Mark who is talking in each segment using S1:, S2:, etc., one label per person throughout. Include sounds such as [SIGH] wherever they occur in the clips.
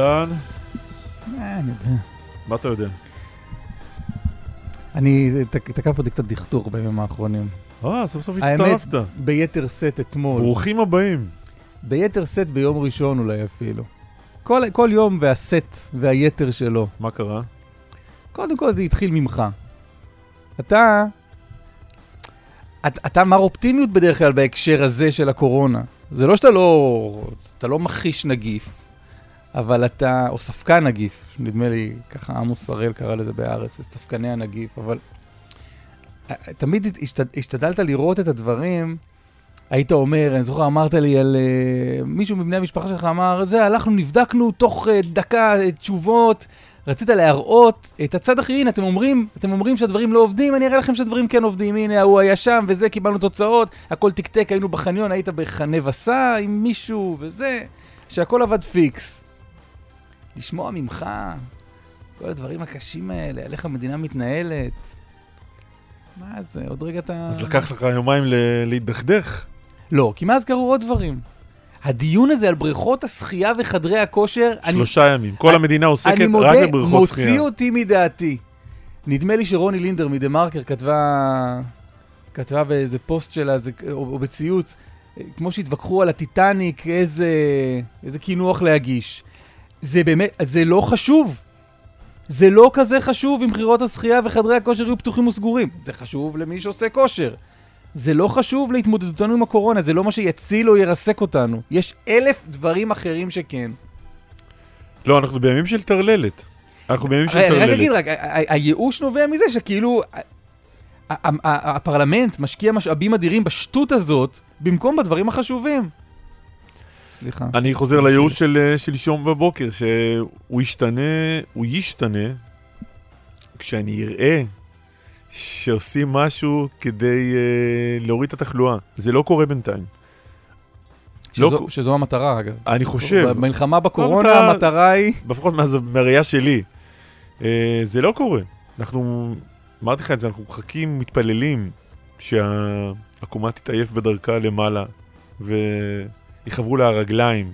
S1: אהלן,
S2: אה, אני יודע.
S1: מה אתה יודע?
S2: אני, תקף אותי קצת דכדוך בימים האחרונים.
S1: אה, סוף סוף
S2: האמת,
S1: הצטרפת.
S2: ביתר סט אתמול.
S1: ברוכים הבאים.
S2: ביתר סט ביום ראשון אולי אפילו. כל, כל יום והסט והיתר שלו.
S1: מה קרה?
S2: קודם כל זה התחיל ממך. אתה... אתה, אתה מר אופטימיות בדרך כלל בהקשר הזה של הקורונה. זה לא שאתה לא... אתה לא מכחיש נגיף, אבל אתה... או ספקן נגיף, נדמה לי, ככה עמוס הראל קרא לזה בהארץ, ספקני הנגיף, אבל... אה, תמיד השתד, השתדלת לראות את הדברים, היית אומר, אני זוכר, אמרת לי על... uh, מישהו מבני המשפחה שלך אמר, זה, הלכנו, נבדקנו תוך uh, דקה uh, תשובות. רצית להראות את הצד אחר, הנה, אתם אומרים, אתם אומרים שהדברים לא עובדים, אני אראה לכם שהדברים כן עובדים, הנה, הוא היה שם וזה, קיבלנו תוצאות, הכל תקתק, היינו בחניון, היית בחנה וסע עם מישהו וזה, שהכל עבד פיקס. לשמוע ממך, כל הדברים הקשים האלה, על איך המדינה מתנהלת. מה זה, עוד רגע אתה...
S1: אז לקח לך יומיים ל- להידכדך?
S2: לא, כי מאז קרו עוד דברים. הדיון הזה על בריכות השחייה וחדרי הכושר, אני-
S1: שלושה ימים. כל
S2: אני-
S1: המדינה עוסקת
S2: אני
S1: רק
S2: מודה,
S1: בבריכות שחייה.
S2: מוציא אותי מדעתי. נדמה לי שרוני לינדר מ TheMarker כתבה, כתבה באיזה פוסט שלה, זה, או, או בציוץ, כמו שהתווכחו על הטיטניק, איזה, איזה קינוח להגיש. זה באמת, זה לא חשוב. זה לא כזה חשוב אם בחירות השחייה וחדרי הכושר יהיו פתוחים וסגורים. זה חשוב למי שעושה כושר. זה לא חשוב להתמודדותנו עם הקורונה, זה לא מה שיציל או ירסק אותנו. יש אלף דברים אחרים שכן.
S1: לא, אנחנו בימים של טרללת. אנחנו בימים של
S2: הרי אני רק
S1: טרללת.
S2: אגיד, רק, הייאוש נובע מזה שכאילו הפרלמנט משקיע משאבים אדירים בשטות הזאת, במקום בדברים החשובים. סליחה.
S1: אני חוזר לייאוש של אה, שלשום בבוקר, שהוא ישתנה, הוא ישתנה, כשאני אראה שעושים משהו כדי אה, להוריד את התחלואה. זה לא קורה בינתיים.
S2: שזו,
S1: לא-
S2: שזו המטרה, אגב.
S1: אני חושב.
S2: במלחמה בקורונה
S1: אתה-
S2: המטרה היא...
S1: לפחות מה- מהראייה שלי. אה, זה לא קורה. אנחנו, אמרתי לך את זה, אנחנו מחכים, מתפללים שהעקומה תתעייף בדרכה למעלה ויחברו לה הרגליים.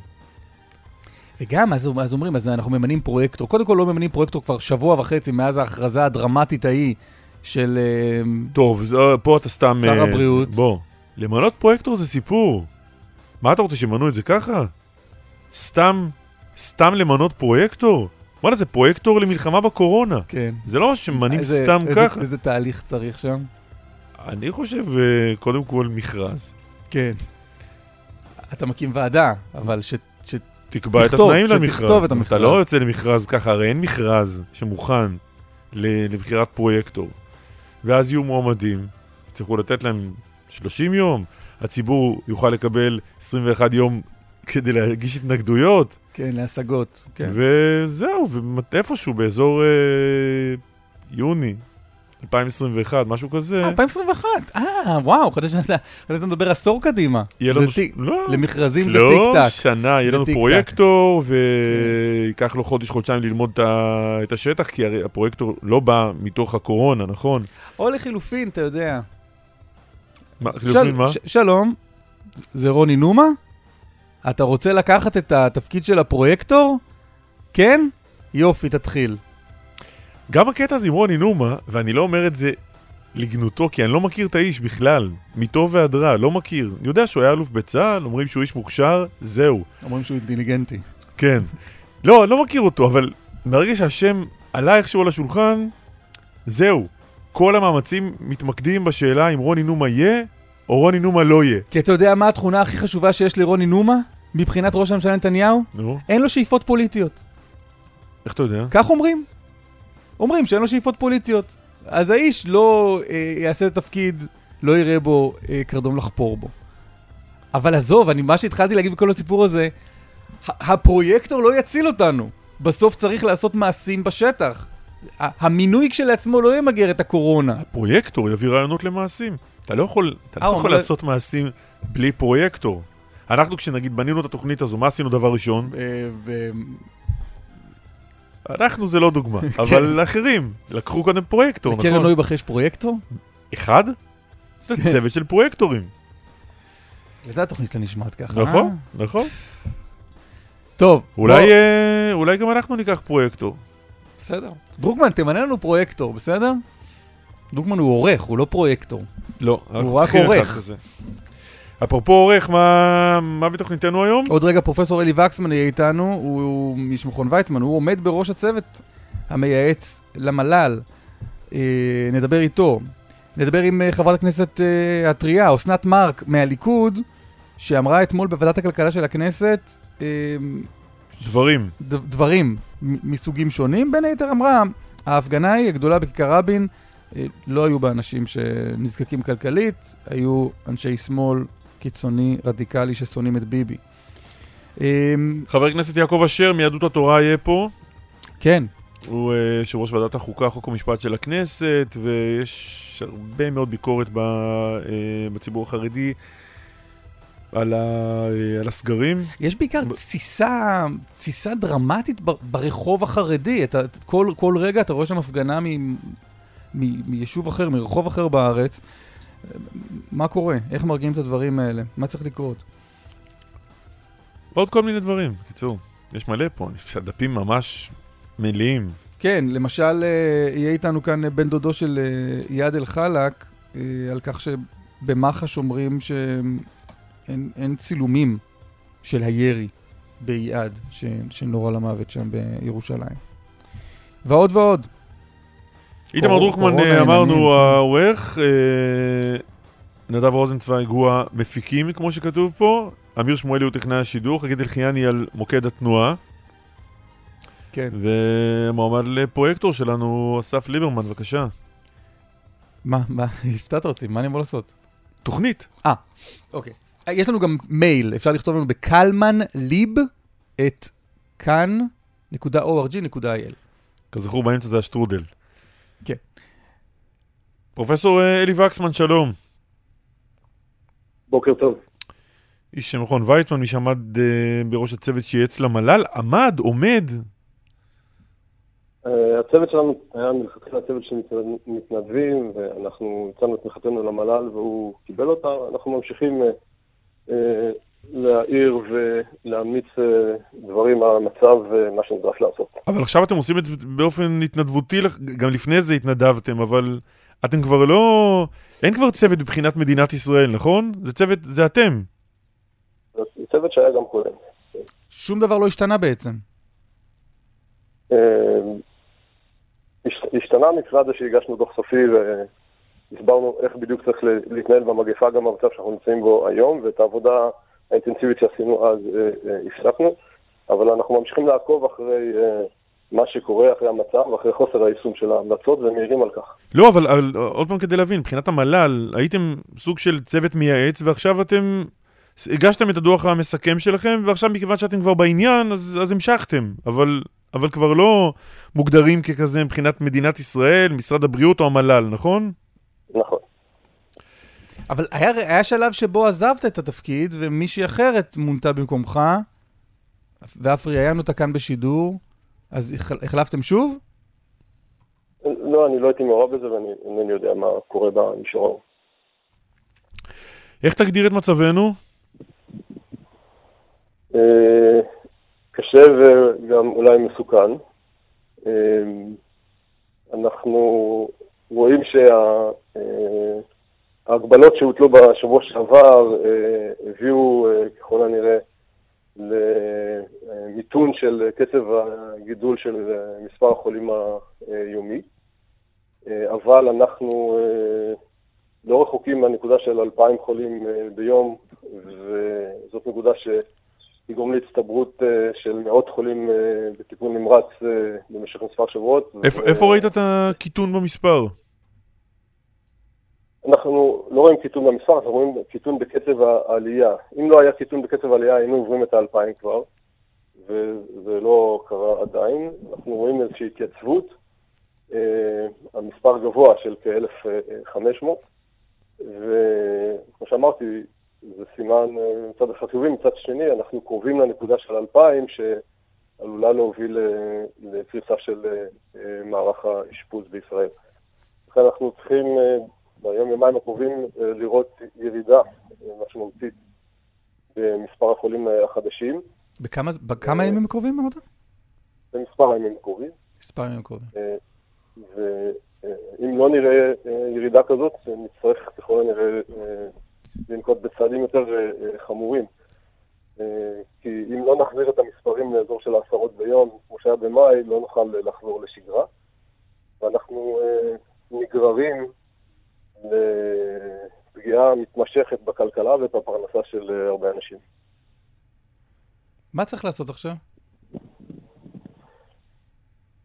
S2: וגם, אז, אז אומרים, אז אנחנו ממנים פרויקטור. קודם כל לא ממנים פרויקטור כבר שבוע וחצי מאז ההכרזה הדרמטית ההיא של... אה,
S1: טוב, זה, פה אתה סתם...
S2: שר
S1: אה,
S2: הבריאות.
S1: בוא, למנות פרויקטור זה סיפור. מה אתה רוצה, שימנו את זה ככה? סתם, סתם למנות פרויקטור? וואלה, זה פרויקטור למלחמה בקורונה.
S2: כן.
S1: זה לא שממנים
S2: איזה-
S1: סתם
S2: איזה-
S1: ככה.
S2: איזה תהליך צריך שם?
S1: אני חושב, אה, קודם כל, מכרז.
S2: כן. אתה מקים ועדה, אבל ש... ש...
S1: תקבע את התנאים למכרז. אתה לא יוצא למכרז ככה, הרי אין מכרז שמוכן לבחירת פרויקטור. ואז יהיו מועמדים, יצטרכו לתת להם 30 יום, הציבור יוכל לקבל 21 יום כדי להגיש התנגדויות,
S2: כן, להשגות. כן.
S1: וזהו, ואיפשהו באזור אה, יוני 2021, משהו כזה,
S2: אה, 2021, אה, וואו, חשבתי שאתה שאתה מדבר עשור קדימה.
S1: יהיה לנו...
S2: טיק-
S1: לא,
S2: למכרזים זה
S1: לא,
S2: טיק-טק.
S1: שנה, יהיה לנו. פרויקטור, וייקח לו חודש, חודשיים ללמוד את השטח, כי הרי הפרויקטור לא בא מתוך הקורונה, נכון?
S2: או לחילופין, אתה יודע.
S1: מה, חילופין מה?
S2: ש- שלום, זה רוני נומה? אתה רוצה לקחת את התפקיד של הפרויקטור? כן? יופי, תתחיל.
S1: גם הקטע הזה עם רוני נומה, ואני לא אומר את זה לגנותו, כי אני לא מכיר את האיש בכלל, מטוב ועד רע, לא מכיר. אני יודע שהוא היה אלוף בצה"ל, אומרים שהוא איש מוכשר, זהו.
S2: אומרים שהוא אינטליגנטי.
S1: כן. לא, אני לא מכיר אותו, אבל מהרגע שהשם עלה איכשהו על השולחן, זהו. כל המאמצים מתמקדים בשאלה אם רוני נומה יהיה, או רוני נומה לא יהיה.
S2: כי אתה יודע מה התכונה הכי חשובה שיש לרוני נומה? מבחינת ראש הממשלה נתניהו,
S1: נו,
S2: אין לו שאיפות פוליטיות.
S1: איך אתה יודע?
S2: כך אומרים. אומרים שאין לו שאיפות פוליטיות. אז האיש לא אה, יעשה את התפקיד, לא יראה בו אה, קרדום לחפור בו. אבל עזוב, אני, מה שהתחלתי להגיד בכל הסיפור הזה, הפרויקטור לא יציל אותנו. בסוף צריך לעשות מעשים בשטח. המינוי כשלעצמו לא ימגר את הקורונה.
S1: הפרויקטור יביא רעיונות למעשים. אתה לא יכול, אתה
S2: אה,
S1: לא
S2: הוא
S1: יכול לעשות מעשים בלי פרויקטור. אנחנו כשנגיד בנינו את התוכנית הזו, מה עשינו דבר ראשון? אנחנו זה לא דוגמה, [LAUGHS] אבל אחרים לקחו קודם פרויקטור,
S2: לקרן
S1: נכון?
S2: נויבך יש פרויקטור?
S1: אחד? זה צוות של פרויקטורים.
S2: וזה התוכנית שלה נשמעת ככה.
S1: נכון,
S2: אה?
S1: נכון.
S2: טוב.
S1: אולי, אה, אולי גם אנחנו ניקח פרויקטור.
S2: בסדר. דרוקמן, תמנה לנו פרויקטור, בסדר? דרוקמן הוא עורך, הוא לא פרויקטור.
S1: לא,
S2: הוא רק עורך.
S1: אפרופו עורך, מה, מה בתוכניתנו היום?
S2: עוד רגע פרופסור אלי וקסמן יהיה איתנו, הוא, איש מכון ויצמן, הוא עומד בראש הצוות המייעץ למל"ל. אה, נדבר איתו. נדבר עם אה, חברת הכנסת אה, הטריה, אסנת מארק מהליכוד, שאמרה אתמול בוועדת הכלכלה של הכנסת אה,
S1: דברים.
S2: ד- דברים מסוגים שונים. בין היתר אמרה, ההפגנה היא הגדולה בכיכר רבין, אה, לא היו בה אנשים שנזקקים כלכלית, היו אנשי שמאל קיצוני, רדיקלי, ששונאים את ביבי. אה,
S1: חבר הכנסת יעקב אשר מיהדות התורה יהיה פה.
S2: כן,
S1: הוא אה, יושב ראש ועדת החוקה, חוק ומשפט של הכנסת, ויש הרבה מאוד ביקורת אה, בציבור החרדי על, ה, אה, על הסגרים.
S2: יש בעיקר
S1: ב-
S2: תסיסה, תסיסה דרמטית ב- ברחוב החרדי. אתה, כל, כל רגע אתה רואה שם הפגנה מ, מ, מיישוב אחר, מרחוב אחר בארץ. מה קורה? איך מרגיעים את הדברים האלה? מה צריך לקרות?
S1: ועוד כל מיני דברים. בקיצור, יש מלא פה, שהדפים ממש מלאים.
S2: כן, למשל, אה, יהיה איתנו כאן אה, בן דודו של אה, איאד אל-חלאק, על כך שבמח"ש אומרים שאין אין צילומים של הירי באיאד, שנורה למוות שם בירושלים. ועוד ועוד.
S1: איתמר דרוקמן, אה, אמרנו,
S2: עניינים.
S1: העורך, אה, נדב רוזנצוויג הוא המפיקים, כמו שכתוב פה, אמיר שמואלי הוא טכנאי השידור, חגית אלחיאני על מוקד התנועה,
S2: כן.
S1: ומועמד לפרויקטור שלנו, אסף ליברמן, בבקשה.
S2: מה, מה, [LAUGHS] הפתעת אותי, מה אני אמור לעשות?
S1: תוכנית.
S2: אוקיי. אה, יש לנו גם מייל, אפשר לכתוב לנו בקלמן ליב את כאן.org.il.
S1: כזכור, באמצע זה השטרודל.
S2: כן.
S1: פרופסור אה, אלי וקסמן, שלום.
S3: בוקר טוב.
S1: איש מכון ויצמן, מי שעמד אה, בראש הצוות שייעץ למל"ל, עמד, עומד.
S3: אה, הצוות שלנו היה מלכתחילה צוות של מתנד- מתנדבים, ואנחנו הצענו את תמיכתנו למל"ל והוא קיבל אותה. אנחנו ממשיכים אה, אה, להעיר ולהמליץ אה, דברים על המצב ומה שנדרש לעשות.
S1: אבל עכשיו אתם עושים את זה באופן התנדבותי, גם לפני זה התנדבתם, אבל אתם כבר לא... אין כבר צוות מבחינת מדינת ישראל, נכון? זה צוות, זה אתם.
S3: זה צוות שהיה גם קודם.
S2: שום דבר לא השתנה בעצם.
S3: אה, הש- השתנה מבחינת זה שהגשנו דוח סופי והסברנו איך בדיוק צריך להתנהל במגפה גם במצב שאנחנו נמצאים בו היום, ואת העבודה האינטנסיבית שעשינו אז אה, אה, הפסקנו, אבל אנחנו ממשיכים לעקוב אחרי אה, מה שקורה, אחרי המצב, אחרי חוסר היישום של ההמלצות, ומעירים על כך.
S1: לא, אבל, אבל עוד פעם כדי להבין, מבחינת המל"ל, הייתם סוג של צוות מייעץ, ועכשיו אתם הגשתם את הדוח המסכם שלכם, ועכשיו מכיוון שאתם כבר בעניין, אז, אז המשכתם. אבל, אבל כבר לא מוגדרים ככזה מבחינת מדינת ישראל, משרד הבריאות או המל"ל, נכון?
S3: נכון.
S2: אבל היה, היה שלב שבו עזבת את התפקיד, ומישהי אחרת מונתה במקומך, ואף ראיינו אותה כאן בשידור, אז החל- החלפתם שוב?
S3: לא, אני לא הייתי מעורב בזה ואני אינני יודע מה קורה במישור.
S1: איך תגדיר את מצבנו?
S3: אה, קשה וגם אולי מסוכן. אה, אנחנו רואים שההגבלות שהוטלו בשבוע שעבר אה, הביאו אה, ככל הנראה למיתון של קצב הגידול של אה, מספר החולים היומי, אבל אנחנו לא רחוקים מהנקודה של 2,000 חולים ביום, וזאת נקודה ש... יגרום להצטברות של מאות חולים בטיפול נמרץ במשך מספר שבועות.
S1: איפה-
S3: ו-
S1: איפה ראית את הקיטון במספר?
S3: אנחנו לא רואים קיטון במספר, אנחנו רואים קיטון בקצב העלייה. אם לא היה קיטון בקצב העלייה, היינו עוברים את האלפיים כבר, וזה לא קרה עדיין. אנחנו רואים איזושהי התייצבות, אה, המספר גבוה של כ-1,500, וכמו שאמרתי, זה סימן אה, מצד חיובי, מצד שני, אנחנו קרובים לנקודה של 2,000, שעלולה להוביל אה, לקריסה של מערך האשפוז בישראל. לכן אנחנו צריכים ביום יומיים הקרובים אה, לראות ירידה אה, משמעותית במספר החולים אה, החדשים,
S2: בכמה בכמה ימים הקרובים אמרת?
S3: במספר הימים הקרובים,
S2: מספר ימים הקרובים.
S3: ואם לא נראה אה, ירידה כזאת, נצטרך ככל הנראה אה, לנקוט בצעדים יותר חמורים. כי אם לא נחזיר את המספרים לאזור של העשרות ביום, כמו שהיה במאי, לא נוכל לחזור לשגרה. ואנחנו נגררים לפגיעה מתמשכת בכלכלה ובפרנסה של אה, הרבה אנשים.
S2: מה צריך לעשות עכשיו?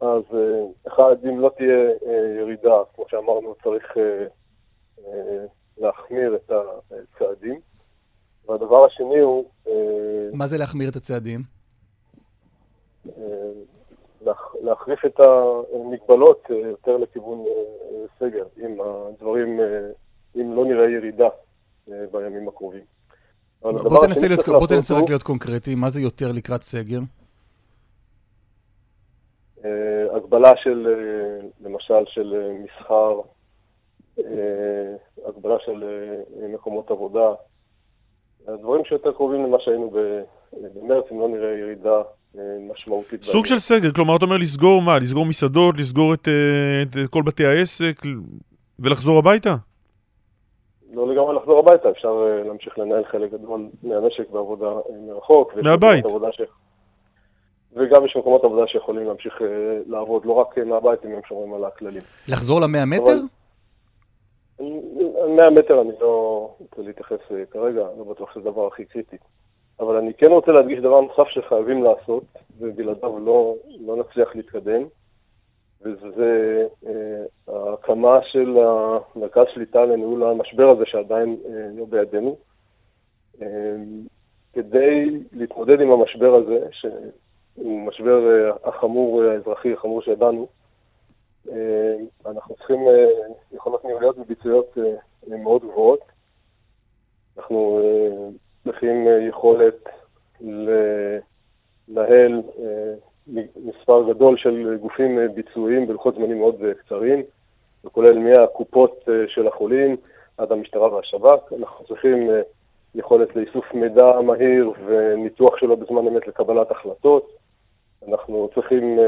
S3: אז אה, אחד, אם לא תהיה אה, ירידה, כמו שאמרנו, צריך להחמיר את הצעדים. והדבר השני הוא
S2: מה זה להחמיר את הצעדים?
S3: להח- להחריף את המגבלות אה, יותר לכיוון אה, אה, סגר, אם הדברים, אם לא נראה ירידה בימים הקרובים. הדבר
S2: בוא תנסה להיות- בוא תנסה רק להיות קונקרטי, מה זה יותר לקראת סגר?
S3: הגבלה של, למשל, של מסחר, הגבלה של מקומות עבודה, הדברים שיותר קרובים למה שהיינו במרץ, אם לא נראה ירידה משמעותית.
S1: סוג של סגר, כלומר, אתה אומר לסגור מה? לסגור מסעדות, לסגור את, אה, את כל בתי העסק ולחזור הביתה?
S3: לא לגמרי לחזור הביתה, אפשר אה, להמשיך לנהל חלק גדול מהמשק בעבודה אה, מרחוק.
S1: מהבית.
S3: ש... וגם יש מקומות עבודה שיכולים להמשיך לעבוד, לא רק מהבית, אם הם שומרים על הכללים.
S2: לחזור למאה מטר?
S3: 100 מטר אני לא רוצה להתייחס כרגע, לא בטוח שזה הדבר הכי קריטי. אבל אני כן רוצה להדגיש דבר נוסף שחייבים לעשות, ובלעדיו לא, לא נצליח להתקדם, וזה אה, ההקמה של המרכז שליטה לניהול המשבר הזה שעדיין אה, לא בידינו. אה, כדי להתמודד עם המשבר הזה, שהוא משבר אה, החמור, אה, האזרחי החמור שידענו, אה, אנחנו צריכים אה, יכולות ניהוליות וביצועיות אה, מאוד גבוהות. אנחנו אה, צריכים אה, יכולת לנהל אה, מספר גדול של גופים אה, ביצועיים בלוחות זמנים מאוד קצרים, וכולל מהקופות של החולים עד המשטרה והשב"כ. אנחנו צריכים יכולת לאיסוף מידע מהיר וניתוח שלו בזמן אמת לקבלת החלטות. אנחנו צריכים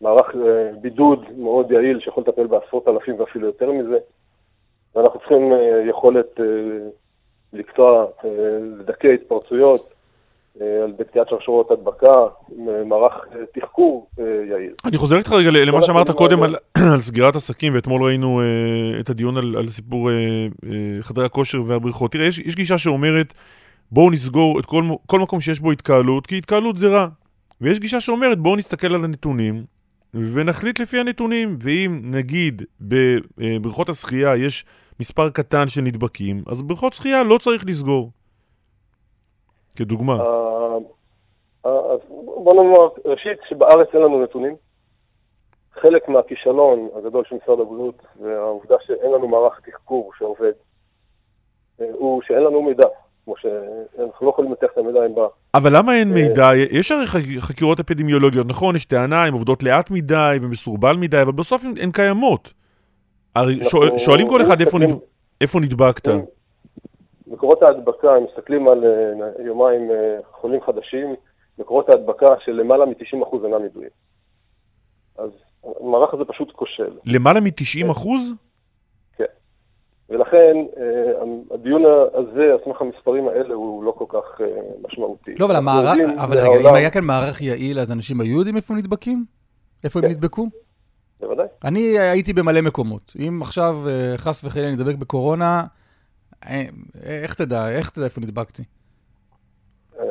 S3: מערך בידוד מאוד יעיל שיכול לטפל בעשרות אלפים ואפילו יותר מזה. ואנחנו צריכים יכולת לקטוע, אה, לדכא התפרצויות אה, על ידי קטיעת שרשרות הדבקה, עם אה, מערך אה, תחקור אה, יעיל.
S1: אני חוזר איתך רגע למה שאמרת קודם. על, [CLEARS THROAT] על סגירת עסקים, ואתמול ראינו אה, את הדיון על, על סיפור אה, אה, חדרי הכושר והבריכות. תראה, יש, יש גישה שאומרת, בואו נסגור את כל מקום שיש בו התקהלות, כי התקהלות זה רע. ויש גישה שאומרת, בואו נסתכל על הנתונים, ונחליט לפי הנתונים. ואם נגיד בבריכות השחייה יש מספר קטן של נדבקים, אז בריכות שחייה לא צריך לסגור. כדוגמה.
S3: אה, אה, אז בוא נאמר, ראשית, שבארץ אין לנו נתונים. חלק מהכישלון הגדול של משרד הבריאות והעובדה שאין לנו מערך תחקור שעובד, אה, הוא שאין לנו מידע. כמו שאנחנו לא יכולים לנתח את המידע אם בא.
S1: אבל למה אין מידע? יש הרי חק- חקירות אפידמיולוגיות, נכון? יש טענה, הן עובדות לאט מדי ומסורבל מדי, אבל בסוף הן קיימות. הרי
S3: אנחנו
S1: שואל- שואלים כל אחד איפה נד- איפה נדבקת.
S3: אם מקורות ההדבקה, הם מסתכלים על אה, יומיים אה, חולים חדשים, מקורות ההדבקה של למעלה מ-90% אינם ידועים. אז המערך הזה פשוט כושל.
S1: למעלה מ-90 אחוז?
S3: ולכן אה, הדיון הזה, על סמך המספרים האלה, הוא לא כל כך משמעותי.
S2: לא, אבל המערך, אבל רגע, אם היה כאן מערך יעיל, אז אנשים היו יודעים איפה נדבקים? איפה הם
S3: כן.
S2: נדבקו?
S3: בוודאי.
S2: אני הייתי במלא מקומות. אם עכשיו אה, חס וחלילה נדבק בקורונה, אה, איך תדע, איך תדע איפה נדבקתי?
S3: אה,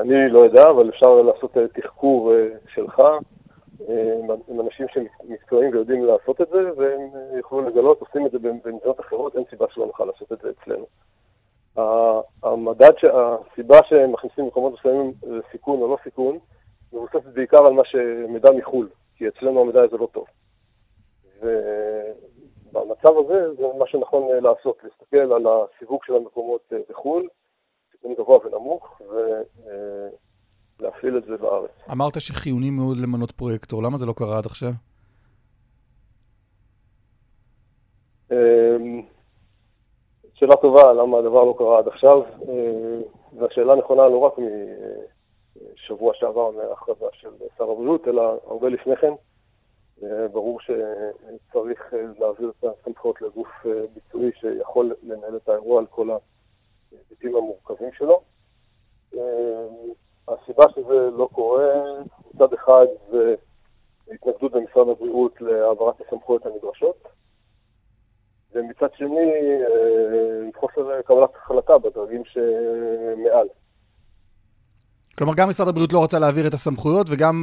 S3: אני לא יודע, אבל אפשר לעשות אה, תחקור אה, שלך אה, עם- אנשים שמקצועיים ויודעים לעשות את זה, והם אה, יוכלו לגלות, עושים את זה במדינות אחרות, אין סיבה שלא נוכל לעשות את זה אצלנו. המדד, הסיבה שהם מכניסים מקומות מסוימים לסיכון או לא סיכון, מבוססת בעיקר על מה שמידע מחו"ל, כי אצלנו המידע הזה לא טוב. ובמצב הזה זה מה שנכון אה, לעשות, להסתכל על הסיווג של המקומות אה, בחו"ל, סיכון גבוה ונמוך, ולהפעיל את זה בארץ.
S2: אמרת שחיוני מאוד למנות פרויקטור, למה זה לא קרה עד עכשיו?
S3: אמ, שאלה טובה, למה הדבר לא קרה עד עכשיו, אה, והשאלה נכונה לא רק משבוע שעבר מההכרזה של שר הבריאות, אלא הרבה לפני כן. אה, ברור שצריך אה, להעביר את הסמכויות לגוף אה, ביצועי שיכול לנהל את האירוע על כל ההיבטים המורכבים שלו. אה, הסיבה שזה לא קורה, מצד אחד זה התנגדות במשרד הבריאות להעברת הסמכויות הנדרשות, ומצד שני, אה, חוסר קבלת החלטה בדרגים שמעל.
S2: כלומר, גם משרד הבריאות לא רצה להעביר את הסמכויות, וגם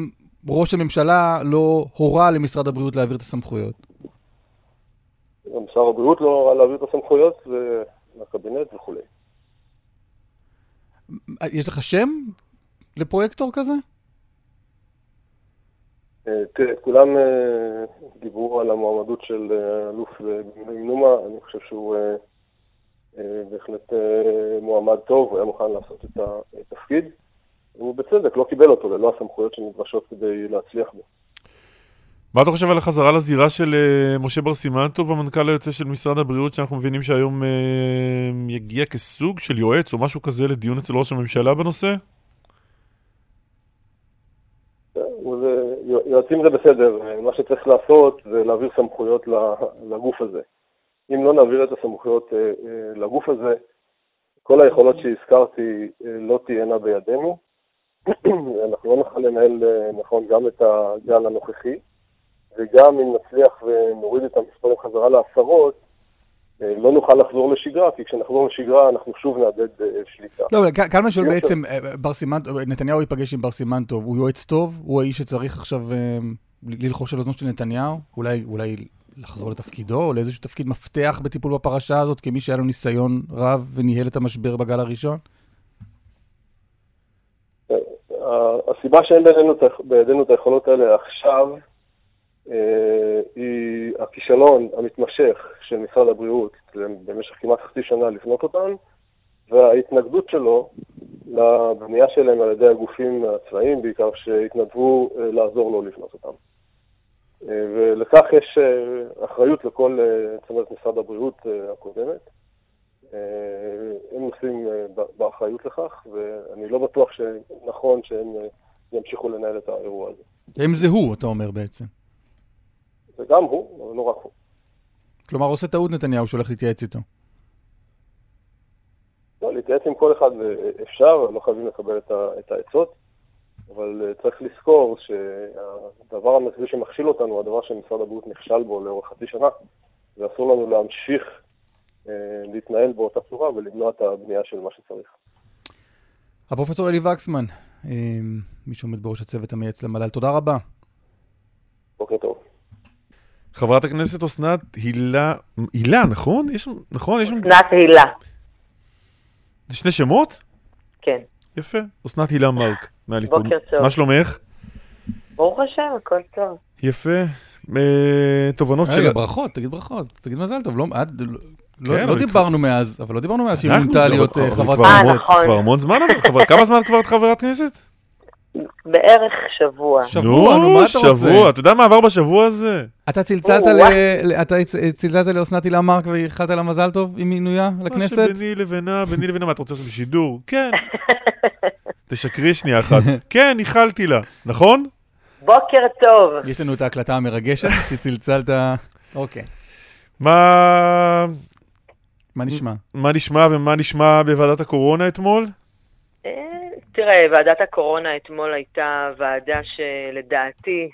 S2: ראש הממשלה לא הורה למשרד הבריאות להעביר את הסמכויות.
S3: גם שר הבריאות לא ראה להעביר את הסמכויות לקבינט וכולי.
S2: יש לך שם לפרויקטור כזה?
S3: אה, תראה, כולם אה, דיברו על המועמדות של אה, אלוף במילואים נומה, אני חושב שהוא בהחלט מועמד טוב, הוא היה מוכן לעשות את התפקיד. הוא בצדק לא קיבל אותו ללא הסמכויות שנדרשות כדי להצליח בו.
S1: מה אתה חושב על החזרה לזירה של אה, משה בר סימנטוב, המנכ"ל היוצא של משרד הבריאות, שאנחנו מבינים שהיום אה, יגיע כסוג של יועץ או משהו כזה לדיון אצל ראש הממשלה בנושא?
S3: זה- יועצים זה בסדר, מה שצריך לעשות זה להעביר סמכויות לגוף הזה. אם לא נעביר את הסמכויות אה, אה, לגוף הזה, כל היכולות שהזכרתי אה, לא תהיינה בידינו. אנחנו לא נוכל לנהל אה, נכון גם את הגל הנוכחי, וגם אם נצליח ונוריד את המספרים חזרה לעשרות, אה, לא נוכל לחזור לשגרה, כי כשנחזור לשגרה אנחנו שוב נאבד אה, שליטה.
S2: לא, אבל כאן אני שואל בעצם, בר סימנטוב, נתניהו ייפגש עם בר סימנטוב, הוא יועץ טוב? הוא האיש שצריך עכשיו ללחוש על אוזנו של נתניהו? אולי, אולי לחזור לתפקידו, או לאיזשהו תפקיד מפתח בטיפול בפרשה הזאת, כמי שהיה לו ניסיון רב וניהל את המשבר בגל הראשון?
S3: הסיבה שאין בידינו, בידינו את היכולות האלה עכשיו, אה, היא הכישלון המתמשך של משרד הבריאות במשך כמעט חצי שנה לבנות אותן, וההתנגדות שלו לבנייה שלהם על ידי הגופים הצבאיים, בעיקר שהתנדבו אה, לעזור לו לבנות אותם. אה, ולכך יש אה, אחריות לכל אה, צמרת משרד הבריאות אה, הקודמת. אה, הם נושאים אה, באחריות לכך, ואני לא בטוח שנכון שהם אה, ימשיכו לנהל את האירוע הזה.
S2: הם זה הוא, אתה אומר בעצם.
S3: זה גם הוא, אבל לא רק הוא.
S2: כלומר, עושה טעות נתניהו שהולך להתייעץ איתו.
S3: לא, להתייעץ עם כל אחד אפשר, לא חייבים לקבל את העצות, אבל צריך לזכור שהדבר המרכזי שמכשיל אותנו הדבר שמשרד הבריאות נכשל בו לאורך חצי שנה, ואסור לנו להמשיך להתנהל באותה צורה ולמנוע את הבנייה של מה שצריך.
S2: הפרופסור אלי וקסמן, אה, מי שעומד בראש הצוות המייעץ למל"ל, תודה רבה.
S3: בוקר טוב.
S1: חברת הכנסת אסנת הילה, הילה, נכון? יש שם, נכון? יש שם
S4: אסנת הילה,
S1: זה שני שמות?
S4: כן.
S1: יפה. אסנת הילה מרק, מהליכוד.
S4: בוקר טוב.
S1: מה שלומך?
S4: ברוך השם, הכל טוב.
S1: יפה. אה, תובנות של...
S2: רגע, ברכות, תגיד ברכות, תגיד מזל טוב. לא, לא, לא,
S1: כן,
S2: לא דיברנו מאז, אבל לא דיברנו מאז שהיא מונתה להיות
S1: אבל-
S2: אה, חברת
S1: כבר
S4: אה,
S2: כנסת.
S4: נכון.
S1: כבר המון זמן, אבל כמה זמן את כבר את חברת כנסת?
S4: בערך שבוע.
S2: שבוע, נו, מה אתה רוצה?
S1: שבוע, אתה יודע מה עבר בשבוע הזה?
S2: אתה צלצלת לאסנת הילה מרק ואיחלת לה מזל טוב עם מינויה
S1: מה
S2: לכנסת?
S1: שביני לבינה, ביני לבינה, מה אתה רוצה לעשות בשידור? כן. [LAUGHS] תשקרי שנייה אחת. כן, איחלתי לה, נכון?
S4: בוקר טוב.
S2: יש לנו את ההקלטה המרגשת שצלצלת... אוקיי.
S1: מה...
S2: מה נשמע?
S1: מה נשמע ומה נשמע בוועדת הקורונה אתמול?
S4: אה, תראה, ועדת הקורונה אתמול הייתה ועדה שלדעתי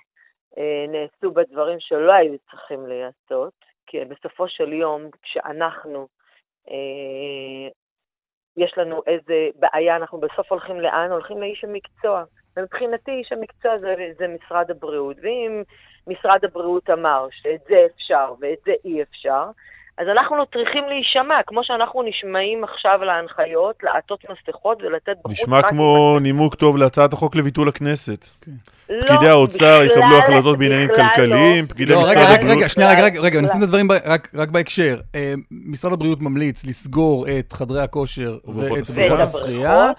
S4: אה, נעשו בה דברים שלא היו צריכים להיעשות, כי בסופו של יום, כשאנחנו אה, יש לנו איזה בעיה, אנחנו בסוף הולכים לאן? הולכים לאיש המקצוע. ומבחינתי איש המקצוע זה, זה משרד הבריאות. ואם משרד הבריאות אמר שאת זה אפשר ואת זה אי אפשר, אז אנחנו צריכים להישמע, כמו שאנחנו נשמעים עכשיו להנחיות, לעטות מסכות ולתת בחוץ...
S1: נשמע כמו נימוק טוב להצעת החוק לביטול הכנסת.
S4: לא,
S1: פקידי האוצר
S4: בכלל-
S1: יקבלו החלטות בעניינים
S4: לא.
S1: פקידי
S2: לא,
S1: משרד
S2: רגע,
S1: הבריאות...
S2: רגע, שנייה, רגע, רגע, רגע,
S4: בכלל.
S2: נשים את הדברים רק- בהקשר. אה, משרד הבריאות ממליץ לסגור את חדרי הכושר ואת. בריכות השחייה.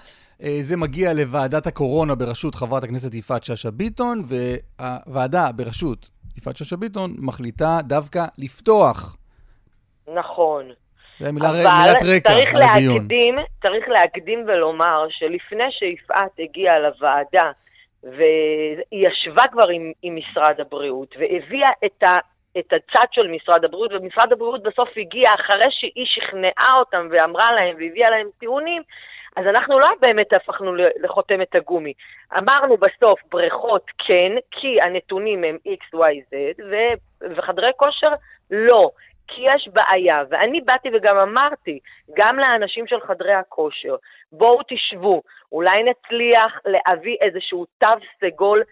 S2: אה, זה מגיע לוועדת הקורונה בראשות חברת הכנסת יפעת שאשא ביטון, והוועדה בראשות יפעת שאשא ביטון מחליטה דווקא לפתוח.
S4: נכון.
S2: זה מילה-
S4: אבל
S2: מילת רקע
S4: צריך
S2: על הדיון.
S4: להקדים, צריך להקדים ולומר שלפני שיפעת הגיעה לוועדה, והיא ישבה כבר עם, עם משרד הבריאות, והביאה את, ה, את הצד של משרד הבריאות, ומשרד הבריאות בסוף הגיע אחרי שהיא שכנעה אותם ואמרה להם והביאה להם טיעונים, אז אנחנו לא באמת הפכנו לחותמת הגומי. אמרנו בסוף בריכות כן, כי הנתונים הם x, y, z, ו- וחדרי כושר לא. כי יש בעיה, ואני באתי וגם אמרתי, גם לאנשים של חדרי הכושר, בואו תשבו, אולי נצליח להביא איזשהו תו סגול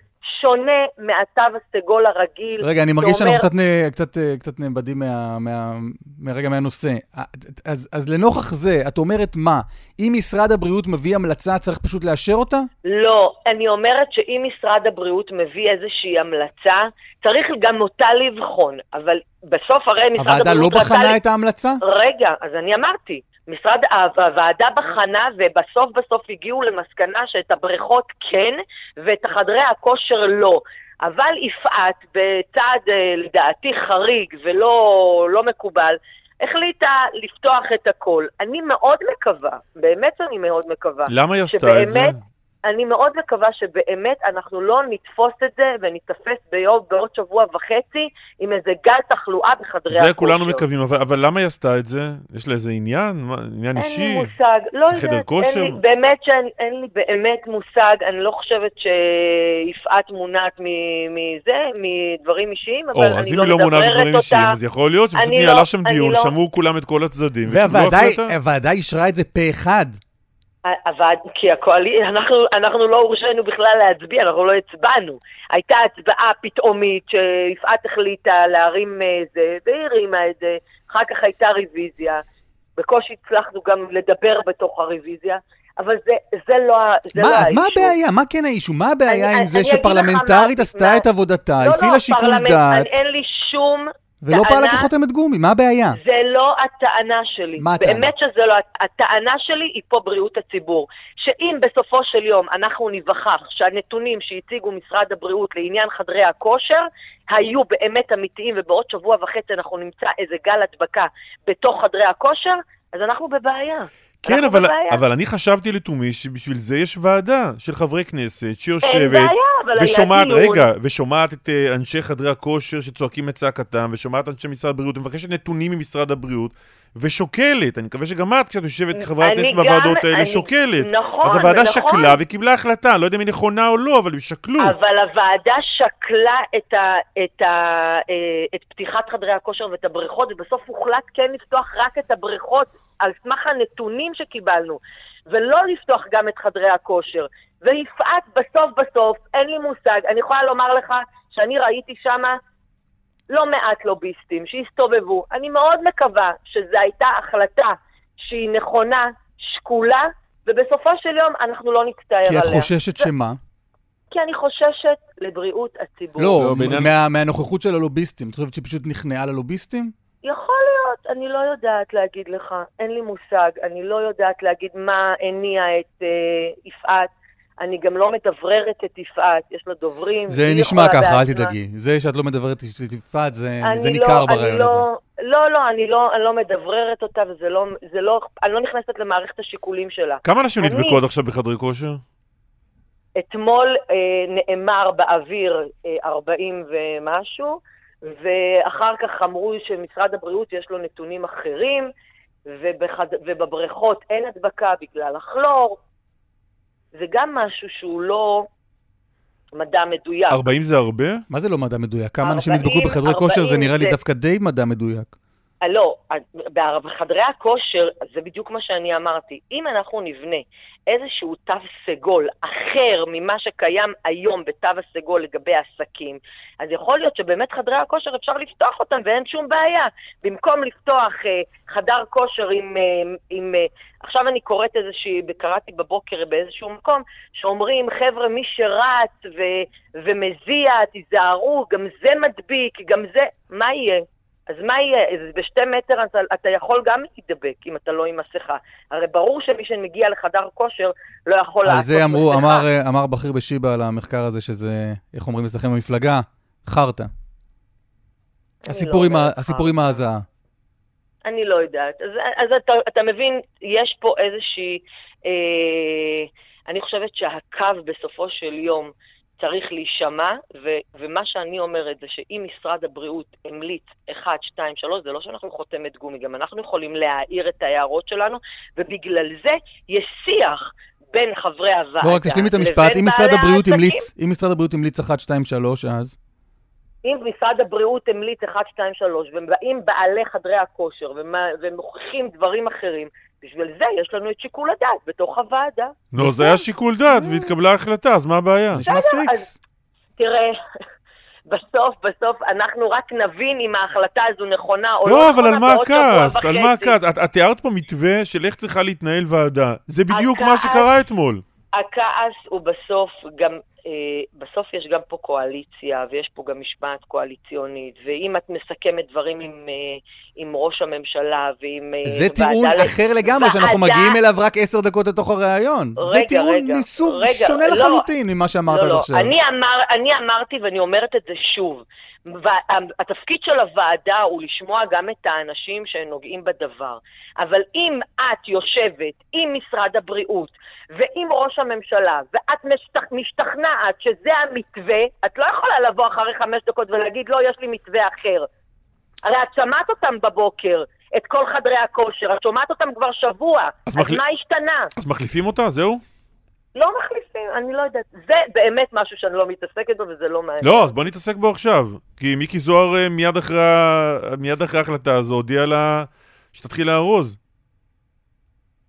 S4: שונה מהתו הסגול הרגיל.
S2: רגע, אני מרגיש
S4: שאומר-
S2: שאנחנו קצת, קצת, אה, קצת נאבדים מה, מה, מהרגע מהנושא. אה, אז, אז לנוכח זה, את אומרת מה? אם משרד הבריאות מביא המלצה, צריך פשוט לאשר אותה?
S4: לא, אני אומרת שאם משרד הבריאות מביא איזושהי המלצה, צריך גם אותה לבחון, אבל בסוף הרי משרד
S2: הוועדה
S4: הבריאות
S2: לא
S4: רצה
S2: בחנה
S4: ל-
S2: את ההמלצה?
S4: רגע, אז אני אמרתי, משרד, הוועדה בחנה ובסוף בסוף הגיעו למסקנה שאת הבריכות כן ואת חדרי הכושר לא. אבל יפעת, בצעד אה, לדעתי חריג ולא לא מקובל, החליטה לפתוח את הכל. אני מאוד מקווה, באמת אני מאוד מקווה,
S1: למה היא עשתה את זה?
S4: אני מאוד מקווה שבאמת אנחנו לא נתפוס את זה וניתפס ביום, בעוד שבוע וחצי עם איזה גל תחלואה בחדרי הכושר.
S1: זה כולנו מקווים, אבל, אבל למה היא עשתה את זה? יש לה איזה עניין? מה, עניין
S4: אין
S1: אישי?
S4: לי מושג, לא
S1: חדר
S4: יודעת,
S1: כושר?
S4: אין לי, באמת שאין אין לי באמת מושג, אני לא חושבת שיפעת מונעת מ- מזה, מדברים אישיים, אבל
S1: או, אז
S4: אני
S1: אם
S4: לא
S1: היא לא מונעת מדברים אישיים,
S4: אותה.
S1: אז יכול להיות שפשוט
S4: אני
S1: ניהלה
S4: לא-
S1: שם דיון,
S4: לא-
S1: שמעו כולם את כל הצדדים,
S2: והוועדה אישרה את זה פה אחד.
S4: אבל, כי הקואליציה, אנחנו, אנחנו לא הורשינו בכלל להצביע, אנחנו לא הצבענו. הייתה הצבעה פתאומית שיפעת החליטה להרים זה, והיא הרימה את זה, אחר כך הייתה רוויזיה. בקושי הצלחנו גם לדבר בתוך הרוויזיה, אבל זה, זה לא, ה- זה
S2: מה,
S4: לא
S2: אז מה
S4: האישו.
S2: הבעיה? מה כן האישו? מה הבעיה
S4: אני-
S2: עם זה
S4: אני אגיד לך
S2: שפרלמנטרית עשתה
S4: מה-
S2: את עבודתה,
S4: לא,
S2: הפעילה
S4: לא,
S2: שיקול דעת,
S4: אני- אין לי שום
S2: ולא פעלה
S4: טענה-
S2: כחותמת גומי? מה הבעיה?
S4: זה לא הטענה שלי.
S2: מה הטענה?
S4: באמת שזה לא, הטענה שלי היא פה בריאות הציבור. שאם בסופו של יום אנחנו ניווכח שהנתונים שהציגו משרד הבריאות לעניין חדרי הכושר היו באמת אמיתיים ובעוד שבוע וחצי אנחנו נמצא איזה גל הדבקה בתוך חדרי הכושר, אז אנחנו בבעיה.
S1: כן, אבל,
S4: בבעיה.
S1: אבל אני חשבתי לתומי שבשביל זה יש ועדה של חברי כנסת שיושבת
S4: בעיה,
S1: ושומעת. רגע, ושומעת את uh, אנשי חדרי הכושר שצועקים את צעקתם, ושומעת אנשי משרד הבריאות, ומבקשת נתונים ממשרד הבריאות, ושוקלת, אני מקווה שגם את, כשאת יושבת כחברת כנסת בוועדות האלה,
S4: אני-
S1: שוקלת.
S4: נכון,
S1: אז הוועדה
S4: נכון.
S1: שקלה וקיבלה החלטה, לא יודע אם היא נכונה או לא, אבל הם שקלו.
S4: אבל הוועדה שקלה את, ה, את, ה, אה, את פתיחת חדרי הכושר ואת הבריכות, ובסוף הוחלט כן לפתוח רק את הבריכות על סמך הנתונים שקיבלנו, ולא לפתוח גם את חדרי הכושר. ויפעת בסוף בסוף, אין לי מושג, אני יכולה לומר לך שאני ראיתי שמה לא מעט לוביסטים שהסתובבו. אני מאוד מקווה שזו הייתה החלטה שהיא נכונה, שקולה, ובסופו של יום אנחנו לא נצטער
S2: כי
S4: עליה.
S2: את חוששת שמה?
S4: כי אני חוששת לבריאות הציבור.
S2: לא,
S1: לא,
S2: מה- מהנוכחות של הלוביסטים. את חושבת שהיא פשוט נכנעה ללוביסטים?
S4: יכול להיות, אני לא יודעת להגיד לך, אין לי מושג, אני לא יודעת להגיד מה הניע את אה, יפעת. אני גם לא מדבררת את יפעת, יש לה דוברים.
S2: זה נשמע ככה, אל. תדאגי. זה שאת לא מדברת את יפעת, זה זה
S4: לא-
S2: ניכר
S4: אני
S2: ברעיון
S4: לא-
S2: הזה.
S4: לא, לא, אני לא, אני לא מדבררת אותה, וזה לא, זה לא, אני לא נכנסת למערכת השיקולים שלה.
S1: כמה אנשים
S4: אני-
S1: נדבקו עד עכשיו בחדרי כושר?
S4: אתמול אה, נאמר באוויר אה, 40 ומשהו, ואחר כך אמרו שמשרד הבריאות יש לו נתונים אחרים, ובחד... ובבריכות אין הדבקה בגלל הכלור. זה גם משהו שהוא לא מדע מדויק.
S1: 40 זה הרבה?
S2: מה זה לא מדע מדויק? כמה אנשים
S4: 40,
S2: נדבקו בחדרי כושר זה
S4: 40
S2: נראה לי
S4: זה-
S2: דווקא די מדע מדויק.
S4: אה, לא, בחדרי הכושר, זה בדיוק מה שאני אמרתי. אם אנחנו נבנה איזשהו תו סגול אחר ממה שקיים היום בתו הסגול לגבי עסקים, אז יכול להיות שבאמת חדרי הכושר אפשר לפתוח אותם ואין שום בעיה. במקום לפתוח אה, חדר כושר עם... אה, עם אה, עכשיו אני קוראת איזושהי, קראתי בבוקר באיזשהו מקום, שאומרים, חבר'ה, מי שרץ ו, ומזיע, תיזהרו, גם זה מדביק, גם זה... מה יהיה? אז מה יהיה? אז בשתי מטר אתה, אתה יכול גם להידבק אם אתה לא עם מסכה. הרי ברור שמי שמגיע לחדר כושר לא יכול
S2: על
S4: לעשות
S2: זה אמרו,
S4: מסכה.
S2: אמר, אה, אמר בכיר בשיבא על המחקר הזה, שזה, איך אומרים אצלכם במפלגה? חרטא. הסיפור
S4: לא
S2: עם ה-
S4: אומרת
S2: הסיפור עם. ההזעה.
S4: אני לא יודעת. אז, אז אתה, אתה מבין, יש פה איזושהי... אה, אני חושבת שהקו בסופו של יום צריך להישמע, ו, ומה שאני אומרת זה שאם משרד הבריאות המליץ 1, 2, 3, זה לא שאנחנו חותמת גומי, גם אנחנו יכולים להעיר את ההערות שלנו, ובגלל זה יש שיח בין חברי הוועדה
S2: לא, רק תשלים את המשפט,
S4: לבין
S2: אם משרד
S4: בעלי
S2: הבריאות
S4: העסקים.
S2: המליץ, אם משרד הבריאות המליץ 1, 2, 3, אז?
S4: אם משרד הבריאות המליץ 1, 2, 3, ובאים בעלי חדרי הכושר ומוכיחים דברים אחרים, בשביל זה יש לנו את שיקול הדעת בתוך הוועדה.
S1: נו, זה היה שיקול דעת והתקבלה החלטה, אז מה הבעיה?
S2: נשמע פיקס.
S4: תראה, [LAUGHS] בסוף, בסוף אנחנו רק נבין אם ההחלטה הזו נכונה או לא
S1: לא,
S4: נכונה
S1: אבל על מה הכעס? על מה. הכעס? את את תיארת פה מתווה של איך צריכה להתנהל ועדה. זה בדיוק מה שקרה אתמול.
S4: הכעס הוא בסוף גם, אה, בסוף יש גם פה קואליציה, ויש פה גם משמעת קואליציונית, ואם את מסכמת דברים עם, אה, עם ראש הממשלה ועם אה,
S2: זה טיעון
S4: ועדה ל-
S2: אחר לגמרי, שאנחנו
S4: ועדה-
S2: מגיעים אליו רק עשר דקות לתוך הראיון. זה
S4: רגע,
S2: טיעון
S4: רגע,
S2: מסוג
S4: רגע,
S2: שונה
S4: לא.
S2: לחלוטין ממה שאמרת עד
S4: לא, לא,
S2: עכשיו.
S4: אני, אמר, אני אמרתי ואני אומרת את זה שוב. התפקיד של הוועדה הוא לשמוע גם את האנשים שנוגעים בדבר. אבל אם את יושבת עם משרד הבריאות ועם ראש הממשלה, ואת משתכ... משתכנעת שזה המתווה, את לא יכולה לבוא אחרי חמש דקות ולהגיד, לא, יש לי מתווה אחר. הרי את שמעת אותם בבוקר, את כל חדרי הכושר, את שומעת אותם כבר שבוע.
S1: אז
S4: אז,
S1: מחל-
S4: מה השתנה?
S1: אז מחליפים אותה? זהו?
S4: לא מחליפים, אני לא יודעת. זה באמת משהו שאני לא מתעסקת בו וזה לא מעניין.
S1: לא, אז בוא נתעסק בו עכשיו. כי מיקי זוהר אה, מיד אחרי מיד אחרי ההחלטה הזו הודיע לה שתתחיל לארוז.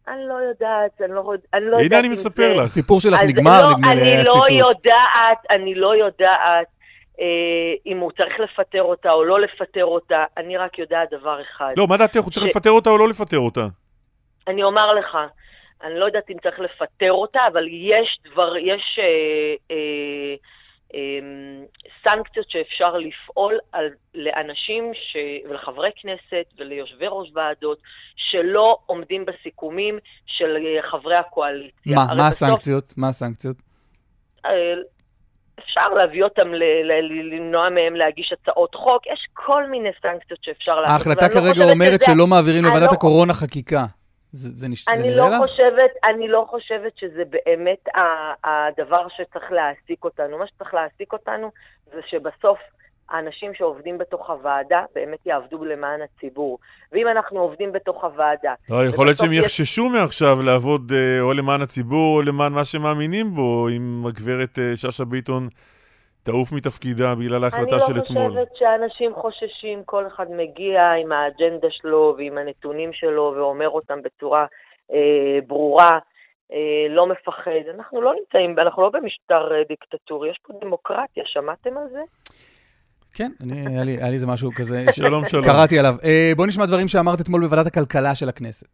S4: אני לא יודעת, אני לא, אני לא יודעת
S1: הנה אני מספר
S4: זה-
S1: לך.
S2: הסיפור שלך נגמר,
S4: לא,
S2: נדמה לי,
S4: אני לא
S2: ציטוט.
S4: יודעת, אני לא יודעת אה, אם הוא צריך לפטר אותה או לא לפטר אותה, אני רק יודעת דבר אחד.
S1: לא, מה דעתך? הוא צריך לפטר אותה או לא לפטר אותה?
S4: אני אומר לך, אני לא יודעת אם צריך לפטר אותה, אבל יש דבר, יש אה, אה, אה, סנקציות שאפשר לפעול על, לאנשים ש, ולחברי כנסת וליושבי ראש ועדות שלא עומדים בסיכומים של אה, חברי הקואליציה.
S2: מה, מה
S4: בסוף,
S2: הסנקציות? מה הסנקציות?
S4: אה, אפשר להביא אותם, למנוע מהם להגיש הצעות חוק, יש כל מיני סנקציות שאפשר לעשות.
S2: ההחלטה
S4: לא
S2: כרגע אומרת שלא מעבירים לוועדת
S4: לא-
S2: הקורונה חקיקה. זה זה נש- זה
S4: אני
S2: נראה
S4: לא
S2: לך?
S4: חושבת, אני לא חושבת שזה באמת הדבר שצריך להעסיק אותנו. מה שצריך להעסיק אותנו זה שבסוף האנשים שעובדים בתוך הוועדה באמת יעבדו למען הציבור. ואם אנחנו עובדים בתוך הוועדה...
S1: לא, יכול להיות שהם
S4: יש-
S1: יחששו מעכשיו לעבוד אה, או למען הציבור או למען מה שמאמינים בו, אם הגברת אה, שאשא ביטון תעוף מתפקידה בגלל ההחלטה של
S4: אני
S1: אתמול.
S4: לא חושבת שאנשים חוששים, כל אחד מגיע עם האג'נדה שלו ועם הנתונים שלו ואומר אותם בצורה אה, ברורה, אה, לא מפחד. אנחנו לא נמצאים, אנחנו לא במשטר אה, דיקטטורי, יש פה דמוקרטיה, שמעתם על זה?
S2: כן, אני- היה לי- היה לי איזה משהו כזה. [LAUGHS]
S1: שלום, שלום.
S2: קראתי עליו. אה, בוא נשמע דברים שאמרת אתמול בוועדת הכלכלה של הכנסת.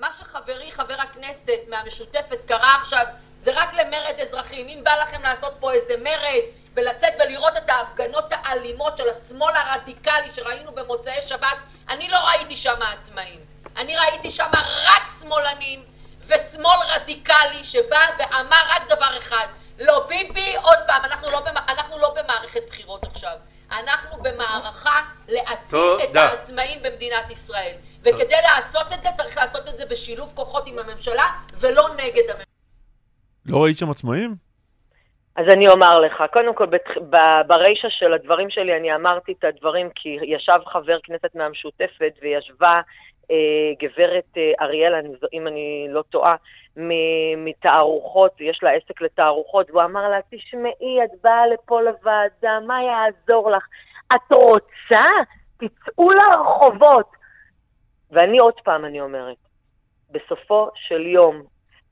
S5: מה שחברי חבר הכנסת מהמשותפת קרא עכשיו זה רק למרד אזרחים. אם בא לכם לעשות פה איזה מרד ולראות את ההפגנות האלימות של השמאל הרדיקלי שראינו במוצאי שבת, אני לא ראיתי שם עצמאים. אני ראיתי שם רק שמאלנים ושמאל רדיקלי שבא ואמר רק דבר אחד, לא ביבי, עוד פעם, אנחנו לא, במ... אנחנו לא במערכת בחירות עכשיו. אנחנו במערכה להציל את. העצמאים במדינת ישראל. וכדי לעשות את זה, צריך לעשות את זה בשילוב כוחות עם הממשלה, ולא נגד הממשלה.
S1: לא ראית שם עצמאים?
S4: אז אני אומר לך, קודם כל ברישה של הדברים שלי אני אמרתי את הדברים כי ישב חבר כנסת מהמשותפת וישבה אה, גברת אה, אריאל, אני, זו- אם אני לא טועה, מתערוכות, יש לה עסק לתערוכות, והוא אמר לה, תשמעי, את באה לפה לוועדה, מה יעזור לך? את רוצה תצאו לרחובות. ואני עוד פעם, אני אומרת, בסופו של יום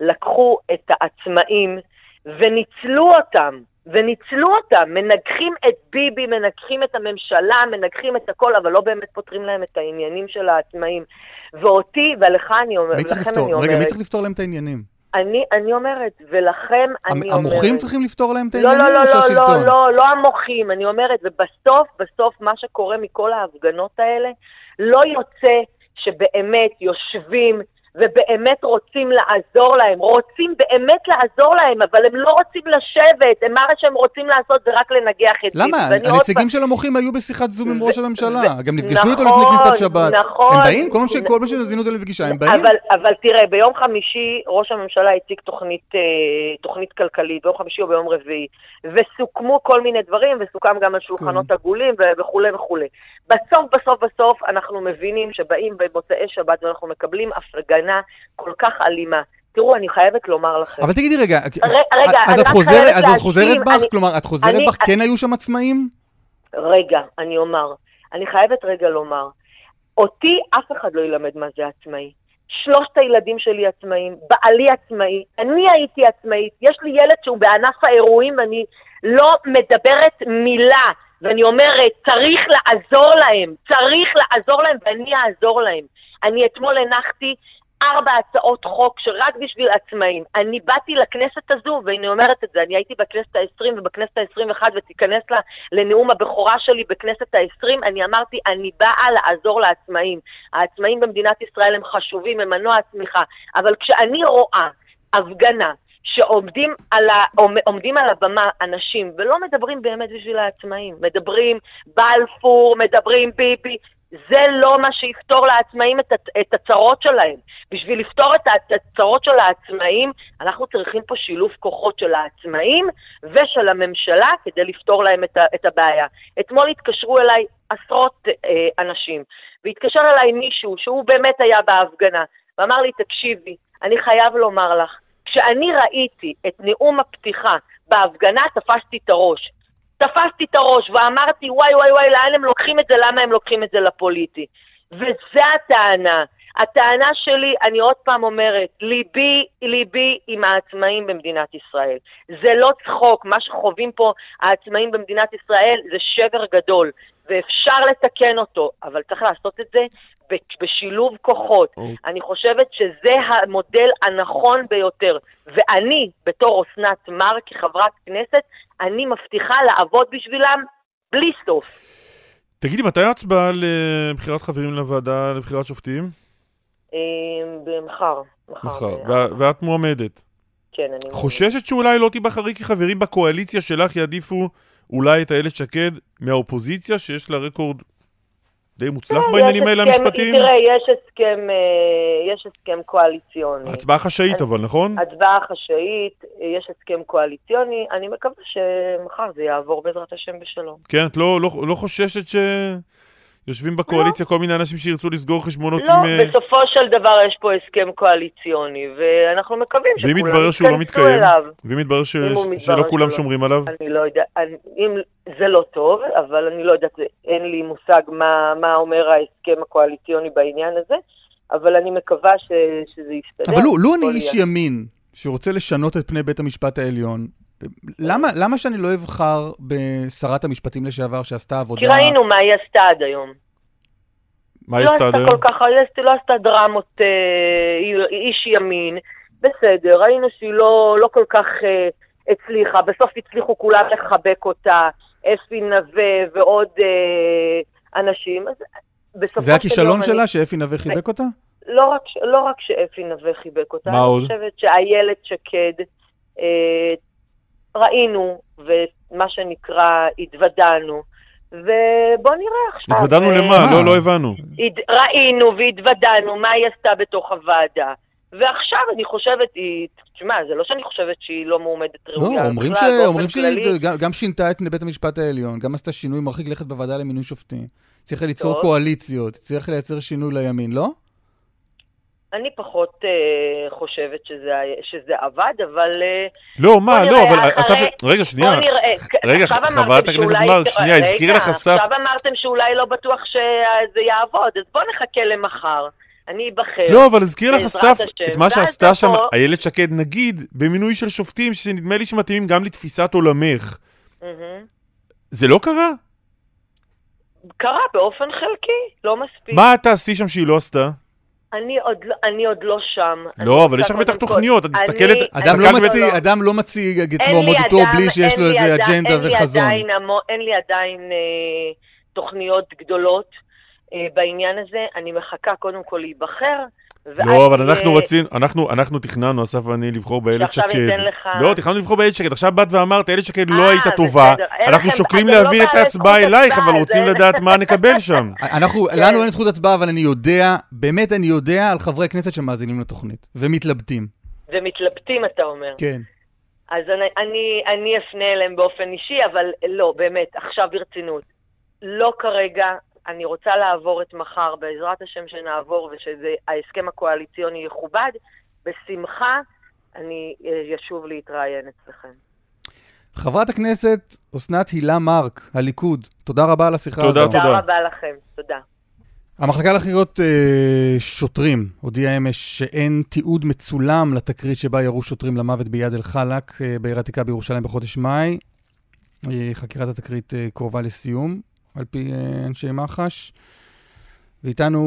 S4: לקחו את העצמאים וניצלו אותם, וניצלו אותם, מנגחים את ביבי, מנגחים את הממשלה, מנגחים את הכל, אבל לא באמת פותרים להם את העניינים של העצמאים. ואותי, ולך אני אומרת,
S2: מי צריך
S4: ולכם
S2: לפתור?
S4: אני אומרת,
S2: רגע, מי צריך לפתור להם את העניינים?
S4: אני, אני אומרת, ולכם אני אומרת...
S2: המוחים צריכים לפתור להם את
S4: לא,
S2: העניינים
S4: לא,
S2: או
S4: לא, לא,
S2: שהשלטון?
S4: לא, לא, לא המוחים, אני אומרת, ובסוף, בסוף, מה שקורה מכל ההפגנות האלה, לא יוצא שבאמת יושבים ובאמת רוצים לעזור להם, רוצים באמת לעזור להם, אבל הם לא רוצים לשבת, הם מה שהם רוצים לעשות זה רק לנגח את
S2: למה?
S4: ואני עוד
S2: הנציגים של המוחים היו בשיחת זום עם ראש הממשלה. גם נפגשו איתו לפני
S4: נכון,
S2: כניסת שבת.
S4: נכון.
S2: הם באים? כל פעם שזינו אותו לפגישה, הם באים?
S4: אבל, תראה, ביום חמישי ראש הממשלה הציג תוכנית, אה, תוכנית כלכלית, ביום חמישי או ביום רביעי, וסוכמו כל מיני דברים, וסוכם גם על שולחנות
S2: כן.
S4: עגולים וכולי וכולי. בסוף, בסוף, בסוף, אנחנו מבינים שבאים במוצאי שבת ואנחנו מקבלים הפגנה כל כך אלימה. תראו, אני חייבת לומר לכם,
S2: אבל תגידי רגע,
S4: רגע,
S2: אז
S4: אני
S2: את חוזרת-
S4: חייבת
S2: אז את חוזרת
S4: להשלים,
S2: בך?
S4: אני-
S2: כלומר, את חוזרת
S4: אני-
S2: בך? כן היו שם עצמאים?
S4: רגע, אני אומר, אני חייבת רגע לומר, אותי אף אחד לא ילמד מה זה עצמאי. שלושת הילדים שלי עצמאים, בעלי עצמאי, אני הייתי עצמאית, יש לי ילד שהוא בענף האירועים ואני לא מדברת מילה, ואני אומרת, צריך לעזור להם, צריך לעזור להם ואני אעזור להם. אני אתמול הנחתי ארבע הצעות חוק שרק בשביל עצמאים. אני באתי לכנסת הזו, ואני אומרת את זה, אני הייתי בכנסת ה-20 ובכנסת ה-21 ותיכנס לה, לנאום הבכורה שלי בכנסת ה-20, אני אמרתי, אני באה לעזור לעצמאים. העצמאים במדינת ישראל הם חשובים, הם מנוע הצמיחה, אבל כשאני רואה הפגנה שעומדים על, ה, עומ- עומדים על הבמה אנשים ולא מדברים באמת בשביל העצמאים, מדברים בלפור, מדברים ביבי, זה לא מה שיפתור לעצמאים את, את הצרות שלהם. בשביל לפתור את הצרות של העצמאים, אנחנו צריכים פה שילוב כוחות של העצמאים ושל הממשלה כדי לפתור להם את, את הבעיה. אתמול התקשרו אליי עשרות אה, אנשים, והתקשר אליי מישהו שהוא באמת היה בהפגנה, ואמר לי, תקשיבי, אני חייב לומר לך, כשאני ראיתי את נאום הפתיחה בהפגנה, תפסתי את הראש. תפסתי את הראש ואמרתי, וואי וואי וואי, לאן הם לוקחים את זה, למה הם לוקחים את זה לפוליטי. וזו הטענה. הטענה שלי, אני עוד פעם אומרת, ליבי, ליבי עם העצמאים במדינת ישראל. זה לא צחוק, מה שחווים פה העצמאים במדינת ישראל זה שבר גדול, ואפשר לתקן אותו, אבל צריך לעשות את זה בשילוב כוחות.
S1: אוקיי.
S4: אני חושבת שזה המודל הנכון ביותר. ואני, בתור אסנת מאר, כחברת כנסת, אני מבטיחה לעבוד בשבילם בלי סוף.
S1: תגידי, מתי ההצבעה לבחירת חברים לוועדה לבחירת שופטים?
S4: אה.
S1: מחר.
S4: ב-
S1: וה- ואת מועמדת.
S4: כן, אני...
S1: חוששת שאולי לא תיבחרי כי חברים בקואליציה שלך יעדיפו אולי את איילת שקד מהאופוזיציה, שיש לה רקורד די מוצלח בעניינים האלה המשפטיים?
S4: תראה, יש הסכם, אה, יש הסכם קואליציוני.
S1: הצבעה חשאית אבל, נכון?
S4: הצבעה חשאית, אה, יש הסכם קואליציוני, אני מקווה שמחר זה יעבור בעזרת השם בשלום.
S1: כן, את לא, לא, לא חוששת שיושבים בקואליציה כל מיני אנשים שירצו לסגור חשבונות
S4: לא,
S1: עם... אה,
S4: בסופו של דבר יש פה הסכם קואליציוני, ואנחנו מקווים
S1: ואם
S4: שכולם
S1: יתברר שהוא לא
S4: יתכנסו
S1: מתקיים?
S4: אליו.
S1: ואם יתברר ש... שלא כולם
S4: שלא.
S1: שומרים עליו?
S4: אני לא יודע, אני, אם זה לא טוב, אבל אני לא יודעת, אין לי מושג מה, מה אומר ההסכם הקואליציוני בעניין הזה, אבל אני מקווה ש, שזה יסתדר.
S2: אבל לו, לו אני איש. ימין שרוצה לשנות את פני בית המשפט העליון, למה, למה שאני לא אבחר בשרת המשפטים לשעבר שעשתה עבודה...
S4: כי ראינו מה היא עשתה עד היום.
S1: מה היא
S4: לא
S1: עשתה עד היום?
S4: כל כך, היא עשתה- לא עשתה דרמות, אה, היא היא איש ימין, בסדר, ראינו שהיא לא, לא כל כך אה, הצליחה, בסוף הצליחו כולם לחבק אותה, אפי נווה ועוד אה, אנשים, אז בסופו
S2: זה
S4: של
S2: הכישלון
S4: יום אני-
S2: שלה, שאפי נווה חיבק אותה?
S4: לא רק, לא רק שאפי נווה חיבק אותה,
S1: מה
S4: אני
S1: עוד?
S4: חושבת שאיילת שקד, אה, ראינו, ומה שנקרא, התוודענו, ובוא נראה עכשיו.
S1: התוודענו
S4: אה,
S1: למה? לא, לא הבנו.
S4: ראינו והתוודענו מה היא עשתה בתוך הוועדה. ועכשיו אני חושבת, היא, תשמע, זה לא שאני חושבת שהיא לא מועמדת
S2: לא,
S4: ראויה.
S2: אומרים, ש...
S4: באופן
S2: אומרים שהיא. גם, גם שינתה את בית המשפט העליון, גם עשתה שינוי מרחיק לכת בוועדה למינוי שופטים. הצליחה ליצור
S4: טוב.
S2: קואליציות, הצליחה לייצר שינוי לימין, לא?
S4: אני פחות אה, חושבת שזה, שזה עבד, אבל... אה,
S1: לא, מה, לא, אבל
S4: אחרי-
S1: אסף, רגע, שנייה.
S4: בוא נראה.
S1: רגע, חברת הכנסת מארק, שנייה, הזכיר
S4: רגע,
S1: לך אסף...
S4: עכשיו אמרתם שאולי לא בטוח שזה יעבוד, אז בוא נחכה למחר. אני אבחר.
S1: לא, אבל הזכיר לך אסף. את מה שעשתה שם איילת שקד, נגיד, במינוי של שופטים, שנדמה לי שמתאימים גם לתפיסת עולמך. זה לא קרה?
S4: קרה באופן חלקי, לא מספיק.
S1: מה את תעשי שם שהיא לא עשתה?
S4: אני עוד לא- אני עוד לא שם.
S1: לא, אבל יש לך בטח תוכניות, את
S4: אני-
S1: מסתכלת...
S4: אני-
S2: אדם לא מציג, אדם לא מציג את מועמדותו בלי שיש לו איזה אג'נדה
S4: אין לי
S2: וחזון.
S4: עדיין המו- אין לי עדיין אה, תוכניות גדולות אה, בעניין הזה. אני מחכה קודם כל להיבחר.
S1: לא, אבל אנחנו
S4: יהיה-
S1: רצינו, אנחנו, אנחנו תכננו, אסף ואני, לבחור באיילת שקד.
S4: שעכשיו ניתן לך-
S1: לא, תכננו לבחור באיילת שקד. עכשיו באת ואמרת, איילת שקד לא
S4: אה,
S1: הייתה טובה. אנחנו שוקלים
S4: לא
S1: להעביר את ההצבעה אלייך, אבל רוצים לדעת מה נקבל שם. [LAUGHS]
S2: אנחנו,
S4: כן.
S2: לנו אין זכות הצבעה, אבל אני יודע, באמת אני יודע על חברי כנסת שמאזינים לתוכנית, ומתלבטים.
S4: ומתלבטים, אתה אומר.
S2: כן.
S4: אז אני, אני, אני אפנה אליהם באופן אישי, אבל לא, באמת, עכשיו ברצינות. לא כרגע, אני רוצה לעבור את מחר, בעזרת השם שנעבור ושההסכם הקואליציוני יכובד, בשמחה אני אה, אשוב להתראיין אצלכם.
S2: חברת הכנסת אסנת הילה מארק, הליכוד, תודה רבה על השיחה
S1: תודה,
S2: הזו.
S1: תודה.
S4: תודה רבה לכם, תודה.
S2: המחלקה לחקירות אה, שוטרים הודיעה אמש שאין תיעוד מצולם לתקרית שבה ירו שוטרים למוות ביד אל-חלאק אה, בעיר העתיקה בירושלים בחודש מאי. אה, חקירת התקרית אה, קרובה לסיום, על פי אה, אנשי מח"ש. ואיתנו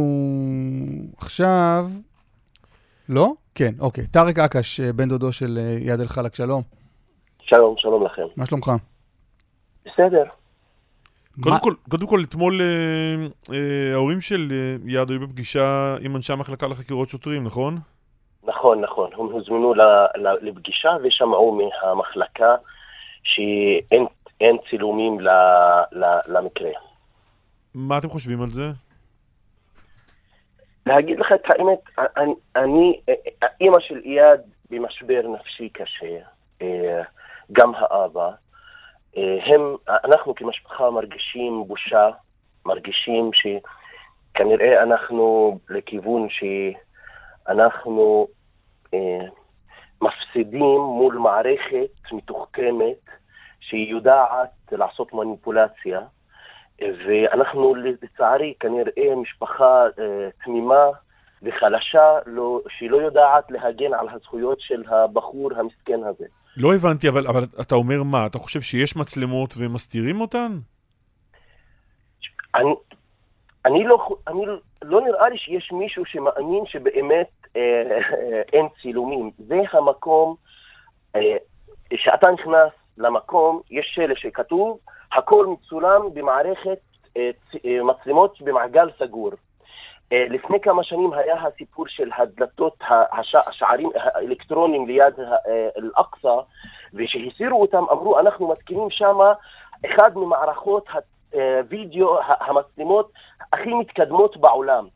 S2: עכשיו... לא? כן, אוקיי. טארק אקש, אה, בן דודו של אה, יד אל-חלאק, שלום.
S6: שלום, שלום לכם.
S2: מה שלומך?
S6: בסדר.
S1: קודם
S2: מה-
S1: כל, קודם כל, אתמול אה, אה, ההורים של אה, יעד היו בפגישה עם אנשי המחלקה לחקירות שוטרים, נכון?
S6: נכון, נכון. הם הוזמנו ל- ל- לפגישה ושמעו מהמחלקה שאין אין צילומים ל- ל- למקרה.
S1: מה אתם חושבים על זה?
S6: להגיד לך את האמת, אני, אני אימא של איאד במשבר נפשי קשה, אה, גם האבא. אה, הם, אנחנו כמשפחה מרגישים בושה, מרגישים שכנראה אנחנו לכיוון שאנחנו אה, מפסידים מול מערכת מתוחכמת שהיא יודעת לעשות מניפולציה. ואנחנו לצערי כנראה משפחה אה, תמימה וחלשה לא, שהיא לא יודעת להגן על הזכויות של הבחור המסכן הזה.
S1: לא הבנתי, אבל, אבל אתה אומר מה? אתה חושב שיש מצלמות ומסתירים אותן?
S6: אני, אני, לא, אני לא נראה לי שיש מישהו שמאמין שבאמת אה, אה, אין צילומים. זה המקום, אה, שאתה נכנס למקום, יש שלט שכתוב, הכל מצולם במערכת אה, אה, מצלמות במעגל סגור. אה, לפני כמה שנים היה הסיפור של הדלתות, השערים האלקטרוניים ליד אל-אקצא, וכשהסירו אותם אמרו, אנחנו מתקינים שם אחד ממערכות הווידאו, המצלמות הכי מתקדמות בעולם.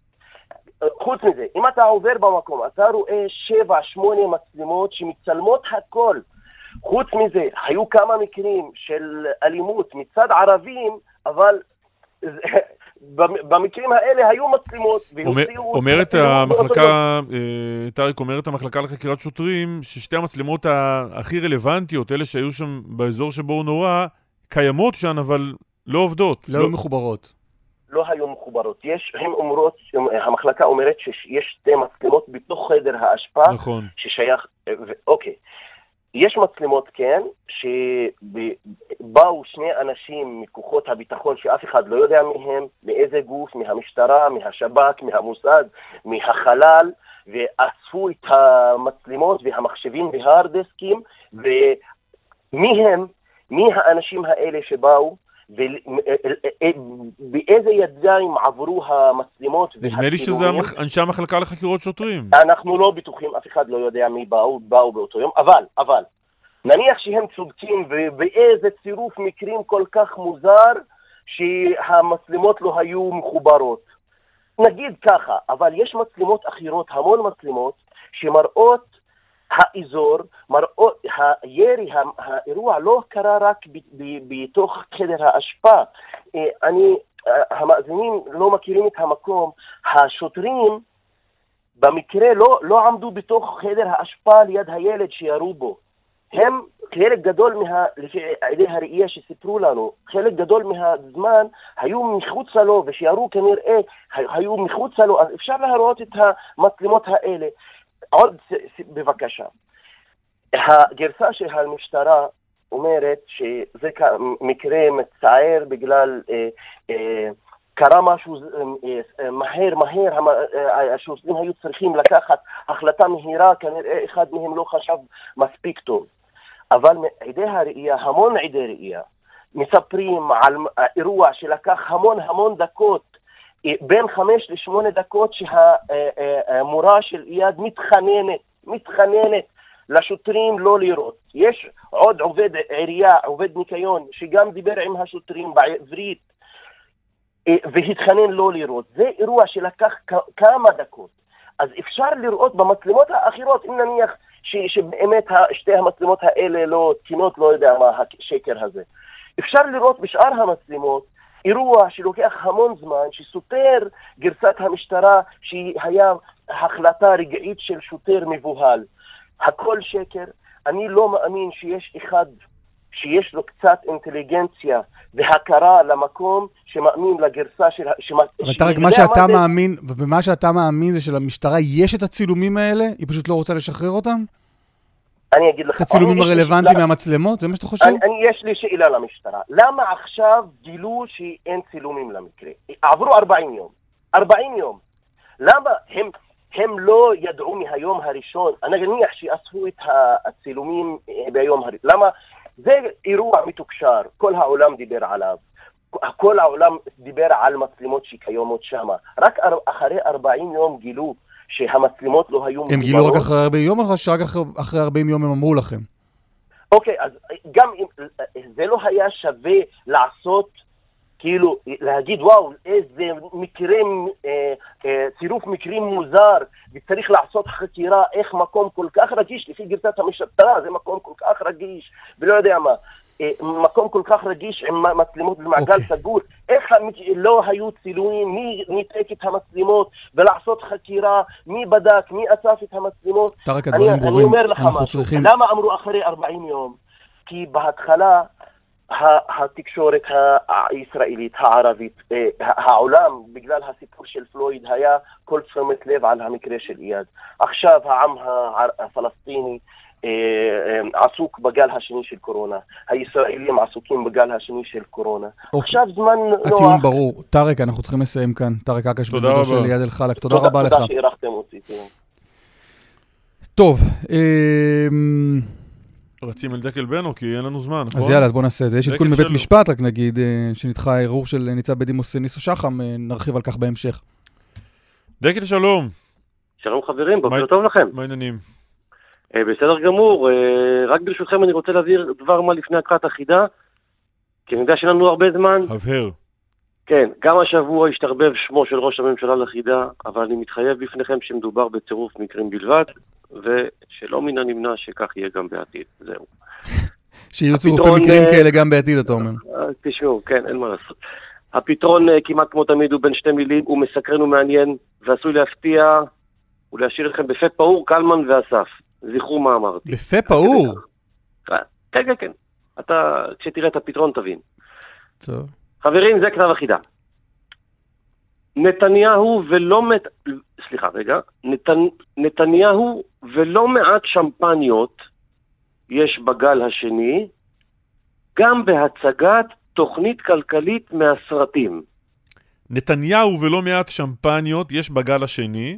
S6: חוץ מזה, אם אתה עובר במקום, אתה רואה שבע, שמונה מצלמות שמצלמות הכל. חוץ מזה, היו כמה מקרים של אלימות מצד ערבים, אבל במקרים האלה היו מצלמות. והוציאו
S1: אומרת המחלקה, אה, טאריק, אומרת המחלקה לחקירת שוטרים, ששתי המצלמות הכי רלוונטיות, אלה שהיו שם באזור שבו הוא נורא, קיימות שם, אבל לא עובדות.
S2: לא היו מחוברות.
S6: לא היו מחוברות. יש, הן אומרות, המחלקה אומרת שיש שתי מצלמות בתוך חדר האשפה,
S1: נכון.
S6: ששייך, ו- אוקיי. יש מצלמות, כן, שבאו שני אנשים מכוחות הביטחון שאף אחד לא יודע מי הם, מאיזה גוף, מהמשטרה, מהשב"כ, מהמוסד, מהחלל, ואספו את המצלמות והמחשבים וההרדסקים, ומי הם, מי האנשים האלה שבאו, ובאיזה ידיים עברו המצלמות
S1: נדמה לי שזה. המח... אנשי המחלקה לחקירות שוטרים.
S6: אנחנו לא בטוחים, אף אחד לא יודע מי באו, באו באותו יום, אבל, אבל, נניח שהם צודקים ובאיזה צירוף מקרים כל כך מוזר שהמצלמות לא היו מחוברות. נגיד ככה, אבל יש מצלמות אחרות, המון מצלמות, שמראות האזור, מראות, הירי, האירוע לא קרה רק ב- ב- בתוך חדר האשפה. אה, אני, אה, המאזינים לא מכירים את המקום, השוטרים במקרה לא, לא עמדו בתוך חדר האשפה ליד הילד שירו בו. הם, חלק גדול מה... לפי עדי הראייה שסיפרו לנו, חלק גדול מהזמן היו מחוצה לו, ושירו כנראה היו מחוצה לו, אז אפשר להראות את המצלמות האלה. עוד בבקשה. הגרסה של המשטרה אומרת שזה מקרה מצער בגלל אה, אה, קרה משהו אה, מהר מהר, השוטרים היו צריכים לקחת החלטה מהירה, כנראה אחד מהם לא חשב מספיק טוב. אבל עדי הראייה, המון עדי ראייה, מספרים על אירוע שלקח המון המון דקות, בין חמש לשמונה דקות שהמורה של איאד מתחננת, מתחננת לשוטרים לא לירות. יש עוד עובד עירייה, עובד ניקיון, שגם דיבר עם השוטרים בעברית אה, והתחנן לא לירות. זה אירוע שלקח כמה דקות. אז אפשר לראות במצלמות האחרות, אם נניח ש, שבאמת שתי המצלמות האלה לא תקינות, לא יודע מה השקר הזה. אפשר לראות בשאר המצלמות אירוע שלוקח המון זמן, שסותר גרסת המשטרה שהיה החלטה רגעית של שוטר מבוהל. הכל שקר. אני לא מאמין שיש אחד שיש לו קצת אינטליגנציה והכרה למקום שמאמין לגרסה של... ה- שמ-
S2: אבל טארק, מה שאתה מאמין, ומה שאתה מאמין זה שלמשטרה יש את הצילומים האלה, היא פשוט לא רוצה לשחרר אותם?
S6: אני אגיד לך...
S2: את הצילומים הרלוונטיים מהמצלמות? זה מה שאתה חושב?
S6: אני, אני, יש לי שאלה למשטרה. למה עכשיו גילו שאין צילומים למקרה? עברו 40 יום. 40 יום. למה הם, הם לא ידעו מהיום הראשון? אני נניח שאספו את הצילומים אה, ביום הראשון. למה? זה אירוע מתוקשר, כל העולם דיבר עליו. כל העולם דיבר על מצלמות שקיימות שם. רק אחרי 40 יום גילו שהמצלמות לא היו
S2: הם גילו רק
S6: מחוברות.
S2: אחרי 40 יום, או שרק אחרי- אחרי 40 יום הם אמרו לכם?
S6: אוקיי, אז גם אם זה לא היה שווה לעשות, כאילו, להגיד, וואו, איזה מקרה, אה, אה, צירוף מקרים מוזר, וצריך לעשות חקירה איך מקום כל כך רגיש, לפי גרסת המשטרה, זה מקום כל כך רגיש, ולא יודע מה. אה, מקום כל כך רגיש עם מצלמות במעגל
S2: אוקיי.
S6: סגור, איך. לא היו צילומים, מי ניתק את המצלמות, ולעשות חקירה, מי בדק, מי אסף את המצלמות. אני,
S2: הדברים
S6: אני
S2: ברורים.
S6: אומר לך משהו,
S2: צריכים...
S6: למה אמרו אחרי 40 יום? כי בהתחלה התקשורת הישראלית, הערבית, אה, העולם, בגלל הסיפור של פלויד, היה כל תשומת לב על המקרה של איאד. עכשיו העם הע- הפלסטיני עסוק בגל השני של קורונה. הישראלים עסוקים בגל השני של קורונה.
S2: אוקיי.
S6: עכשיו זמן נוח.
S2: הטיעון ברור. טארק, אנחנו צריכים לסיים כאן. טארק אקש
S1: תודה רבה.
S2: של ליד אל-חלק. תודה רבה לך.
S6: תודה שאירחתם אותי. כן.
S2: טוב, אמ,
S1: רצים אל דקל בנו, כי אין לנו זמן, נכון?
S2: אז יאללה, אז בוא נעשה את זה. יש עדכון מבית
S1: שלו.
S2: משפט, רק נגיד, אה, שנדחה הערעור של ניצב בדימוס ניסו שחם, אה, נרחיב על כך בהמשך.
S1: דקל שלום,
S7: שלום חברים,
S1: מה-
S7: בוקר טוב לכם.
S1: מה העניינים?
S7: אה, בסדר גמור, אה, רק ברשותכם אני רוצה להבהיר דבר מה לפני הקראת החידה, כי אני יודע שאין לנו הרבה זמן.
S1: הבהר.
S7: כן, גם השבוע השתרבב שמו של ראש הממשלה לחידה, אבל אני מתחייב בפניכם שמדובר בצירוף מקרים בלבד, ושלא מן הנמנע שכך יהיה גם בעתיד. זהו. [LAUGHS]
S2: שיהיו צירופי מקרים
S7: אה,
S2: כאלה גם בעתיד, אתה אומר.
S7: תשמעו, כן, אין מה לעשות. הפתרון כמעט כמו תמיד הוא בין שתי מילים, הוא מסקרן ומעניין, ועשוי להפתיע ולהשאיר אתכם בפה פעור, קלמן ואסף. זכרו מה אמרתי.
S2: בפה פעור.
S7: כן, כן, כן. אתה, כשתראה את הפתרון תבין.
S2: טוב.
S7: חברים, זה כתב החידה. נתניהו ולא מת... סליחה, רגע. נתנ... נתניהו ולא מעט שמפניות יש בגל השני, גם בהצגת תוכנית כלכלית מהסרטים.
S1: נתניהו ולא מעט שמפניות יש בגל השני,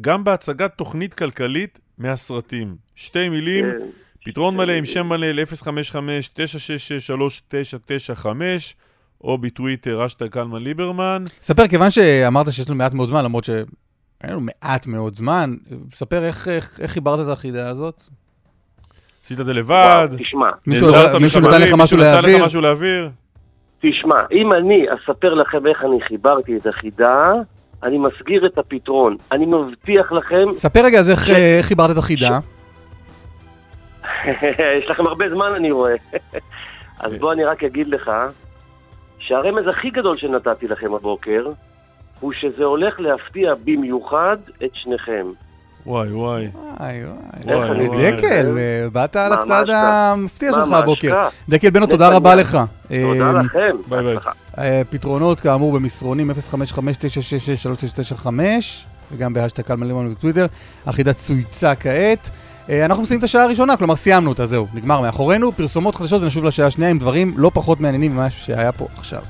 S1: גם בהצגת תוכנית כלכלית מהסרטים. שתי מילים,
S7: כן.
S1: פתרון מלא עם שם מלא ל-055-966-3995, או בטוויטר, אשטג קלמן ליברמן.
S2: ספר, כיוון שאמרת שיש לנו מעט מאוד זמן, למרות שאין לנו מעט מאוד זמן, ספר איך- איך איך חיברת את החידה הזאת.
S1: עשית את זה לבד,
S7: וואו, תשמע,
S2: מישהו מישהו נתן לך משהו
S1: מישהו נתן
S2: להעביר?
S1: לך משהו להעביר?
S7: תשמע, אם אני אספר לכם איך אני חיברתי את החידה, אני מסגיר את הפתרון. אני מבטיח לכם,
S2: ספר רגע אז איך אה, חיברת את החידה. [LAUGHS]
S7: יש לכם הרבה זמן אני רואה. אז בוא אני רק אגיד לך, שהרמז הכי גדול שנתתי לכם הבוקר, הוא שזה הולך להפתיע במיוחד את שניכם.
S1: וואי, וואי.
S2: וואי, וואי. וואי. דקל, אה, באת על הצד. המפתיע שלך הבוקר. דקל בנו, תודה. רבה לך.
S7: תודה
S2: אה,
S7: לכם.
S1: ביי ביי.
S2: אה, פתרונות כאמור במסרונים 055-966-3695 וגם בהשטג קלמן ליברמן בטוויטר. החידה צויצה כעת. אנחנו מסיימים את השעה הראשונה, כלומר סיימנו אותה, זהו, נגמר מאחורינו. פרסומות חדשות ונשוב לשעה השנייה עם דברים לא פחות מעניינים ממה שהיה פה עכשיו.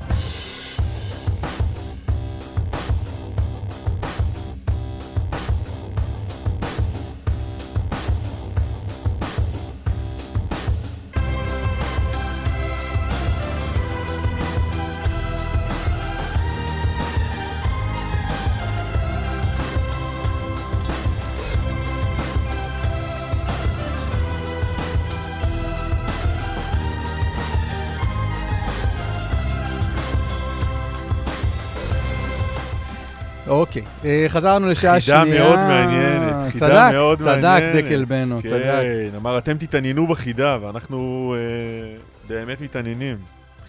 S2: חזרנו לשעה
S1: חידה
S2: שנייה.
S1: מאוד מעניינת, חידה
S2: צדק,
S1: מאוד
S2: צדק
S1: מעניינת.
S2: דקל בנו, צדק.
S1: כן, אמר, אתם תתעניינו בחידה, ואנחנו אה, באמת מתעניינים.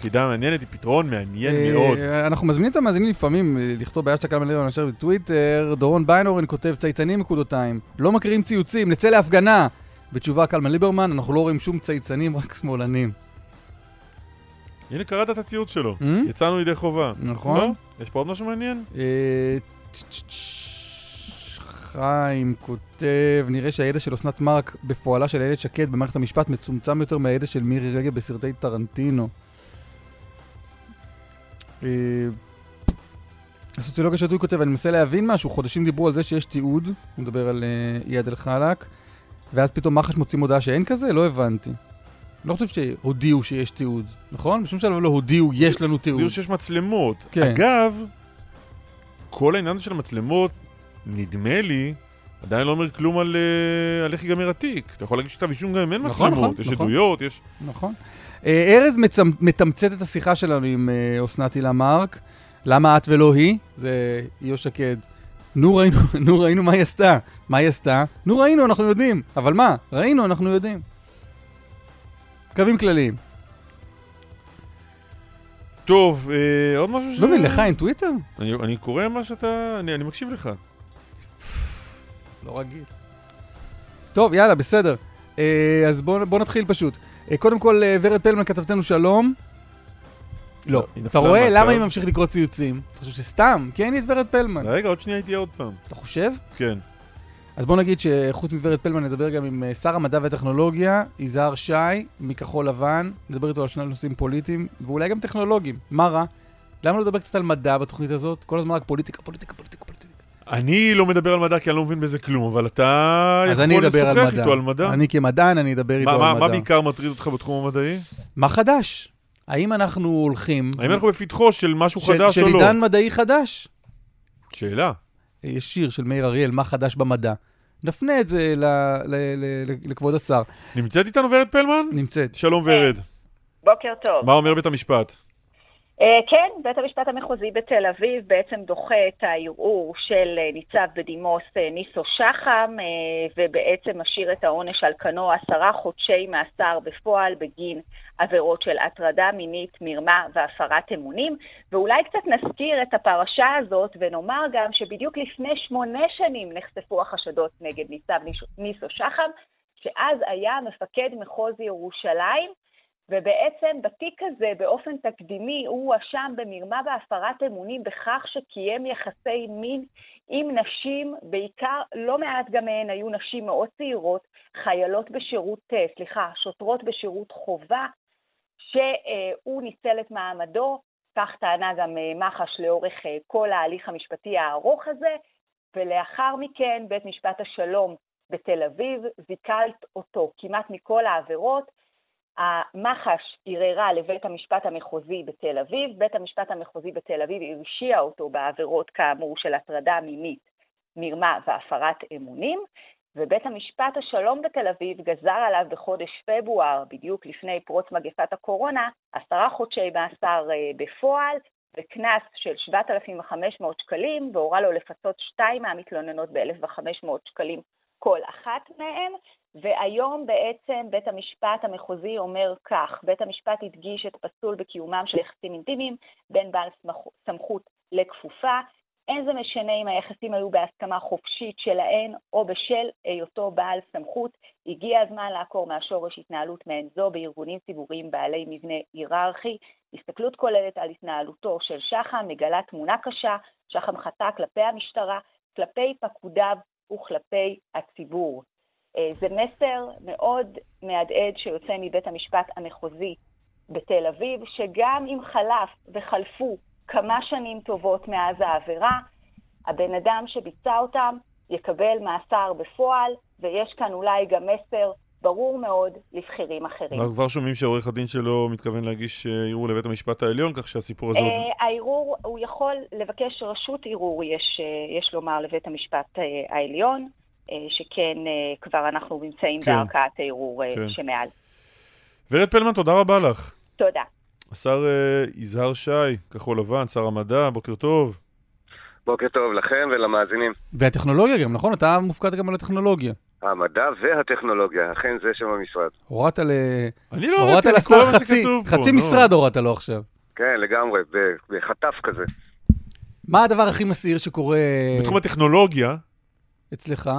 S1: חידה מעניינת היא פתרון מעניין
S2: אה,
S1: מאוד.
S2: אנחנו מזמינים את המאזינים לפעמים אה, לכתוב בהשטג כמה ליברמן אשר בטוויטר, דורון ביינורן כותב צייצנים נקודותיים, לא מכירים ציוצים, נצא להפגנה. בתשובה קלמן ליברמן, אנחנו לא רואים שום צייצנים, רק שמאלנים.
S1: הנה, קראת את הציוץ שלו.
S2: Hmm?
S1: יצאנו ידי חובה.
S2: נכון.
S1: לא? יש פה עוד משהו מעניין?
S2: אה, חיים כותב, נראה שהידע של אסנת מארק בפועלה של איילת שקד במערכת המשפט מצומצם יותר מהידע של מירי רגב בסרטי טרנטינו. אה, הסוציולוג השתוי כותב, אני מנסה להבין משהו, חודשים דיברו על זה שיש תיעוד, הוא מדבר על אה, איאד אל-חלאק, ואז פתאום מח"ש מוצאים הודעה שאין כזה? לא הבנתי. לא חושב שהודיעו שיש תיעוד, נכון? בשום שלב לא הודיעו, יש לנו תיעוד.
S1: הודיעו שיש מצלמות.
S2: כן.
S1: אגב, כל העניין של המצלמות, נדמה לי, עדיין לא אומר כלום על אה, על איך ייגמר התיק. אתה יכול להגיד שכתב אישום גם אם אין
S2: נכון,
S1: מצלמות,
S2: נכון,
S1: יש
S2: נכון.
S1: עדויות, יש...
S2: נכון. אה, ארז מצמ- מתמצת את השיחה שלנו עם אה, אסנת הילה מארק. למה את ולא היא? זה איו שקד. נו ראינו, [LAUGHS] נו ראינו מה היא עשתה. מה היא עשתה? נו ראינו, אנחנו יודעים. אבל מה? ראינו, אנחנו יודעים. קווים כלליים.
S1: טוב, אה, עוד משהו ש...
S2: לא מבין, לך אין טוויטר?
S1: אני, אני קורא מה שאתה... אני, אני מקשיב לך.
S2: לא רגיל. טוב, יאללה, בסדר. אה, אז בואו בוא נתחיל פשוט. אה, קודם כל, אה, ורד פלמן כתבתנו שלום. לא.
S1: היא
S2: אתה רואה? למה אני ממשיך לקרוא ציוצים? אתה חושב שסתם? כי אין לי את ורד פלמן.
S1: רגע, עוד שנייה הייתי עוד פעם.
S2: אתה חושב?
S1: כן.
S2: אז בוא נגיד שחוץ מוורד פלמן נדבר גם עם אה, שר המדע והטכנולוגיה, יזהר שי, מכחול לבן, נדבר איתו על שני נושאים פוליטיים, ואולי גם טכנולוגיים. מה רע? למה לא לדבר קצת על מדע בתוכנית הזאת? כל הזמן רק פוליטיקה, פוליטיקה, פוליטיקה, פוליטיקה.
S1: אני לא מדבר על מדע כי אני לא מבין בזה כלום, אבל אתה יכול לשוחח. איתו על מדע.
S2: אני כמדען, אני אדבר איתו
S1: מה,
S2: על
S1: מה,
S2: מדע.
S1: מה בעיקר מטריד אותך בתחום המדעי?
S2: מה חדש? האם אנחנו הולכים...
S1: האם אנחנו בפתחו של משהו
S2: של-
S1: חדש או
S2: של
S1: לא?
S2: עידן מדעי חדש?
S1: שאלה.
S2: יש שיר של מאיר אריאל, מה חדש במדע. נפנה את זה ל- ל- ל- ל- לכבוד השר.
S1: נמצאת איתנו ורד פלמן?
S2: נמצאת.
S1: שלום ורד.
S8: בוקר טוב.
S1: מה אומר בית המשפט?
S8: אה, כן, בית המשפט המחוזי בתל אביב בעצם דוחה את הערעור של אה, ניצב בדימוס אה, ניסו שחם, ובעצם משאיר את העונש על כנו עשרה חודשי מאסר בפועל בגין עבירות של הטרדה מינית, מרמה והפרת אמונים. ואולי קצת נזכיר את הפרשה הזאת ונאמר גם שבדיוק לפני שמונה שנים נחשפו החשדות נגד ניצב ניסו שחם, שאז היה מפקד מחוז ירושלים. ובעצם בתיק הזה, באופן תקדימי, הוא הואשם במרמה והפרת אמונים בכך שקיים יחסי מין עם נשים, בעיקר, לא מעט גם מהן היו נשים מאוד צעירות, חיילות בשירות, אה, סליחה, שוטרות בשירות חובה, שהוא ניצל את מעמדו, כך טענה גם אה, מח"ש לאורך אה, כל ההליך המשפטי הארוך הזה, ולאחר מכן בית משפט השלום בתל אביב זיכה אותו. כמעט מכל העבירות, המח"ש ערערה לבית המשפט המחוזי בתל אביב, בית המשפט המחוזי בתל אביב הרשיע אותו בעבירות כאמור של הטרדה מינית, מרמה והפרת אמונים, ובית המשפט השלום בתל אביב גזר עליו בחודש פברואר, בדיוק לפני פרוץ מגפת הקורונה, עשרה חודשי מאסר אה, בפועל וקנס של 7,500 שקלים, והורה לו לפצות שתיים מהמתלוננות ב-1,500 שקלים כל אחת מהן, והיום בעצם בית המשפט המחוזי אומר כך, בית המשפט הדגיש את פסול בקיומם של יחסים אינטימיים בין בעל סמכ- סמכות לכפופה, אין זה משנה אם היחסים היו בהסכמה חופשית שלהן או בשל היותו בעל סמכות, הגיע הזמן לעקור מהשורש התנהלות מעין זו בארגונים ציבוריים בעלי מבנה היררכי. הסתכלות כוללת על התנהלותו של שחם מגלה תמונה קשה, שחם חטא כלפי המשטרה, כלפי פקודיו וכלפי הציבור. אה, זה מסר מאוד מהדהד שיוצא מבית המשפט המחוזי בתל אביב, שגם אם חלף וחלפו כמה שנים טובות מאז העבירה, הבן אדם שביצע אותם יקבל מאסר בפועל, ויש כאן אולי גם מסר ברור מאוד לבכירים אחרים.
S1: אנחנו כבר שומעים שעורך הדין שלו מתכוון להגיש אה, ערעור לבית המשפט העליון, כך שהסיפור הזה עוד...
S8: אה, הערעור, הוא יכול לבקש רשות ערעור, יש, יש לומר, לבית המשפט העליון, שכן כבר אנחנו נמצאים
S1: כן.
S8: בערכאת הערעור
S1: כן.
S8: שמעל.
S1: ורד פלמן, תודה רבה לך.
S8: תודה.
S1: השר אה, יזהר שי, כחול לבן, שר המדע, בוקר טוב.
S9: בוקר טוב לכם ולמאזינים.
S2: והטכנולוגיה גם, נכון? אתה מופקד גם על הטכנולוגיה.
S9: המדע והטכנולוגיה, אכן זה שם המשרד.
S2: הורדת ל...
S1: אני לא
S2: הורדת
S1: הורדתי, אני
S2: לשר חצי,
S1: שכתוב פה,
S2: חצי
S1: נו.
S2: משרד הורדת לו עכשיו.
S9: כן, לגמרי, בחטף כזה.
S2: מה הדבר הכי מסעיר שקורה
S1: בתחום הטכנולוגיה,
S2: אצלך?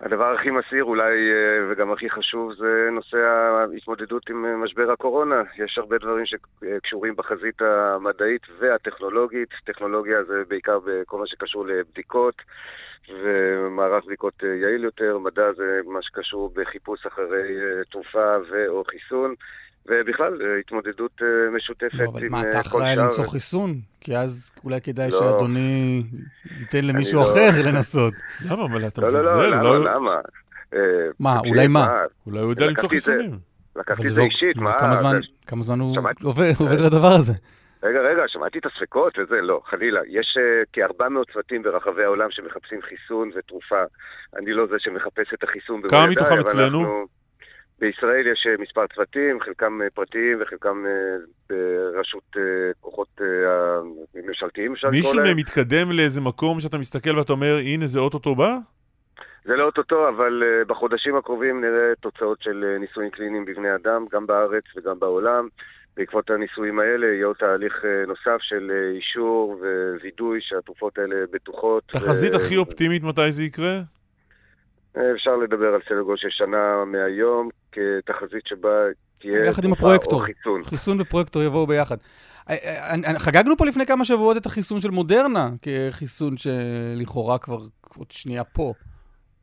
S9: הדבר הכי מסעיר אולי, אה, וגם הכי חשוב, זה נושא ההתמודדות עם אה, משבר הקורונה. יש הרבה דברים שקשורים בחזית המדעית והטכנולוגית. טכנולוגיה זה בעיקר בכל מה שקשור לבדיקות ומערך בדיקות אה, יעיל יותר. מדע זה מה שקשור בחיפוש אחרי תרופה ו/או חיסון. ובכלל, אה, התמודדות אה, משותפת
S2: לא, אבל
S9: עם
S2: מה,
S9: אה,
S2: אתה
S9: כל
S2: אחראי
S9: שאר...
S2: למצוא חיסון? כי אז אולי כדאי
S9: לא.
S2: שאדוני ייתן למישהו
S9: לא.
S2: אחר [LAUGHS] לנסות.
S1: למה? אבל אתה
S9: לא, לא,
S1: מזלזל,
S9: לא,
S1: אולי-
S9: למה, למה?
S2: מה, אולי מה?
S1: אולי הוא יודע למצוא חיסונים.
S9: לקחתי
S2: אבל
S9: את זה
S2: לא-
S9: אישית, מה?
S2: כמה זמן-
S9: זה-
S2: כמה זמן הוא
S9: שמעתי.
S2: עובד על הדבר הזה?
S9: רגע, רגע, שמעתי את הספקות וזה, לא, חלילה. יש uh, כ-400 צוותים ברחבי העולם שמחפשים חיסון ותרופה. אני לא זה שמחפש את החיסון במו
S1: כמה מתוכם
S9: אבל
S1: אצלנו?
S9: בישראל יש אה, מספר צוותים, חלקם אה, פרטיים וחלקם אה, ברשות כוחות ממשלתיים, אפשר לקרוא
S1: מישהו. מהם מתקדם לאיזה מקום שאתה מסתכל ואתה אומר, הנה זה אוטוטו בא?
S9: זה לא אוטוטו, אבל בחודשים הקרובים נראה תוצאות של ניסויים קליניים בבני אדם, גם בארץ וגם בעולם. בעקבות הניסויים האלה יהיה עוד תהליך נוסף של אישור ווידוי שהתרופות האלה בטוחות.
S1: תחזית
S9: ו-
S1: הכי אופטימית מתי זה יקרה?
S9: אפשר לדבר על סדר גודל של שנה מהיום, כתחזית שבה תהיה
S2: יחד עם
S9: תרופה או
S2: הפרויקטור.
S9: חיסון.
S2: חיסון ופרויקטור יבואו ביחד. אה, אה, אה, חגגנו פה לפני כמה שבועות את החיסון של מודרנה, כחיסון שלכאורה כבר עוד שנייה פה.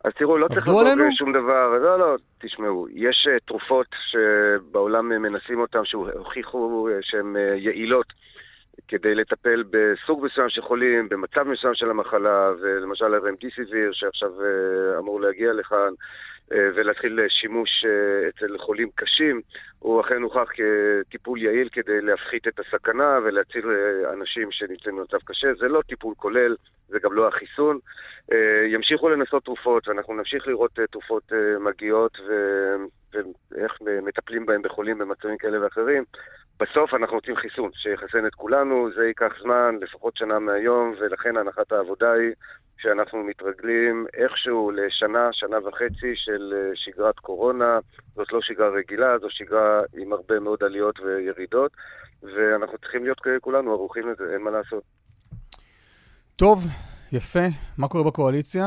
S9: אז תראו, לא צריך
S2: עלינו?
S9: שום דבר, לא, לא, תשמעו, יש תרופות שבעולם מנסים אותן, שהוכיחו שהן יעילות כדי לטפל בסוג מסוים של חולים, במצב מסוים של המחלה, ולמשל הרמדיסיביר שעכשיו אמור להגיע לכאן, ולהתחיל uh, שימוש uh, אצל חולים קשים, הוא אכן הוכח כטיפול יעיל כדי להפחית את הסכנה ולהציל uh, אנשים שנמצאים במצב קשה. זה לא טיפול כולל, זה גם לא החיסון. אה, ימשיכו לנסות תרופות, ואנחנו נמשיך לראות אה, תרופות אה, מגיעות ו- ואיך מטפלים בהם בחולים במצבים כאלה ואחרים. בסוף אנחנו רוצים חיסון, שיחסן את כולנו, זה ייקח זמן, לפחות שנה מהיום, ולכן הנחת העבודה היא שאנחנו מתרגלים איכשהו לשנה, שנה וחצי של אה, שגרת קורונה. זאת לא שגרה רגילה, זו שגרה עם הרבה מאוד עליות וירידות, ואנחנו צריכים להיות כולנו ערוכים לזה, אין מה לעשות.
S2: טוב, יפה. מה קורה בקואליציה?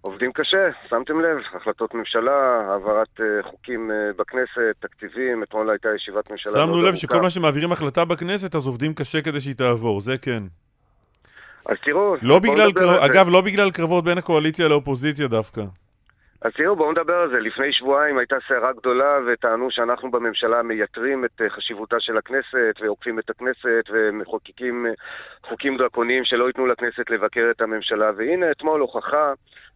S9: עובדים קשה, שמתם לב, החלטות ממשלה, העברת אה, חוקים אה, בכנסת, תקציבים, אתמול הייתה ישיבת ממשלה
S1: שמנו לב
S9: ארוכה.
S1: שכל מה שמעבירים החלטה בכנסת, אז עובדים קשה כדי שהיא תעבור, זה כן.
S9: אז תראו,
S1: לא בגלל, קרב-. אגב, לא בגלל קרבות בין הקואליציה לאופוזיציה דווקא.
S9: אז תראו, בואו נדבר על זה. לפני שבועיים הייתה סערה גדולה וטענו שאנחנו בממשלה מייתרים את אה, חשיבותה של הכנסת ועוקפים את הכנסת ומחוקקים אה, חוקים דרקוניים שלא ייתנו לכנסת לבקר את הממשלה. והנה, אתמול הוכחה,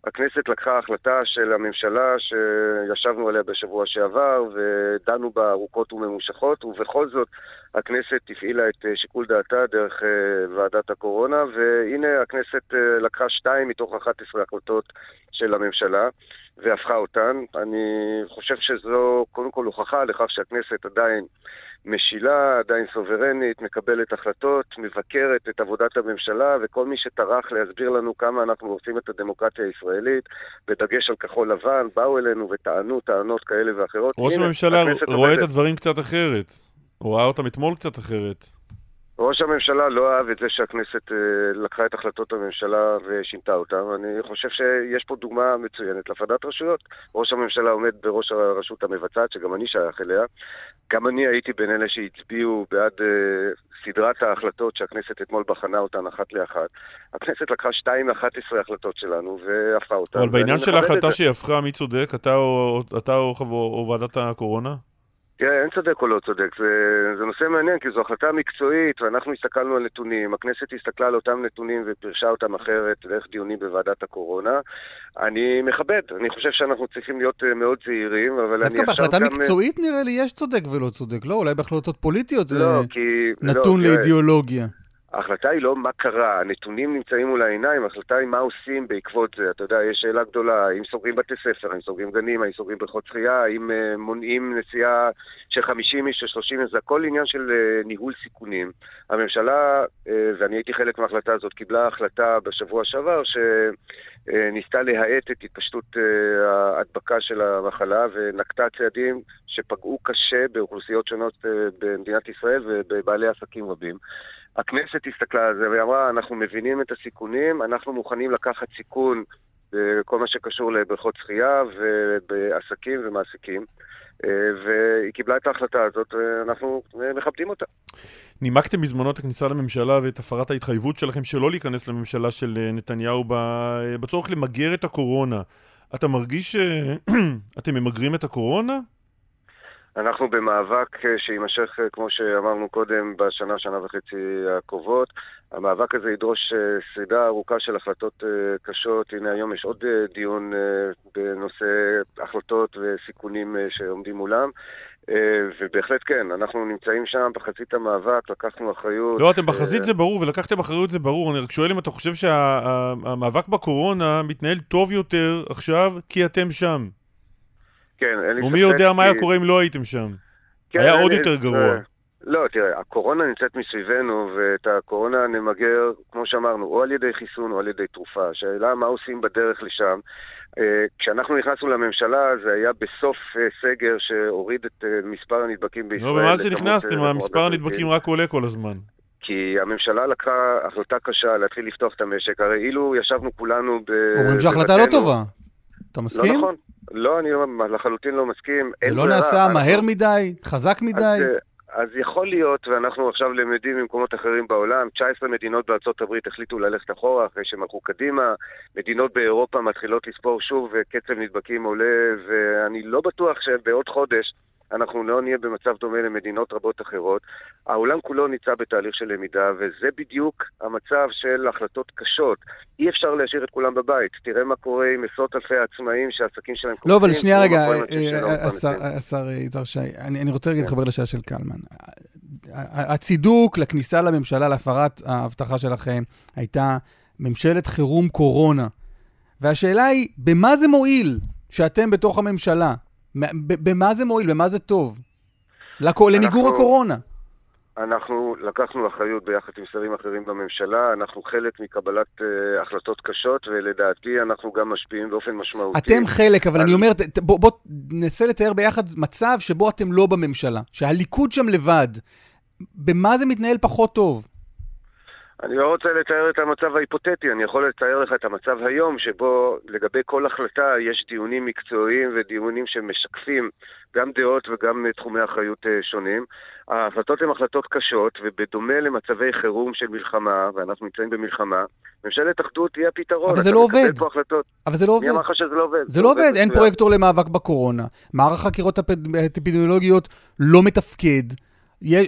S9: הכנסת לקחה החלטה של הממשלה שישבנו עליה בשבוע שעבר ודנו בה ארוכות וממושכות, ובכל זאת הכנסת הפעילה את אה, שיקול דעתה דרך אה, ועדת הקורונה, והנה הכנסת אה, לקחה שתיים מתוך 11 החלטות של הממשלה. והפכה אותן. אני חושב שזו קודם כל הוכחה לכך שהכנסת עדיין משילה, עדיין סוברנית, מקבלת החלטות, מבקרת את עבודת הממשלה, וכל מי שטרח להסביר לנו כמה אנחנו רוצים את הדמוקרטיה הישראלית, בדגש על כחול לבן, באו אלינו וטענו טענות כאלה ואחרות.
S1: ראש הממשלה רואה את. הדברים קצת אחרת. הוא ראה אותם אתמול קצת אחרת.
S9: ראש הממשלה לא אהב את זה שהכנסת אה, לקחה את החלטות הממשלה ושינתה אותן. אני חושב שיש פה דוגמה מצוינת להפרדת רשויות. ראש הממשלה עומד בראש הרשות המבצעת, שגם אני שייך אליה. גם אני הייתי בין אלה שהצביעו בעד אה, סדרת ההחלטות שהכנסת אתמול בחנה אותן אחת לאחת. הכנסת לקחה שתיים מ-11 החלטות שלנו והפכה אותן.
S1: אבל בעניין של ההחלטה. שהיא הפכה, מי צודק? אתה או, אתה או, חב- או ועדת הקורונה?
S9: תראה, אין צודק או לא צודק, זה, זה נושא מעניין, כי זו החלטה מקצועית, ואנחנו הסתכלנו על נתונים, הכנסת הסתכלה על אותם נתונים ופירשה אותם אחרת דרך דיונים בוועדת הקורונה. אני מכבד, אני חושב שאנחנו צריכים להיות אה, מאוד זהירים, אבל אני
S2: דווקא
S9: עכשיו
S2: בהחלטה
S9: גם...
S2: מקצועית נראה לי יש צודק ולא צודק, לא? אולי בהחלטות פוליטיות זה
S9: לא, כי...
S2: נתון
S9: לא,
S2: לאידיאולוגיה.
S9: ההחלטה היא לא מה קרה, הנתונים נמצאים מול העיניים, ההחלטה היא מה עושים בעקבות זה. אתה יודע, יש שאלה גדולה, האם סוגרים בתי ספר, האם סוגרים גנים, האם סוגרים בריכות שחייה, האם אה, מונעים נסיעה של 50 איש, של 30 איש, זה הכל עניין של אה, ניהול סיכונים. הממשלה, אה, ואני הייתי חלק מההחלטה הזאת, קיבלה החלטה בשבוע שעבר שניסתה להאט את התפשטות אה, ההדבקה של המחלה ונקטה צעדים שפגעו קשה באוכלוסיות שונות אה, במדינת ישראל ובבעלי עסקים רבים. הכנסת הסתכלה על זה והיא אמרה, אנחנו מבינים את הסיכונים, אנחנו מוכנים לקחת סיכון בכל מה שקשור לבריכות שחייה ובעסקים ומעסיקים. אה, והיא קיבלה את ההחלטה הזאת, ואנחנו אה, מכבדים אותה.
S1: נימקתם בזמנו את הכניסה לממשלה ואת הפרת ההתחייבות שלכם שלא להיכנס לממשלה של אה, נתניהו בצורך למגר את הקורונה. אתה מרגיש [CLEARS THROAT] שאתם ממגרים את הקורונה?
S9: אנחנו במאבק אה, שיימשך, אה, כמו שאמרנו קודם, בשנה, שנה וחצי הקרובות. המאבק הזה ידרוש אה, סדרה ארוכה של החלטות קשות. הנה היום יש עוד דיון בנושא החלטות וסיכונים שעומדים מולם. ובהחלט כן, אנחנו נמצאים שם בחזית המאבק, לקחנו אחריות.
S1: לא, אתם בחזית זה ברור, ולקחתם אחריות זה ברור. אני רק שואל אם אתה חושב שהמאבק בקורונה מתנהל טוב יותר עכשיו כי אתם שם.
S9: כן, אין לי
S1: ומי
S9: ספק
S1: יודע מה היה קורה אם לא הייתם שם.
S9: כן,
S1: היה עוד יותר גרוע.
S9: לא, תראה, הקורונה נמצאת מסביבנו, ואת הקורונה נמגר, כמו שאמרנו, או על ידי חיסון או על ידי תרופה. השאלה מה עושים בדרך לשם. אה, כשאנחנו נכנסנו לממשלה, זה היה בסוף אה, סגר שהוריד את אה, מספר הנדבקים בישראל.
S1: לא, ומאז שנכנסתם, המספר הנדבקים. רק עולה כל הזמן.
S9: כי הממשלה לקחה החלטה קשה להתחיל לפתוח את המשק. הרי אילו ישבנו כולנו ב...
S2: אומרים שההחלטה לא טובה. אתה מסכים?
S9: לא נכון. לא, אני לא- לחלוטין לא מסכים.
S2: זה לא. נעשה מהר מדי? חזק מדי?
S9: אז, אה, אז יכול להיות, ואנחנו עכשיו למדים ממקומות אחרים בעולם, 19 מדינות בארצות הברית החליטו ללכת אחורה אחרי שהם הלכו קדימה, מדינות באירופה מתחילות לספור שוב וקצב נדבקים עולה, ואני לא בטוח שבעוד חודש אנחנו לא נהיה במצב דומה למדינות רבות אחרות. העולם כולו נמצא בתהליך של למידה, וזה בדיוק המצב של החלטות קשות. אי אפשר להשאיר את כולם בבית. תראה מה קורה עם עשרות אלפי עצמאים שהעסקים שלהם
S2: לא, אבל שנייה רגע, אה, אה, השר- אה, יזהר שי, אני אני רוצה רגע להתחבר לשאלה של קלמן. הצידוק לכניסה לממשלה, להפרת ההבטחה שלכם, הייתה ממשלת חירום קורונה. והשאלה היא, במה זה מועיל שאתם בתוך הממשלה? במה זה מועיל? במה זה טוב? לקו- למיגור
S9: אנחנו-
S2: הקורונה.
S9: אנחנו לקחנו אחריות ביחד עם שרים אחרים בממשלה, אנחנו חלק מקבלת uh, החלטות קשות, ולדעתי אנחנו גם משפיעים באופן משמעותי.
S2: אתם חלק, אבל
S9: על-
S2: אני אומר, בוא בוא ננסה לתאר ביחד מצב שבו אתם לא בממשלה, שהליכוד שם לבד. במה זה מתנהל פחות טוב?
S9: אני לא רוצה לתאר את המצב ההיפותטי, אני יכול לתאר לך את המצב היום, שבו לגבי כל החלטה יש דיונים מקצועיים ודיונים שמשקפים גם דעות וגם תחומי אחריות אה, שונים. ההחלטות הן החלטות קשות, ובדומה למצבי חירום של מלחמה, ואנחנו נמצאים במלחמה, ממשלת אחדות היא הפתרון.
S2: אבל זה לא עובד. אבל זה לא עובד.
S9: מי אמר לך שזה לא עובד?
S2: זה לא עובד, אין. פרויקטור למאבק בקורונה. מערך החקירות האפ- האפידמיולוגיות לא מתפקד.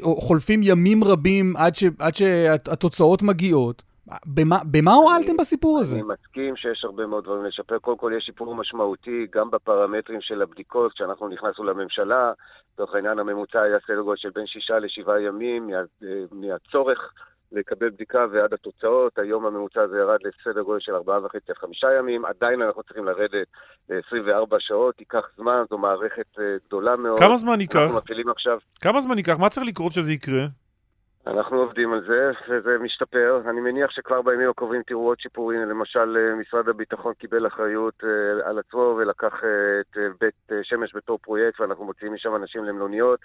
S2: חולפים ימים רבים עד ש- עד שהתוצאות מגיעות. במה- במה הועלתם בסיפור הזה?
S9: אני מסכים שיש הרבה מאוד דברים לשפר. קודם כל, יש שיפור משמעותי גם בפרמטרים של הבדיקות. כשאנחנו נכנסנו לממשלה, לצורך העניין הממוצע היה סדר גודל של בין שישה לשבעה ימים מה, אה, מהצורך לקבל בדיקה ועד התוצאות. היום הממוצע הזה ירד לסדר גודל של ארבעה וחצי עד חמישה ימים. עדיין אנחנו צריכים לרדת ל-24 שעות. ייקח זמן, זו מערכת אה, גדולה מאוד.
S1: כמה זמן ייקח?
S9: אנחנו מפעילים עכשיו
S1: כמה זמן ייקח? מה צריך לקרות שזה יקרה?
S9: אנחנו עובדים על זה, וזה משתפר. אני מניח שכבר בימים הקרובים תראו עוד שיפורים. למשל, אה, משרד הביטחון קיבל אחריות אה, על עצמו ולקח אה, את בית שמש בתור פרויקט, ואנחנו מוציאים משם אנשים למלוניות.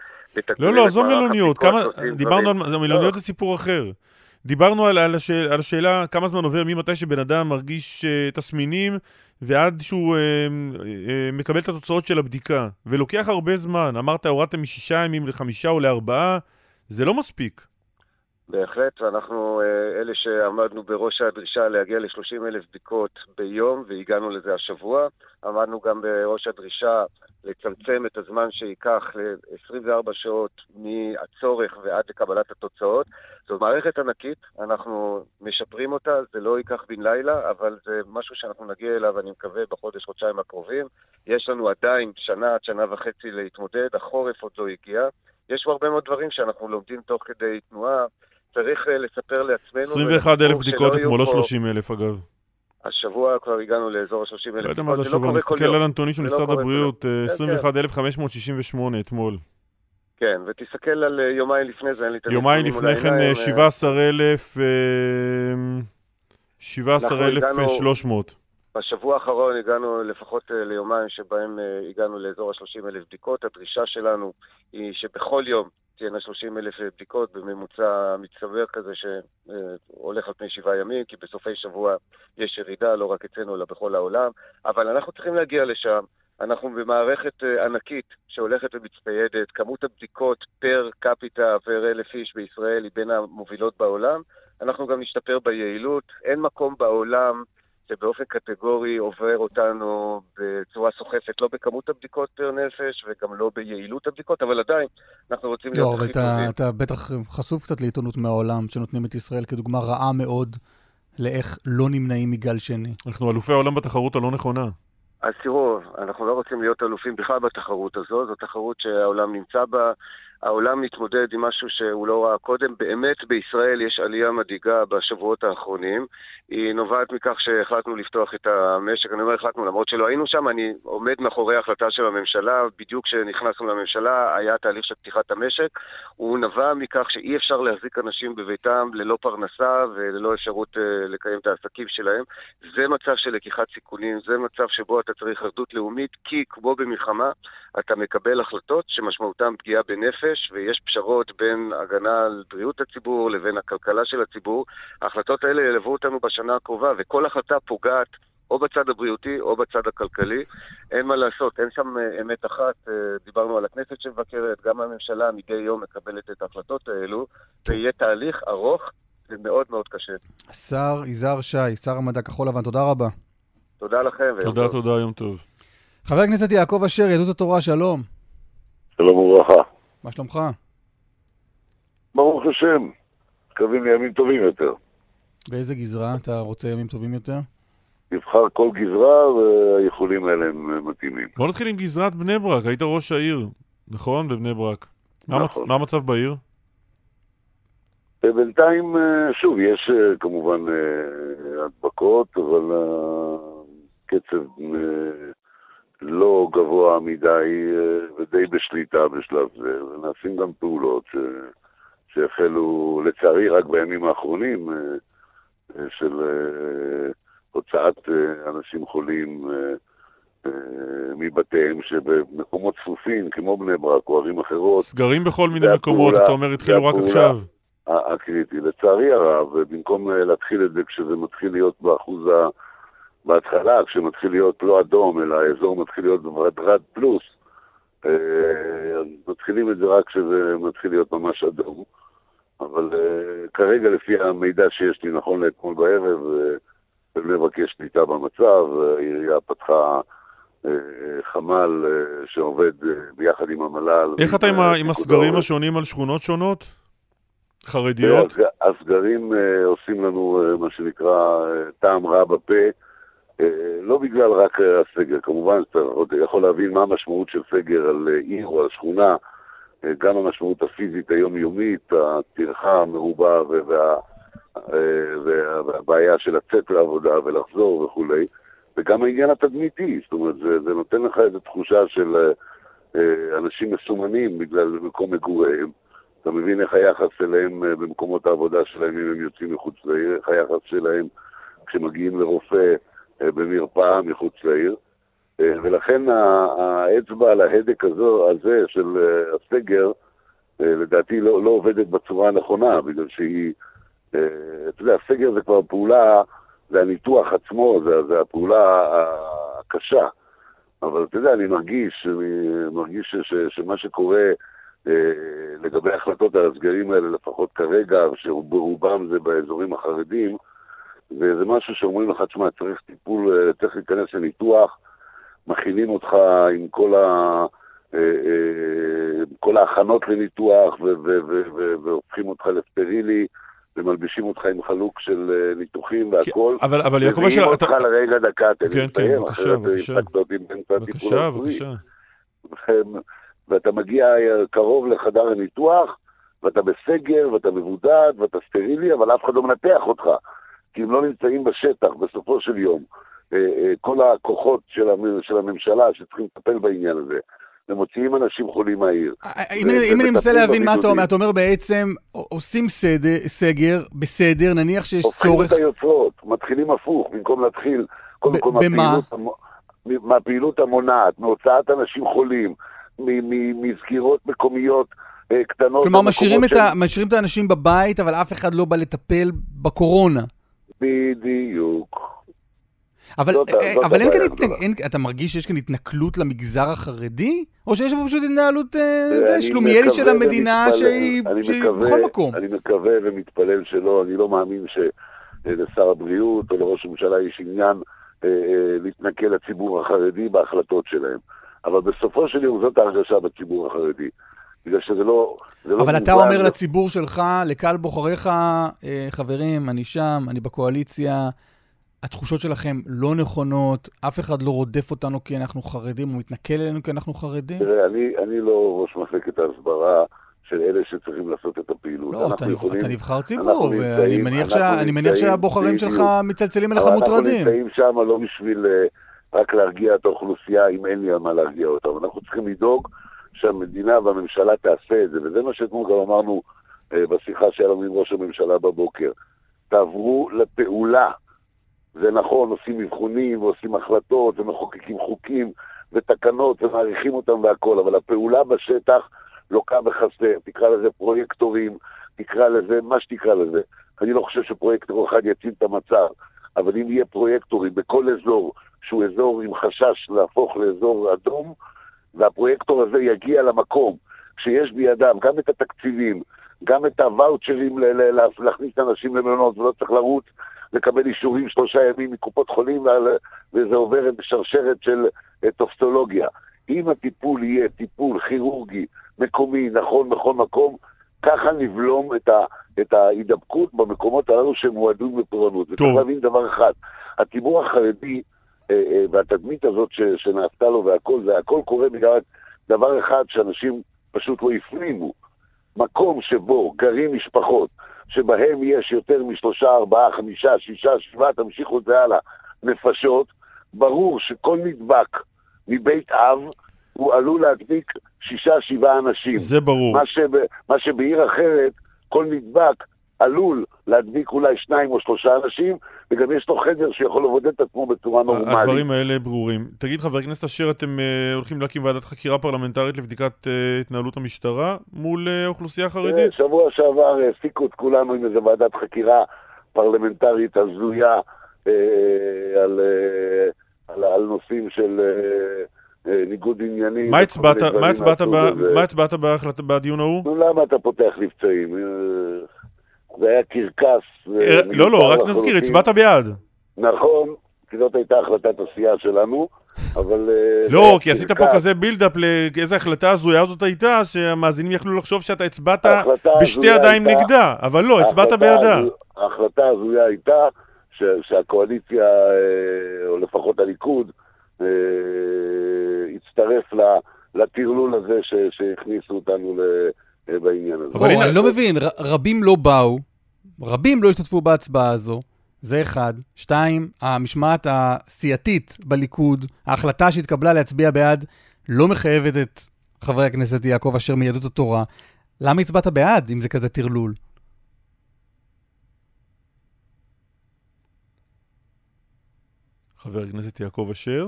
S1: לא, לא, עזוב מלוניות. כמה... דיברנו על... זה- מלוניות
S9: לא.
S1: זה סיפור אחר. דיברנו על, על, השאל, על השאלה כמה זמן עובר ממתי שבן אדם מרגיש uh, תסמינים ועד שהוא uh, uh, מקבל את התוצאות של הבדיקה. ולוקח הרבה זמן. אמרת, הורדתם משישה ימים לחמישה או לארבעה, זה לא מספיק.
S9: בהחלט, ואנחנו אה, אלה שעמדנו בראש הדרישה להגיע ל-30 אלף בדיקות ביום, והגענו לזה השבוע. עמדנו גם בראש הדרישה לצמצם את הזמן שייקח ל-24 שעות מהצורך ועד לקבלת התוצאות. זו מערכת ענקית, אנחנו משפרים אותה, זה לא ייקח בן לילה, אבל זה משהו שאנחנו נגיע אליו, אני מקווה, בחודש-חודשיים הקרובים. יש לנו עדיין שנה עד שנה וחצי להתמודד, החורף עוד לא הגיע. יש הרבה מאוד דברים שאנחנו לומדים תוך כדי תנועה. צריך אה, לספר לעצמנו...
S1: 21 אלף
S9: ולציבור
S1: בדיקות
S9: שלא יהיו
S1: אתמול, לא
S9: פה-
S1: 30 אלף אגב.
S9: השבוע כבר הגענו לאזור ה-30 אלף
S1: לא יודע מה זה השבוע, אני מסתכל על הנתונים של משרד הבריאות, אה, 21,568 אתמול.
S9: כן, ותסתכל על אה, יומיים לפני זה, אין לי את
S1: יומיים
S9: הנתונים מול
S1: לפני כן
S9: העיניים,
S1: אה,
S9: אה,
S1: 17,000... אה, 17,300.
S9: בשבוע האחרון הגענו לפחות ליומיים שבהם הגענו לאזור ה-30 אלף בדיקות. הדרישה שלנו היא שבכל יום תהיינה 30 אלף בדיקות בממוצע מצטבר כזה שהולך על פני שבעה ימים, כי בסופי שבוע יש ירידה, לא רק אצלנו אלא בכל העולם. אבל אנחנו צריכים להגיע לשם. אנחנו במערכת אה, ענקית שהולכת ומצטיידת. כמות הבדיקות פר קפיטה, פר אלף איש בישראל היא בין המובילות בעולם. אנחנו גם נשתפר ביעילות. אין מקום בעולם שבאופן קטגורי עובר אותנו בצורה סוחפת, לא בכמות הבדיקות פר נפש וגם לא ביעילות הבדיקות, אבל עדיין אנחנו רוצים להיות
S2: לא, אבל
S9: הכי
S2: אתה,
S9: טובים.
S2: אתה בטח חשוף קצת לעיתונות מהעולם, שנותנים את ישראל כדוגמה רעה מאוד לאיך לא נמנעים מגל שני.
S1: אנחנו אלופי העולם בתחרות הלא נכונה.
S9: אז תראו, אנחנו לא רוצים להיות אלופים בכלל בתחרות הזו, זו תחרות שהעולם נמצא בה. העולם מתמודד עם משהו שהוא לא ראה קודם. באמת בישראל יש עלייה מדאיגה בשבועות האחרונים. היא נובעת מכך שהחלטנו לפתוח את המשק. אני אומר החלטנו, למרות שלא היינו שם, אני עומד מאחורי ההחלטה של הממשלה. בדיוק כשנכנסנו לממשלה היה תהליך של פתיחת המשק. הוא נבע מכך שאי אפשר להחזיק אנשים בביתם ללא פרנסה וללא אפשרות uh, לקיים את העסקים שלהם. זה מצב של לקיחת סיכונים, זה מצב שבו אתה צריך אחדות לאומית, כי כמו במלחמה, אתה מקבל החלטות שמשמעותן פגיעה בנפש, ויש פשרות בין הגנה על בריאות הציבור לבין הכלכלה של הציבור. ההחלטות האלה ילוו אותנו בשנה הקרובה, וכל החלטה פוגעת או בצד הבריאותי או בצד הכלכלי. אין מה לעשות, אין שם אה, אמת אחת. אה, דיברנו על הכנסת שמבקרת, גם הממשלה מדי יום מקבלת את ההחלטות האלו, ויהיה תהליך ארוך ומאוד מאוד קשה.
S2: השר יזהר שי, שר המדע כחול לבן, תודה רבה.
S9: תודה לכם.
S1: תודה. תודה, יום טוב.
S2: חבר הכנסת יעקב אשר, יהדות התורה, שלום.
S10: שלום וברכה.
S2: מה שלומך?
S10: ברוך השם, מקווים לימים טובים יותר.
S2: באיזה גזרה אתה רוצה ימים טובים יותר?
S10: נבחר כל גזרה והאיחולים האלה הם מתאימים.
S1: בוא נתחיל עם גזרת בני ברק, היית ראש העיר, נכון? בבני ברק. מה,
S10: נכון.
S1: המצ... מה המצב בעיר?
S10: בינתיים, אה, שוב, יש אה, כמובן אה, הדבקות, אבל הקצב אה, לא גבוה מדי אה, ודי בשליטה בשלב זה, ונעשים גם פעולות ש... שהחלו, לצערי, רק בימים האחרונים, אה, אה, של אה, הוצאת אה, אנשים חולים אה, אה, מבתיהם, שבמקומות צפופים, כמו בני ברק או ערים אחרות,
S1: סגרים בכל מיני
S10: זה
S1: מקומות, אתה אומר, התחילו רק עכשיו.
S10: הקריטי. לצערי הרב, במקום אה, להתחיל את זה כשזה מתחיל להיות באחוז ה... בהתחלה, כשמתחיל להיות לא אדום, אלא האזור מתחיל להיות ורדרד פלוס, אה, מתחילים את זה רק כשזה מתחיל להיות ממש אדום. אבל אה, כרגע, לפי המידע שיש לי נכון לאתמול בערב, אה, בבני ברק יש שליטה במצב, העירייה פתחה אה, חמ"ל אה, שעובד אה, ביחד עם המל"ל.
S1: איך אתה עם,
S10: אה.
S1: עם הסגרים. השונים על שכונות שונות? חרדיות?
S10: הסג- הסגרים אה, עושים לנו אה, מה שנקרא אה, טעם רע בפה, אה, לא בגלל רק אה, הסגר, כמובן שאתה יכול להבין מה המשמעות של סגר על אה, עיר או על שכונה, אה, גם המשמעות הפיזית היומיומית, הטרחה המרובה וה, אה, וה, והבעיה של לצאת לעבודה ולחזור וכולי, וגם העניין התדמיתי, זאת אומרת, זה, זה נותן לך איזו תחושה של אה, אה, אנשים מסומנים בגלל מקום מגוריהם. אתה מבין איך היחס אליהם אה, במקומות העבודה שלהם אם הם יוצאים מחוץ לעיר, איך היחס שלהם כשמגיעים לרופא אה, במרפאה מחוץ לעיר. אה, ולכן האצבע על ההדק הזו, הזה של אה, הסגר, אה, לדעתי לא, לא עובדת בצורה הנכונה, בגלל שהיא, אה, אתה יודע, הסגר זה כבר פעולה, זה הניתוח עצמו, זה, זה הפעולה הקשה. אבל אתה יודע, אני מרגיש, אני מרגיש ש, ש, שמה שקורה אה, לגבי ההחלטות על הסגרים האלה, לפחות כרגע, שברובם זה באזורים החרדים, וזה משהו שאומרים לך, תשמע, צריך טיפול, אה, צריך להיכנס לניתוח, מכינים אותך עם כל, ה, אה, אה, כל ההכנות לניתוח ו- ו- ו- ו- והופכים אותך לסטרילי. ומלבישים אותך עם חלוק של ניתוחים והכל.
S1: אבל- אבל יעקב
S10: מביאים
S1: אשר,
S10: אותך
S1: אתה-
S10: לרגע דקה, תן
S1: כן,
S10: לי
S1: כן,
S10: לסיים,
S1: בבקשה,
S10: אחרת. הפסקת אותי באמצע הטיפול הרפואי. ואתה מגיע קרוב לחדר הניתוח, ואתה בסגר, ואתה מבודד, ואתה סטרילי, אבל אף אחד לא מנתח אותך, כי הם לא נמצאים בשטח בסופו של יום. אה, אה, כל הכוחות של המ- של הממשלה שצריכים לטפל בעניין הזה, ומוציאים אנשים חולים מהעיר.
S2: אם אני- אם אני מנסה להבין מה אתה אומר, אתה אומר בעצם, עושים סגר, בסדר, נניח שיש
S10: הופכים
S2: צורך...
S10: את היוצרות, מתחילים הפוך, במקום להתחיל קודם כל? מהפעילות, המונעת, מהוצאת אנשים חולים, מסגירות מקומיות אה, קטנות.
S2: כלומר, משאירים את האנשים בבית, אבל אף אחד לא בא לטפל בקורונה.
S10: בדיוק.
S2: אבל,
S10: זאת ה-
S2: אה,
S10: זאת
S2: אבל אין כאן,
S10: הבעיה
S2: התנ... אין, אתה מרגיש שיש כאן התנכלות למגזר החרדי? או שיש פה פשוט התנהלות אה, שלומיאלית של המדינה
S10: ומתפלל-
S2: שהיא,
S10: אני
S2: שהיא
S10: מקווה-
S2: בכל מקום?
S10: אני מקווה ומתפלל שלא, אני לא מאמין שלשר הבריאות או לראש הממשלה יש עניין אה, אה, להתנכל לציבור החרדי בהחלטות שלהם. אבל בסופו של יום זאת ההרגשה בציבור החרדי. בגלל שזה לא... לא
S2: אבל אתה
S10: מובן.
S2: אומר לציבור שלך, לקהל בוחריך, אה, חברים, אני שם, אני בקואליציה, התחושות שלכם לא נכונות, אף אחד לא רודף אותנו כי אנחנו חרדים, הוא מתנכל אלינו כי אנחנו חרדים?
S10: תראה, אני, אני לא ראש מחלקת ההסברה של אלה שצריכים לעשות את הפעילות.
S2: לא, אתה,
S10: יכולים-
S2: אתה נבחר ציבור, ואני מניח, שה, מניח שהבוחרים שלך. מצלצלים אליך
S10: אבל
S2: מוטרדים.
S10: אנחנו נמצאים שם לא בשביל אה, רק להרגיע את האוכלוסייה, אם אין לי על מה להרגיע אותם. אנחנו צריכים לדאוג שהמדינה והממשלה תעשה את זה, וזה מה שאתמול גם אמרנו אה, בשיחה שהיה לנו עם ראש הממשלה בבוקר. תעברו לפעולה. זה נכון, עושים אבחונים ועושים החלטות ומחוקקים חוקים ותקנות ומעריכים אותם והכל, אבל הפעולה בשטח לוקה בחסר. תקרא לזה פרויקטורים, תקרא לזה מה שתקרא לזה. אני לא חושב שפרויקטור אחד יציל את המצב, אבל אם יהיה פרויקטורים בכל אזור שהוא אזור עם חשש להפוך לאזור אדום, והפרויקטור הזה יגיע למקום כשיש בידיו גם את התקציבים, גם את הוואוצ'רים להכניס אנשים למלונות ולא צריך לרוץ לקבל אישורים שלושה ימים מקופות חולים וזה עובר בשרשרת של אה, טופסולוגיה. אם הטיפול יהיה טיפול כירורגי, מקומי, נכון בכל מקום, ככה נבלום את, ה, את ההידבקות במקומות הללו שמועדים לפורענות. וצריך להבין דבר אחד, הציבור החרדי והתדמית הזאת ש, שנעשתה לו והכל, זה הכל קורה בגלל דבר אחד שאנשים פשוט לא הפנימו. מקום שבו גרים משפחות, שבהם יש יותר משלושה, ארבעה, חמישה, שישה, שבעה, תמשיכו את זה הלאה, נפשות, ברור שכל נדבק מבית אב הוא עלול להדביק שישה, שבעה אנשים.
S1: זה ברור.
S10: מה, שב, מה שבעיר אחרת, כל נדבק עלול להדביק אולי שניים או שלושה אנשים, וגם יש לו חדר שיכול לבודד את עצמו בצורה נורמלית.
S1: הדברים האלה ברורים. תגיד, חבר הכנסת אשר, אתם אה, הולכים להקים ועדת חקירה פרלמנטרית לבדיקת אה, התנהלות המשטרה מול אה, האוכלוסייה החרדית?
S10: שבוע שעבר העסיקו את כולנו עם איזו ועדת חקירה פרלמנטרית הזויה אה, על, אה, על, על נושאים של אה, ניגוד עניינים.
S1: מה הצבעת,
S10: וכל מיני
S1: מה
S10: דברים
S1: הצבעת, ב-
S10: מהסוג הזה.
S1: מה הצבעת בהחלט- בדיון ההוא?
S10: נו, למה אתה פותח מבצעים? זה היה קרקס. אה,
S1: אה, לא, לא, רק נזכיר. הצבעת בעד.
S10: נכון, כי זאת הייתה החלטת הסיעה שלנו, אבל... אה,
S1: לא, כי עשית פה. כזה בילדאפ לאיזה החלטה הזויה זאת הייתה, שהמאזינים יכלו לחשוב שאתה הצבעת בשתי ידיים נגדה, אבל לא, הצבעת בעדה.
S10: ההחלטה הזויה הייתה שהקואליציה, או לפחות הליכוד, הצטרף לטרלול הזה שהכניסו אותנו ל, בעניין הזה.
S2: בואו, אני לא מבין, רבים לא באו, רבים לא השתתפו בהצבעה הזו, זה אחד. שתיים, המשמעת הסיעתית בליכוד, ההחלטה שהתקבלה להצביע בעד, לא מחייבת את חברי הכנסת יעקב אשר מיהדות התורה. למה הצבעת בעד, אם זה כזה טרלול?
S1: חבר הכנסת יעקב אשר.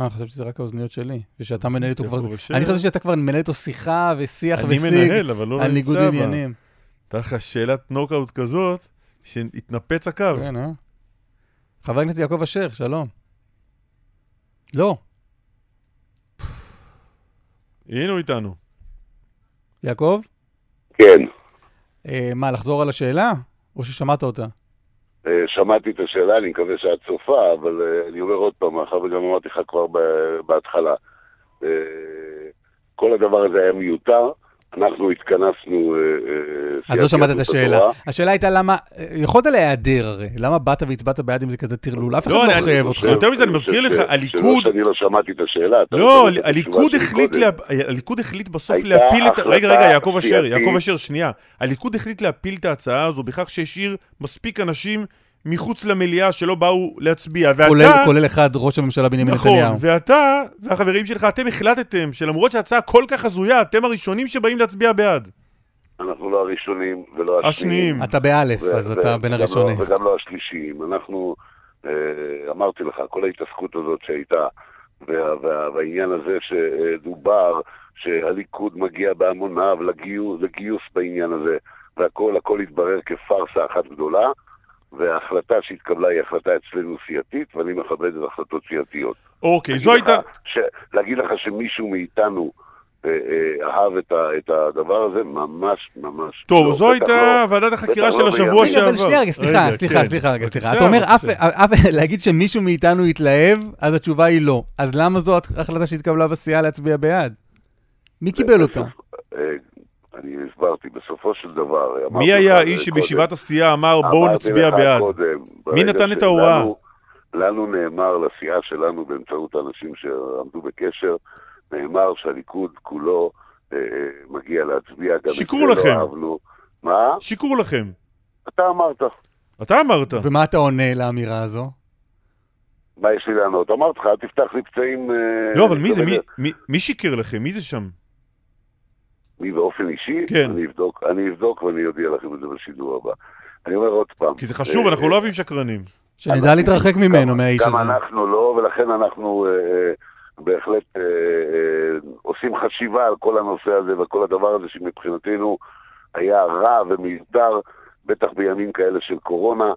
S2: אה, חשבתי שזה רק האוזניות שלי, ושאתה מנהל איתו כבר... אני חשבתי שאתה כבר מנהל איתו שיחה ושיח
S1: אני
S2: ושיג
S1: מנהל, אבל לא
S2: על
S1: נמצא
S2: ניגוד
S1: בה.
S2: עניינים.
S1: הייתה לך שאלת נוקאוט כזאת, שהתנפץ הקו.
S2: כן, אה? חבר הכנסת יעקב אשר, שלום. לא,
S1: הנה הוא איתנו.
S2: יעקב?
S10: כן,
S2: אה, מה, לחזור על השאלה? או ששמעת אותה?
S10: אה, שמעתי את השאלה, אני מקווה שאת צופה, אבל אה, אני אומר עוד פעם, מאחר וגם אמרתי לך כבר בהתחלה, אה, כל הדבר הזה היה מיותר, אנחנו התכנסנו... אה, אה,
S2: אז לא שמעת את השאלה. השאלה הייתה למה, אה, יכולת להיעדר הרי. למה באת והצבעת בעד אם זה כזה טרלול? אף אחד
S1: לא,
S2: לא
S1: אני-
S2: חייב אותך.
S1: יותר מזה, אני מזכיר לך, הליכוד...
S10: שאני לא שמעתי את השאלה.
S1: לא, הליכוד החליט, בסוף להפיל את... רגע, רגע, יעקב אשר. יעקב אשר, שנייה. הליכוד החליט להפיל את ההצעה הזו בכך שהשאיר מספיק אנשים מחוץ למליאה שלא באו להצביע. ואתה...
S2: כולל- כולל אחד, ראש הממשלה בנימין
S1: נכון,
S2: נתניהו.
S1: ואתה והחברים שלך, אתם החלטתם שלמרות שההצעה כל כך הזויה, אתם הראשונים שבאים להצביע בעד.
S10: אנחנו לא הראשונים ולא השניים.
S1: השניים.
S2: אתה באלף,
S10: ו-
S2: אז
S10: ו-
S2: אתה בין
S10: וגם
S2: הראשונים.
S10: לא, וגם לא השלישיים. אנחנו, אה, אמרתי לך, כל ההתעסקות הזאת שהייתה, וה, וה, והעניין הזה שדובר שהליכוד מגיע בהמוניו לגיוס, לגיוס בעניין הזה, והכל הכל התברר כפארסה אחת גדולה, וההחלטה שהתקבלה היא החלטה אצלנו סיעתית, ואני מכבד את החלטות סיעתיות.
S1: אוקיי, זו הייתה...
S10: ש... להגיד לך שמישהו מאיתנו אה, אה, אהב את, ה... את הדבר הזה, ממש ממש
S1: טוב,
S10: לא,
S1: זו הייתה
S10: לא.
S1: ועדת החקירה של
S10: לא
S1: השבוע.
S2: רגע,
S1: שעבר.
S2: אבל שנייה, רגע, סליחה,
S1: רגע,
S2: סליחה,
S1: כן.
S2: סליחה, רגע, סליחה.
S1: בבקשה,
S2: אתה אומר, אף-
S1: בבקשה.
S2: אף- להגיד שמישהו מאיתנו התלהב, אז התשובה היא לא. אז למה זו ההחלטה שהתקבלה בסיעה להצביע בעד? מי קיבל אותה?
S10: אה, אני הסברתי, בסופו של דבר...
S1: מי היה
S10: לך
S1: האיש שבישיבת הסיעה אמר בואו נצביע בעד?
S10: קודם,
S1: מי נתן את ההוראה?
S10: לנו נאמר, לסיעה שלנו, באמצעות האנשים שעמדו בקשר, נאמר שהליכוד כולו אה, אה, מגיע להצביע, גם
S1: שיקרו
S10: זה לא
S1: לכם.
S10: אהבנו. מה?
S1: שיקרו לכם.
S10: אתה אמרת.
S1: אתה אמרת.
S2: ומה אתה עונה לאמירה הזו?
S10: מה יש לי לענות? אמרתי לך, אל תפתח לי פצעים... אה,
S1: לא, אבל מי זה? מי- מי- מי שיקר לכם? מי זה שם?
S10: מי באופן אישי?
S1: כן.
S10: אני אבדוק, אני אבדוק ואני אודיע לכם את זה בשידור הבא. אני אומר עוד פעם.
S1: כי זה חשוב,
S10: אה,
S1: אנחנו לא אוהבים שקרנים.
S2: שנדע להתרחק ממנו,
S10: גם-
S2: מהאיש
S10: גם
S2: הזה.
S10: אנחנו לא, ולכן אנחנו אה, אה, בהחלט אה, אה, עושים חשיבה על כל הנושא הזה וכל הדבר הזה שמבחינתנו היה רע ומיותר, בטח בימים כאלה של קורונה,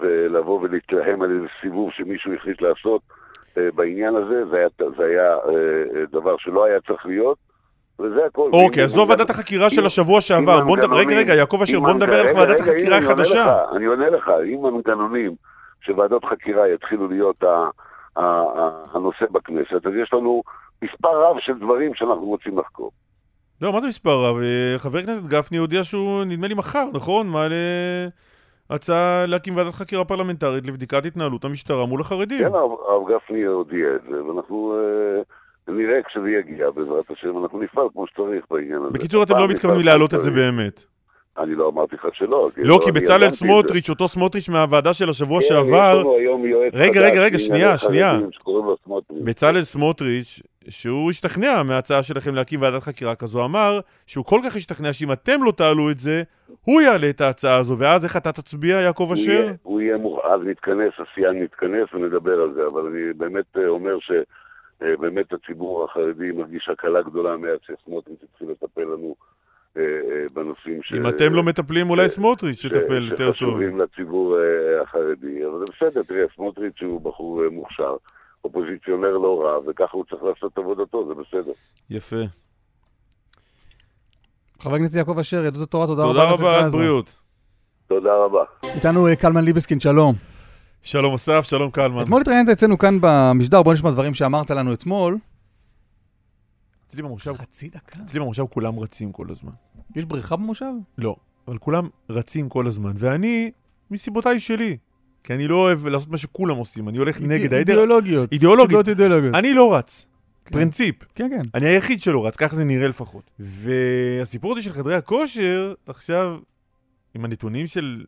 S10: ולבוא ולהתלהם על איזה סיבוב שמישהו החליט לעשות אה, בעניין הזה, זה היה, זה היה אה, אה, דבר שלא היה צריך להיות. וזה הכל.
S1: אוקיי,
S10: אם-
S1: ועדת החקירה של השבוע שעבר. בוא נדבר, רגע, רגע, יעקב אשר, בוא נדבר על ועדת החקירה החדשה.
S10: אני עונה לך, אם המנגנונים של ועדות חקירה יתחילו להיות ה- ה- ה- הנושא בכנסת, אז יש לנו מספר רב של דברים שאנחנו רוצים לחקור.
S1: לא, מה זה מספר רב? אה, חבר הכנסת גפני הודיע שהוא, נדמה לי מחר, נכון? מעלה הצעה להקים ועדת חקירה פרלמנטרית לבדיקת התנהלות המשטרה מול החרדים.
S10: כן, הרב הרב גפני הודיע את זה, ואנחנו אה, נראה כשזה יגיע, בעזרת השם, אנחנו נפעל כמו שצריך בעניין הזה.
S1: בקיצור, אתם לא מתכוונים להעלות את זה. באמת.
S10: אני לא אמרתי לך שלא.
S1: לא, כי
S10: אני
S1: בצלאל. סמוטריץ', אותו סמוטריץ' מהוועדה של השבוע
S10: כן,
S1: שעבר, רגע, רגע, רגע, שנייה, שנייה. בצלאל סמוטריץ', שהוא השתכנע מההצעה שלכם להקים ועדת חקירה כזו, אמר שהוא כל כך השתכנע שאם אתם לא תעלו את זה, הוא יעלה את ההצעה הזו, ואז איך אתה תצביע, יעקב אשר?
S10: הוא יהיה מוכן, אז נתכנס, הסיעה נתכנס ונדבר על זה, אבל אני באמת אה, אומר שבאמת הציבור החרדי מרגיש הקלה גדולה מאז שסמוטריץ' התחיל לטפל לנו אה, אה, בנושאים ש...
S1: אם אתם לא מטפלים, אולי סמוטריץ' יטפל יותר טוב.
S10: שחשובים לציבור אה, החרדי, אבל זה בסדר, תראה, סמוטריץ' הוא בחור אה, מוכשר, אופוזיציונר לא רע, וככה הוא צריך לעשות את עבודתו, זה בסדר.
S1: יפה.
S2: חבר הכנסת יעקב אשר, יהדות התורה, תודה
S1: תודה
S2: רבה על
S1: רבה. בריאות.
S10: תודה רבה.
S2: איתנו אה, קלמן ליבסקין, שלום.
S1: שלום אסף, שלום קלמן.
S2: אתמול התראיינת אצלנו כאן במשדר, בוא נשמע דברים שאמרת לנו אתמול.
S1: אצלי במושב,
S2: חצי דקה.
S1: אצלי במושב כולם רצים כל הזמן.
S2: יש בריכה במושב?
S1: לא, אבל כולם רצים כל הזמן, ואני, מסיבותיי שלי. כי אני לא אוהב לעשות מה שכולם עושים, אני הולך נגד העדר.
S2: אידיאולוגיות.
S1: אידיאולוגית.
S2: סיבות אידיאולוגיות.
S1: אני לא רץ.
S2: כן.
S1: פרינציפ.
S2: כן, כן.
S1: אני היחיד שלא רץ, ככה זה נראה לפחות. והסיפור הזה של חדרי הכושר, עכשיו, עם הנתונים של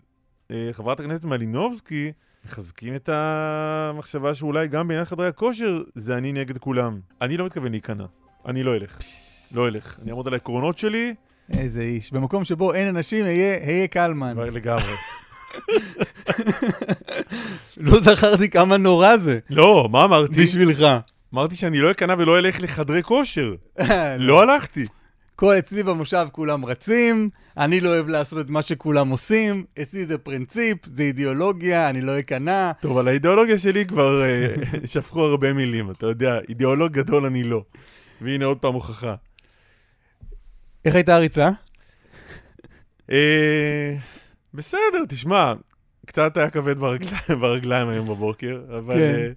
S1: אה, חברת הכנסת מלינובסקי, מחזקים את המחשבה שאולי גם בעניין חדרי הכושר זה אני נגד כולם. אני לא מתכוון להיכנע. אני לא אלך. לא אלך. אני אעמוד על העקרונות שלי.
S2: איזה איש. במקום שבו אין אנשים, היה היה קלמן.
S1: לגמרי. [LAUGHS]
S2: לא זכרתי כמה נורא זה.
S1: לא, מה אמרתי?
S2: בשבילך.
S1: אמרתי שאני לא אכנע ולא אלך לחדרי כושר. לא הלכתי.
S2: כל אצלי במושב כולם רצים, אני לא אוהב לעשות את מה שכולם עושים, אצלי זה פרינציפ, זה אידיאולוגיה, אני לא אכנע.
S1: טוב, על האידיאולוגיה שלי כבר אה, [LAUGHS] שפכו הרבה מילים, אתה יודע, אידיאולוג גדול אני לא. והנה עוד פעם הוכחה.
S2: איך הייתה הריצה?
S1: אה, בסדר, תשמע, קצת היה כבד ברגליים, ברגליים היום בבוקר, אבל...
S2: כן.
S1: אה,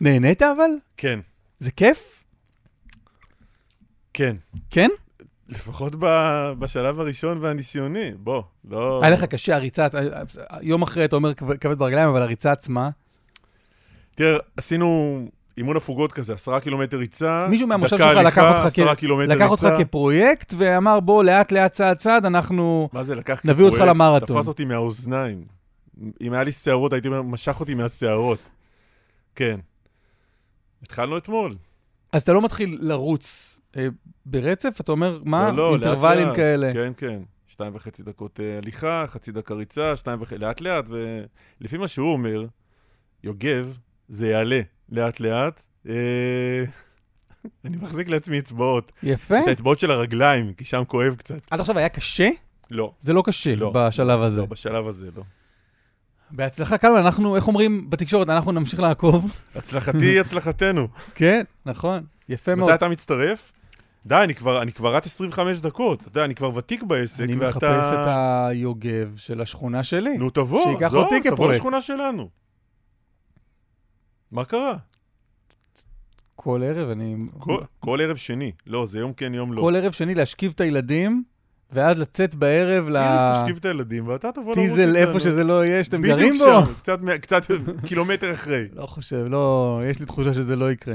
S2: נהנית אבל?
S1: כן.
S2: זה כיף?
S1: כן.
S2: כן?
S1: לפחות ב- בשלב הראשון והניסיוני, בוא, לא...
S2: היה לך קשה, הריצה, יום אחרי אתה אומר כבד ברגליים, אבל הריצה עצמה,
S1: תראה, עשינו אימון הפוגות כזה, עשרה קילומטר ריצה,
S2: מישהו מהמושב שלך לקח אותך, כ... לקח אותך. כפרויקט ואמר בוא לאט לאט צעד צעד אנחנו
S1: מה זה לקח
S2: נביא אותך
S1: כפרויקט?
S2: למרתון.
S1: תפס אותי מהאוזניים. אם היה לי שערות, הייתי משך אותי מהשערות. כן. התחלנו אתמול.
S2: אז אתה לא מתחיל לרוץ ברצף? אתה אומר, מה?
S1: לא, לא,
S2: אינטרוולים
S1: לאט.
S2: כאלה.
S1: כן, כן. שתיים וחצי דקות אה, הליכה, חצי דקה ריצה, שתיים וחצי, לאט לאט, ולפי מה שהוא אומר, יוגב, זה יעלה לאט לאט. אה, [LAUGHS] אני מחזיק לעצמי אצבעות.
S2: יפה.
S1: את האצבעות של הרגליים, כי שם כואב קצת.
S2: עד עכשיו היה קשה?
S1: לא.
S2: זה לא קשה
S1: לא.
S2: בשלב הזה.
S1: לא, בשלב הזה לא.
S2: בהצלחה קלמן, אנחנו, איך אומרים בתקשורת, אנחנו נמשיך לעקוב.
S1: הצלחתי היא [LAUGHS] הצלחתנו.
S2: כן, נכון, יפה מאוד.
S1: מתי אתה מצטרף? די, אני כבר, אני כבר רץ 25 דקות, אתה יודע, אני כבר ותיק בעסק,
S2: אני
S1: ואתה...
S2: מחפש את היוגב של השכונה שלי.
S1: נו, תבוא,
S2: שייקח
S1: זו,
S2: אותי
S1: תבוא. לשכונה שלנו. מה קרה?
S2: כל ערב אני...
S1: כל, כל ערב שני. לא, זה יום כן, יום לא.
S2: כל ערב שני להשכיב את הילדים, ואז לצאת בערב ל...
S1: תשכיב את הילדים, ואתה תבוא לרוץ
S2: טיזל,
S1: איתנו.
S2: איפה שזה לא יהיה, שאתם גרים
S1: בדיוק
S2: בו.
S1: שם, קצת, [LAUGHS] קילומטר אחרי.
S2: לא חושב, לא, יש לי תחושה שזה לא יקרה.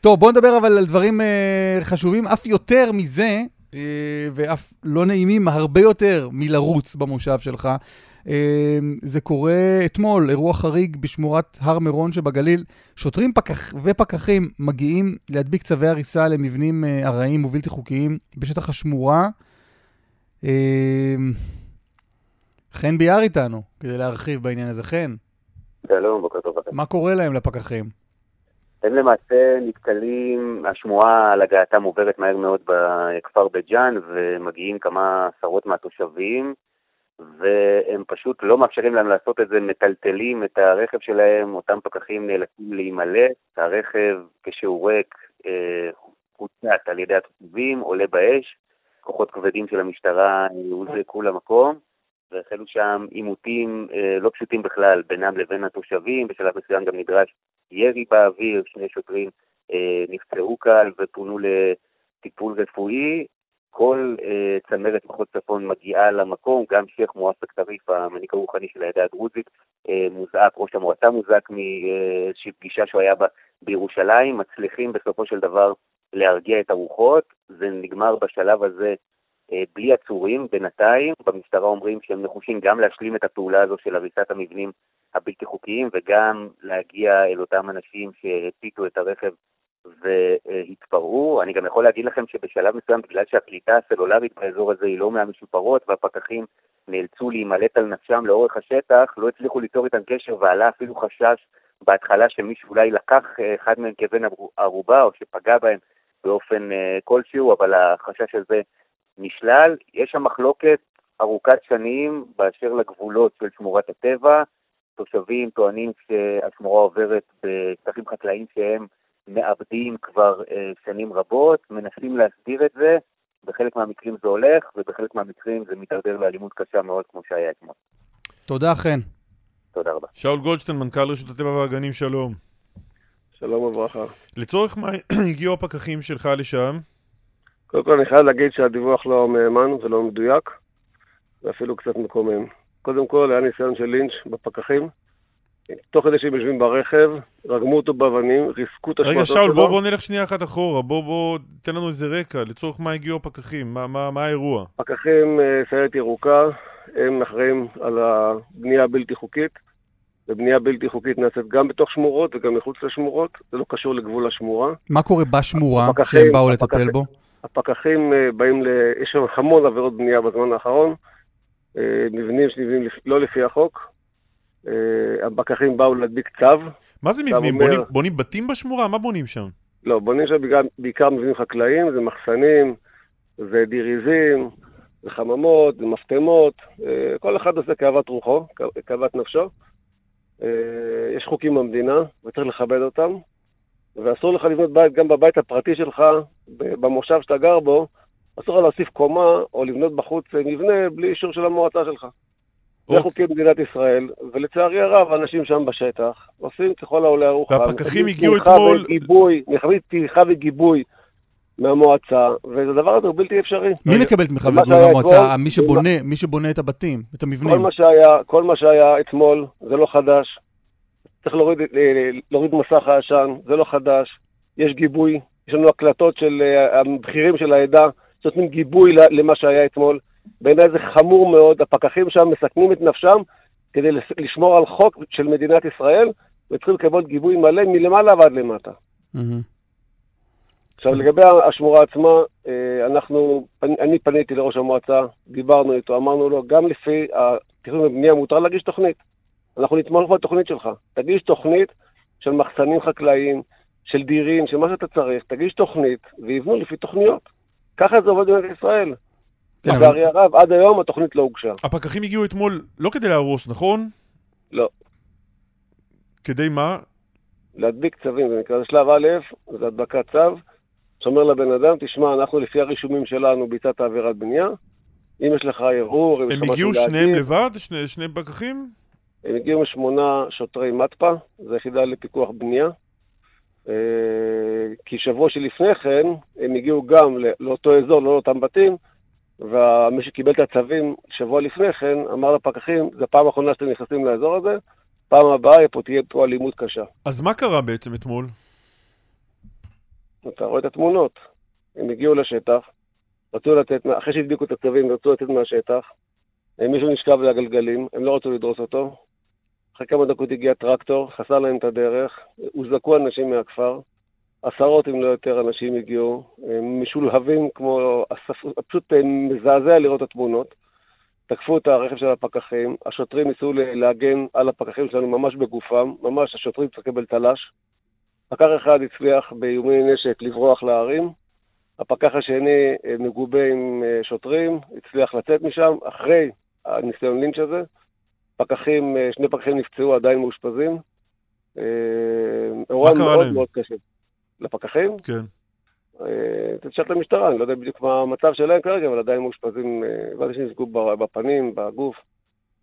S2: טוב, בוא נדבר אבל על דברים אה, חשובים, אף יותר מזה, אה, ואף לא נעימים הרבה יותר מלרוץ במושב שלך. אה, זה קורה אתמול, אירוע חריג בשמורת הר מירון שבגליל. שוטרים פקח, ופקחים מגיעים להדביק צווי הריסה למבנים ארעיים ובלתי חוקיים בשטח השמורה. אה, חן ביאר איתנו, כדי להרחיב בעניין הזה. חן,
S11: שלום, בוקר טוב לכם.
S2: מה קורה להם לפקחים?
S11: הם למעשה נתקלים, השמועה על הגעתם עוברת מהר מאוד בכפר בית ג'אן, ומגיעים כמה עשרות מהתושבים, והם פשוט לא מאפשרים להם לעשות את זה, מטלטלים את הרכב שלהם, אותם פקחים נאלצים להימלט, הרכב כשהוא ריק אה, הוצת על ידי התושבים, עולה באש, כוחות כבדים של המשטרה הוזעקו למקום. והחלו שם עימותים אה, לא פשוטים בכלל בינם לבין התושבים, בשלב מסוים גם נדרש ירי באוויר, שני שוטרים אה, נפצעו קל ופונו לטיפול רפואי. כל אה, צמרת מחוז צפון מגיעה למקום, גם שייח' מואפק טריף, המנהיג הרוחני של העדה הדרוזית, אה, מוזעק, ראש המועצה מוזעק מאיזושהי פגישה שהוא היה בה בירושלים, מצליחים בסופו של דבר להרגיע את הרוחות. זה נגמר בשלב הזה אה, בלי עצורים בינתיים. במשטרה אומרים שהם נחושים גם להשלים את הפעולה הזו של הריסת המבנים הבלתי חוקיים וגם להגיע אל אותם אנשים שהציתו את הרכב והתפרעו. אני גם יכול להגיד לכם שבשלב מסוים, בגלל שהקליטה הסלולרית באזור הזה היא לא מהמשופרות והפקחים נאלצו להימלט על נפשם לאורך השטח, לא הצליחו ליצור איתם קשר ועלה אפילו חשש בהתחלה שמישהו אולי לקח אה, אחד מהם כבן ערובה או שפגע בהם באופן אה, כלשהו, אבל החשש הזה נשלל. יש שם מחלוקת ארוכת שנים באשר לגבולות של שמורת הטבע. תושבים טוענים שהשמורה עוברת בשטחים חקלאיים שהם מעבדים כבר אה, שנים רבות, מנסים להסדיר את זה, בחלק מהמקרים זה הולך, ובחלק מהמקרים זה מתדרדר לאלימות קשה מאוד כמו שהיה אתמול.
S2: תודה, חן.
S11: תודה רבה.
S1: שאול גולדשטיין, מנכ"ל רשות הטבע והגנים, שלום.
S3: שלום וברכה.
S1: לצורך מה [CLEARS THROAT] הגיעו הפקחים שלך לשם?
S3: קודם כל אני חייב להגיד שהדיווח לא מהימן ולא מדויק, ואפילו קצת מקומם. קודם כל היה ניסיון של לינץ' בפקחים. תוך כדי שהם יושבים ברכב, רגמו אותו באבנים, ריסקו את
S1: רגע,
S3: שלו.
S1: שאול, בוא, בוא נלך שנייה אחת אחורה. בוא, בוא, תן לנו איזה רקע. לצורך מה הגיעו הפקחים? מה, מה, מה האירוע?
S3: פקחים אה, סיירת ירוקה, הם אחראים על הבנייה הבלתי חוקית, ובנייה בלתי חוקית נעשית גם בתוך שמורות וגם מחוץ לשמורות, זה לא קשור לגבול השמורה.
S2: מה קורה בשמורה
S3: הפקחים-
S2: שהם באו
S3: הפקחים-
S2: לטפל בו?
S3: הפקחים אה, באים ל... יש שם המון עבירות בנייה בזמן האחרון, אה, מבנים שנבנים לא לפי החוק. אה, הפקחים באו להדביק צו.
S1: מה זה מבנים?
S3: אומר-
S1: בונים- בונים בתים בשמורה? מה בונים שם?
S3: לא, בונים שם בעיקר, בעיקר מבנים חקלאיים, זה מחסנים, זה דיריזים, זה חממות, זה מפטמות, כל אחד עושה כאוות רוחו, כאוות נפשו. אה, יש חוקים במדינה, וצריך לכבד אותם, ואסור לך לבנות בית גם בבית הפרטי שלך, במושב שאתה גר בו, אסור לך להוסיף קומה או לבנות בחוץ אה, מבנה בלי אישור של המועצה שלך. זה חוקי מדינת ישראל, ולצערי הרב, אנשים שם בשטח עושים ככל העולה על רוחם.
S1: והפקחים הגיעו אתמול-
S3: מקבלים תמיכה וגיבוי מהמועצה, והדבר הזה הוא בלתי אפשרי.
S2: מי מקבל תמיכה
S3: שהיה
S2: מהמועצה? מי שבונה, מי שבונה את הבתים, את המבנים.
S3: כל מה שהיה, כל מה שהיה אתמול, זה לא חדש. צריך להוריד, אה, להוריד מסך העשן, זה לא חדש. יש גיבוי, יש לנו הקלטות של אה, הבכירים של העדה, שנותנים גיבוי למה שהיה אתמול. בעיניי זה חמור מאוד, הפקחים שם מסכנים את נפשם כדי לשמור על חוק של מדינת ישראל, וצריכים לקבל גיבוי מלא מלמעלה ועד למטה.
S2: מהמם.
S3: עכשיו, לגבי השמורה עצמה, אה, אנחנו, אני- פניתי לראש המועצה, דיברנו איתו, אמרנו לו, גם לפי התכנון ובנייה מותר להגיש תוכנית. אנחנו נתמוך בתוכנית שלך. תגיש תוכנית של מחסנים חקלאיים, של דירים, של מה שאתה צריך, תגיש תוכנית, ויבנו לפי תוכניות. ככה זה עובד במדינת ישראל.
S2: כן, אבל-
S3: לצערי הרב, עד היום התוכנית לא הוגשה.
S1: הפקחים הגיעו אתמול לא כדי להרוס, נכון?
S3: לא.
S1: כדי מה?
S3: להדביק צווים, זה נקרא, זה שלב א', זה הדבקת צו, שאומר לבן אדם, תשמע, אנחנו לפי הרישומים שלנו ביצעת עבירת בנייה, אם יש לך ערעור, אם יש
S1: הם
S3: לך משהו
S1: הגיעו
S3: להגיד,
S1: שניהם לבד? שני- שני פקחים?
S3: הם הגיעו משמונה שוטרי מתפ"א, זו יחידה לפיקוח בנייה. אה, כי שבוע שלפני כן, הם הגיעו גם לא- לאותו אזור, לא לאותם בתים, ומי שקיבל את הצווים שבוע לפני כן, אמר לפקחים, זו פעם אחרונה שאתם נכנסים לאזור הזה, פעם הבאה פה תהיה פה אלימות קשה.
S1: אז מה קרה בעצם אתמול?
S3: אתה רואה את התמונות. הם הגיעו לשטח, רצו לתת, אחרי שהדביקו את הצווים, רצו לצאת מהשטח. אה, מישהו נשכב על הגלגלים, הם לא רצו לדרוס אותו. אחרי כמה דקות הגיע טרקטור, חסר להם את הדרך, הוזעקו אנשים מהכפר. עשרות אם לא יותר אנשים הגיעו, הם משולהבים כמו, פשוט אה, מזעזע לראות את התמונות. תקפו את הרכב של הפקחים, השוטרים ניסו להגן על הפקחים שלנו ממש בגופם, ממש השוטרים צריכים לקבל צל"ש. פקח אחד הצליח באיומי נשק לברוח להרים, הפקח השני אה, מגובה עם אה, שוטרים, הצליח לצאת משם אחרי הניסיון לינץ' הזה. פקחים, אה, שני פקחים נפצעו, עדיין מאושפזים. אירוע מאוד
S1: להם?
S3: מאוד קשה. לפקחים?
S1: כן.
S3: תשאל את המשטרה, אני לא יודע בדיוק מה המצב שלהם כרגע, אבל עדיין מאושפזים, הבנתי שנפגעו ב- בפנים, בגוף,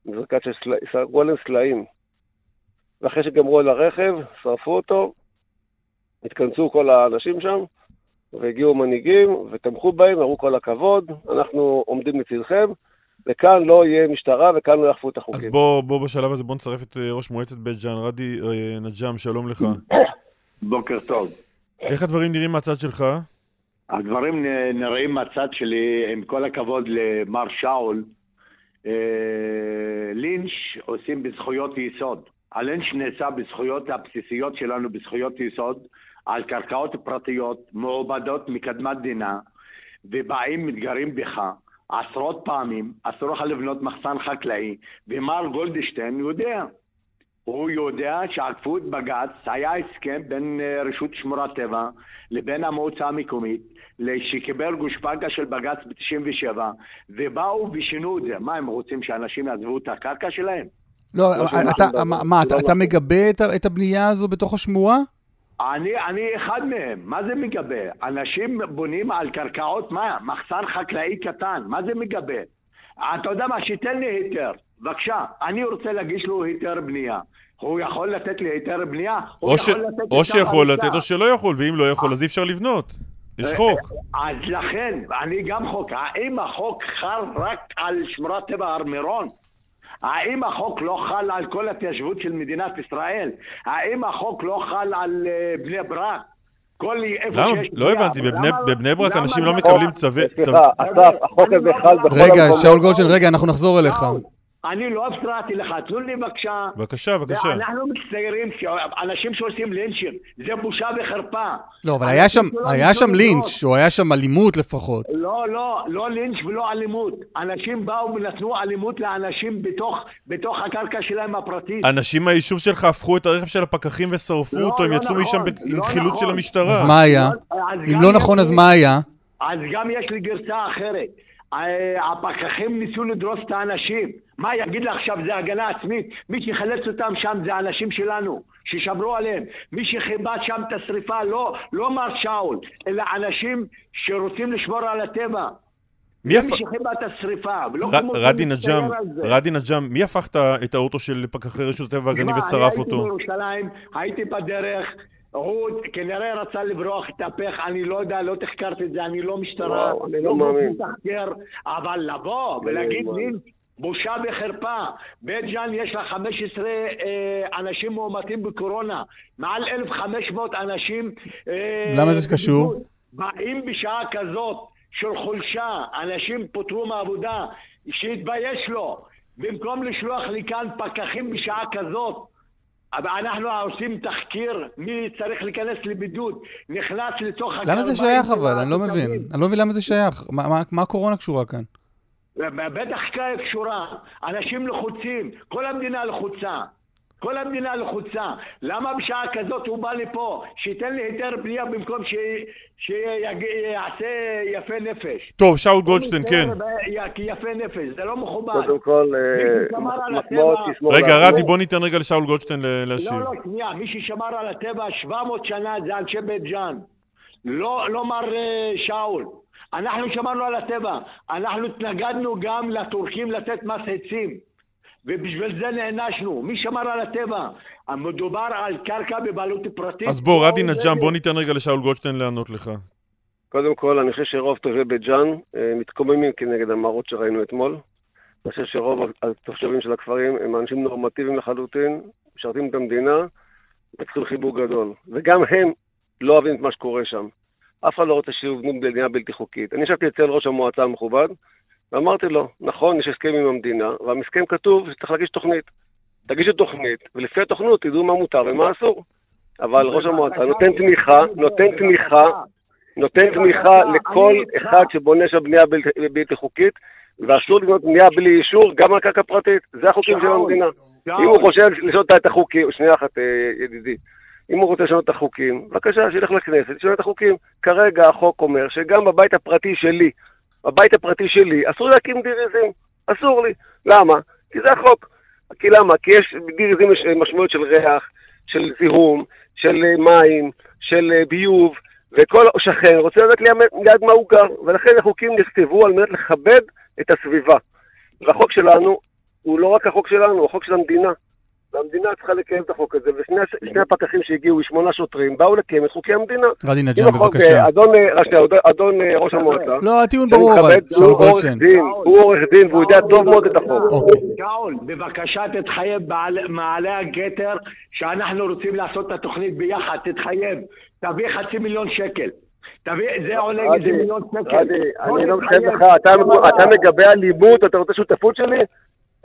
S3: מזרקת של עליהם סלעים. ואחרי שגמרו על הרכב, שרפו אותו, התכנסו כל האנשים שם, והגיעו מנהיגים, ותמכו בהם, אמרו כל הכבוד, אנחנו עומדים לצדכם, וכאן לא יהיה משטרה, וכאן לא יאכפו את החוקים.
S1: אז בוא, בוא בשלב הזה, בוא נצרף את אה, ראש מועצת בית ג'אן, רדי אה, נג'אם, שלום לך. [COUGHS]
S12: בוקר טוב.
S1: איך הדברים נראים מהצד שלך?
S12: הדברים נראים מהצד שלי, עם כל הכבוד למר שאול, אה, לינץ' עושים בזכויות יסוד. הלינץ' נעשה בזכויות הבסיסיות שלנו, בזכויות יסוד, על קרקעות פרטיות, מעובדות מקדמת דינה, ובאים, מתגרים בך עשרות פעמים, אסור לך לבנות מחסן חקלאי, ומר גולדשטיין יודע. הוא יודע שעקפו את בג"ץ, היה הסכם בין אה, רשות שמורת טבע לבין המועצה המקומית, שקיבל גושפנקה של בג"ץ ב-97, ובאו ושינו את זה. מה, הם רוצים שאנשים יעזבו את הקרקע שלהם?
S2: לא, אתה, מה, אתה, מגבה את הבנייה הזו בתוך השמורה?
S12: אני, אני אחד מהם, מה זה מגבה? אנשים בונים על קרקעות, מה? מחסן חקלאי קטן, מה זה מגבה? אתה יודע מה, שייתן לי היתר, בבקשה, אני רוצה להגיש לו היתר בנייה. הוא יכול לתת לי היתר בנייה?
S1: או, ש... או שיכול. לתת או שלא יכול, ואם לא יכול, אז אי אפשר לבנות. יש חוק.
S12: אז לכן, אני גם חוק, האם החוק חל רק על שמורת טבע הר מירון? האם החוק לא חל על כל התיישבות של מדינת ישראל? האם החוק לא חל על אה, בני ברק? כל איפה
S1: למה?
S12: שיש
S1: לא הבנתי, בבני-
S12: למה-
S1: בבני ברק
S12: למה
S1: אנשים
S12: לא-
S1: לא מקבלים צווי... צו-
S3: סליחה, אסף, החוק הזה חל בכל
S2: רגע. שאול גולדשטיין, רגע, אנחנו נחזור אליך.
S12: אני לא הפרעתי לך, תנו לי בבקשה.
S1: בבקשה, בבקשה.
S12: אנחנו מצטיירים, אנשים שעושים לינצ'ים, זה בושה וחרפה.
S2: לא, אבל היה שם, היה שם לינץ', או היה שם אלימות לפחות.
S12: לא, לא, לא לינץ' ולא אלימות. אנשים באו ונתנו אלימות לאנשים בתוך, בתוך הקרקע שלהם הפרטית.
S1: אנשים מהיישוב שלך הפכו את הרכב של הפקחים ושרפו
S12: לא,
S1: אותו, הם
S12: לא
S1: יצאו
S12: נכון,
S1: משם ב- עם
S12: לא
S1: חילוץ
S12: נכון.
S1: של המשטרה.
S2: אז מה היה?
S12: אז
S2: אם לא נכון, אז מה היה?
S12: אז גם יש לי גרסה אחרת. אה, הפקחים ניסו לדרוס את האנשים. מה יגיד לה עכשיו, זה הגנה עצמית? מי שחילץ אותם שם זה האנשים שלנו, ששמרו עליהם. מי שכיבד שם את השריפה, לא, לא מר שאול, אלא אנשים שרוצים לשמור על הטבע.
S1: מי הפ-
S12: מי שכיבד את השריפה, ולא
S1: ר- רדי נג'ם. רדי נג'ם, מי הפך את האוטו של פקחי רשות הטבע והגנים ושרף אותו?
S12: הייתי בירושלים, הייתי בדרך, הוא כנראה רצה לברוח, התהפך, אני לא יודע, לא תחקרתי את זה, אני לא משטרה,
S3: וואו, אני
S12: לא
S3: לא מאמין.
S12: מתחקר, אבל לבוא
S3: אני
S12: ולהגיד
S3: לא
S12: לי. בושה וחרפה. בית ג'אן יש לה 15 אה, אנשים מאומתים בקורונה, מעל 1,500 אנשים... אה,
S2: למה זה קשור?
S12: באים בשעה כזאת של חולשה, אנשים פוטרו מעבודה, שיתבייש לו. במקום לשלוח לי כאן פקחים בשעה כזאת, אנחנו עושים תחקיר מי צריך להיכנס לבידוד, נכנס לתוך...
S2: למה זה שייך אבל? אני לא מבין. אני לא מבין למה זה שייך. מה- מה- מה הקורונה קשורה כאן?
S12: בטח קשורה, אנשים לחוצים, כל המדינה לחוצה. כל המדינה לחוצה. למה בשעה כזאת הוא בא לפה? שייתן לי היתר בנייה במקום ש- שיעשה יפה נפש.
S1: טוב, שאול גולדשטיין, כן.
S12: כי יפה נפש, זה לא מכובד.
S3: קודם כל, אה, מחמאות
S12: הטבע-
S3: תשמור
S1: רגע. רדי, בוא ניתן רגע לשאול גולדשטיין ל- להשיב.
S12: לא, לא, שנייה, מי ששמר על הטבע 700 שנה זה אנשי בית ג'אן. לא, לא מר אה, שאול. אנחנו שמרנו על הטבע. אנחנו התנגדנו גם לטורקים לתת מס עצים. ובשביל זה נענשנו. מי שמר על הטבע? מדובר על קרקע בבעלות פרטית.
S1: אז בוא, רדי
S12: או
S1: נג'ם,
S12: זה-
S1: בוא ניתן רגע לשאול גולדשטיין לענות לך.
S3: קודם כל, אני חושב שרוב תושבי בית ג'אן אה, מתקוממים כנגד המראות שראינו אתמול. אני חושב שרוב התושבים של הכפרים הם אנשים נורמטיביים לחלוטין, משרתים את המדינה, וצריכים חיבוק גדול. וגם הם לא אוהבים את מה שקורה שם. אף אחד לא רוצה שיבנו בנייה בלתי חוקית. אני ישבתי אצל ראש המועצה המכובד, ואמרתי לו, נכון, יש הסכם עם המדינה, והמסכם כתוב שצריך להגיש תוכנית. תגישו תוכנית, ולפי התוכנית תדעו מה מותר ומה אסור. אבל ראש המועצה נותן תמיכה, נותן תמיכה, נותן תמיכה לכל אחד שבונה שם בנייה בלתי, חוקית, ואסור לבנות בנייה בלי אישור גם על קרקע פרטית. זה החוקים של המדינה. אם הוא חושב לשנות את החוקים, שנייה אחת, אה, ידידי. אם הוא רוצה לשנות את החוקים, בבקשה, שילך לכנסת, ישנה את החוקים. כרגע החוק אומר שגם בבית הפרטי שלי, בבית הפרטי שלי, אסור להקים דיר עזים. אסור לי. למה? כי זה החוק. כי למה? כי יש, בדיר עזים יש משמעויות של ריח, של זיהום, של אה, מים, של אה, ביוב, וכל שכן רוצה לדעת ליד מה הוא גר, ולכן החוקים נכתבו על מנת לכבד את הסביבה. והחוק שלנו הוא לא רק החוק שלנו, הוא החוק של המדינה. והמדינה צריכה לקיים את החוק הזה, ושני הפקחים שהגיעו, שמונה שוטרים, באו לקיים את חוקי המדינה.
S2: רדי נג'ם, בבקשה.
S3: אדון, אה, רק שנייה, אדון- אדון אה, ראש המועצה,
S2: לא, הטיעון ברור, אבל, שאול
S3: הוא עורך
S2: גולדשטיין.
S3: דין, הוא עורך דין, והוא יודע טוב מאוד את החוק.
S2: אוקיי.
S12: שאול, בבקשה תתחייב בעל- מעלה הגתר שאנחנו רוצים לעשות את התוכנית ביחד, תתחייב. תביא חצי מיליון שקל. תביא, זה עולה איזה מיליון שקל.
S3: אני לא. מתחייב לך, אתה- אתה מגבה אלימות, אתה רוצה שותפות שלי?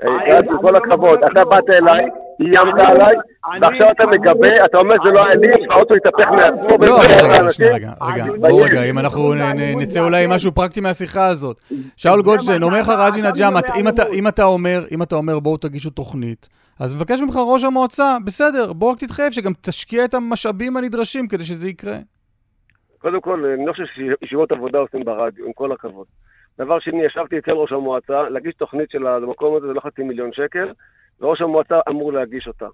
S3: אה, גד, עם כל הכבוד, אתה באת אליי, איימת עליי, ועכשיו אתה מגבה, אתה אומר זה לא אלים, האוטו יתהפך מעצמו.
S2: לא, רגע, רגע,
S3: אנשים.
S2: שנייה, רגע, רגע. בואו רגע, אם אנחנו נצא אולי עם משהו פרקטי מהשיחה הזאת. שאול גולדשטיין, אומר לך רג'י נג'ם, את- אם אתה- אם אתה אומר, אם אתה אומר בואו תגישו תוכנית, אז מבקש ממך ראש המועצה, בסדר, בוא רק תתחייב שגם תשקיע את המשאבים הנדרשים כדי שזה יקרה.
S3: קודם כל, אני לא חושב שישיבות עבודה עושים ברדיו, עם כל הכבוד. דבר שני, ישבתי אצל ראש המועצה, להגיש תוכנית של המקום הזה זה לא חצי מיליון שקל, וראש המועצה אמור להגיש אותה.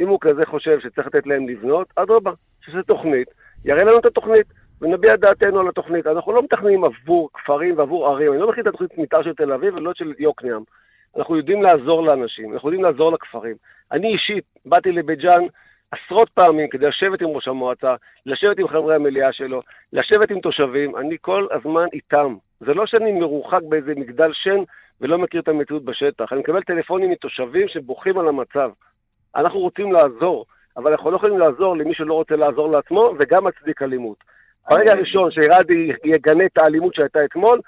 S3: אם הוא כזה חושב שצריך לתת להם לבנות, אדרבה, שזה תוכנית, יראה לנו את התוכנית, ונביע דעתנו על התוכנית. אנחנו לא מתכננים עבור כפרים ועבור ערים, אני לא מכין את התוכנית מתאר של תל אביב ולא של יוקנעם. אנחנו יודעים לעזור לאנשים, אנחנו יודעים לעזור לכפרים. אני אישית באתי לבית ג'אן עשרות פעמים כדי לשבת עם ראש המועצה, לשבת עם חברי המליאה שלו, לשבת עם תושבים, אני כל הזמן איתם. זה לא שאני מרוחק באיזה מגדל שן ולא מכיר את המציאות בשטח. אני מקבל טלפונים מתושבים שבוכים על המצב. אנחנו רוצים לעזור, אבל אנחנו לא יכולים לעזור למי שלא רוצה לעזור לעצמו וגם מצדיק אלימות. ברגע הראשון שרדי יגנה את האלימות שהייתה אתמול,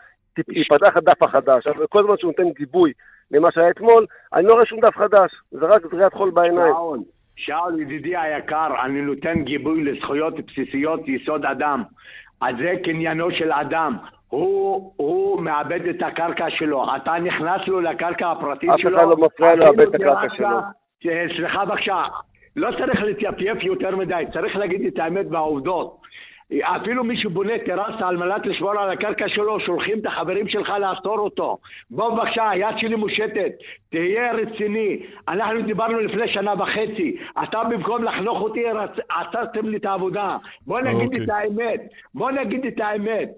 S3: ייפתח הדף החדש. אבל כל זמן שהוא נותן גיבוי
S7: למה שהיה אתמול, אני לא רואה שום דף חדש. זה רק זריעת חול בעיניים.
S12: שאול, ידידי היקר, אני נותן גיבוי לזכויות בסיסיות יסוד אדם. אז זה קניינו של אדם. הוא, הוא מאבד את הקרקע שלו. אתה נכנס לו לקרקע הפרטית
S7: אף
S12: שלו.
S7: אחד לא מפריע לאבד את הקרקע שלו.
S12: סליחה בבקשה, לא צריך להתייפייף יותר מדי, צריך להגיד את האמת והעובדות. אפילו מי שבונה טרסה על מנת לשמור על הקרקע שלו, שולחים את החברים שלך לעצור אותו. בוא בבקשה, היד שלי מושטת, תהיה רציני. אנחנו דיברנו לפני שנה וחצי, אתה במקום לחנוך אותי, רצ- עצרתם לי את העבודה. בוא נגיד
S1: אוקיי.
S12: את האמת, בוא נגיד את האמת.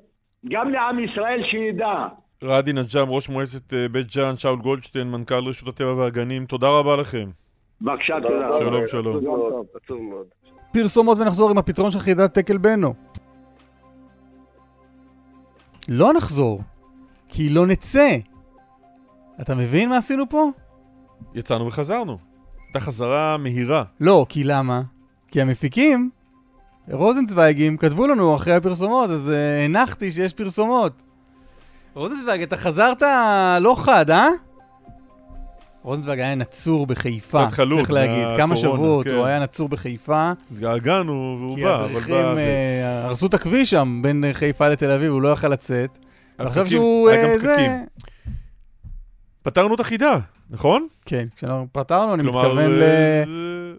S12: גם לעם ישראל שידע.
S1: ראדי נג'ם, ראש מועצת אה, בית ג'אן, שאול גולדשטיין, מנכ"ל רשות הטבע והגנים, תודה רבה לכם.
S12: בבקשה,
S7: תודה.
S1: שלום, שלום.
S2: פרסומות ונחזור עם הפתרון של חידת תקל בנו. לא נחזור, כי לא נצא. אתה מבין מה עשינו פה?
S1: יצאנו וחזרנו. הייתה חזרה מהירה.
S2: לא, כי למה? כי המפיקים, רוזנצוויגים, כתבו לנו אחרי הפרסומות, אז uh, הנחתי שיש פרסומות. רוזנצוויג, אתה חזרת לא חד, אה? רוזנצוויג היה נצור בחיפה, צריך להגיד. כמה שבועות
S1: כן.
S2: הוא היה נצור בחיפה.
S1: התגעגענו והוא
S2: כי
S1: בא, אבל
S2: הדריכים
S1: בא... זה-
S2: אה, הרסו את הכביש שם בין אה, חיפה לתל אביב, הוא לא יכל לצאת. ועכשיו שהוא...
S1: היה גם
S2: אה, זה...
S1: פקקים. פתרנו את החידה, נכון?
S2: כן, כשאנחנו פתרנו, אני מתכוון
S1: אה,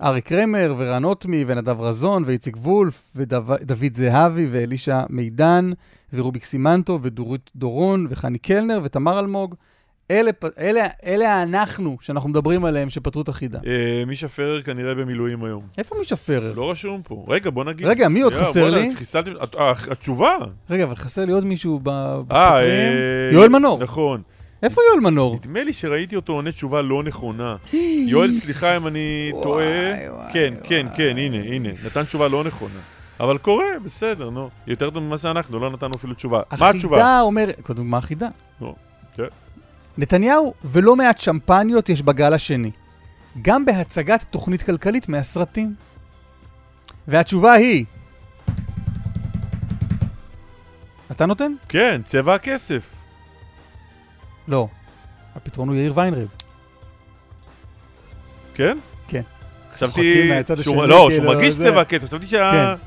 S2: לאריק קרמר ורן אוטמי ונדב רזון ואיציק וולף ודוד זהבי ואלישע מידן ורוביק סימנטו ודורית דורון וחני קלנר ותמר אלמוג. אלה, אלה, אלה האנחנו שאנחנו מדברים עליהם שפתרו את החידה.
S1: אה, מישה פרר כנראה במילואים היום.
S2: איפה מישה פרר?
S1: לא רשום פה. רגע, בוא נגיד.
S2: רגע, מי עוד חסר לי?
S1: חיסלתם... אה, התשובה.
S2: רגע, אבל חסר לי עוד מישהו ב-
S1: אה,
S2: בפותרים.
S1: אה,
S2: יואל מנור.
S1: נכון.
S2: איפה יואל מנור?
S1: נדמה לי שראיתי אותו עונה תשובה לא נכונה. יואל, סליחה אם אני טועה. כן, כן, כן, הנה, הנה. נתן תשובה לא נכונה. אבל קורה, בסדר, נו. יותר טוב ממה שאנחנו, לא נתנו אפילו תשובה. מה התשובה?
S2: החידה אומר... קודם, מה החידה?
S1: נו, כן.
S2: נתניהו ולא מעט שמפניות יש בגל השני. גם בהצגת תוכנית כלכלית מהסרטים. והתשובה היא... אתה נותן?
S1: כן, צבע הכסף.
S2: לא. הפתרון הוא יאיר ויינרב.
S1: כן?
S2: כן.
S1: חשבתי...
S2: מהצד
S1: שהוא- לא, שהוא מרגיש
S2: זה-
S1: צבע הכסף. חשבתי שה...
S2: כן.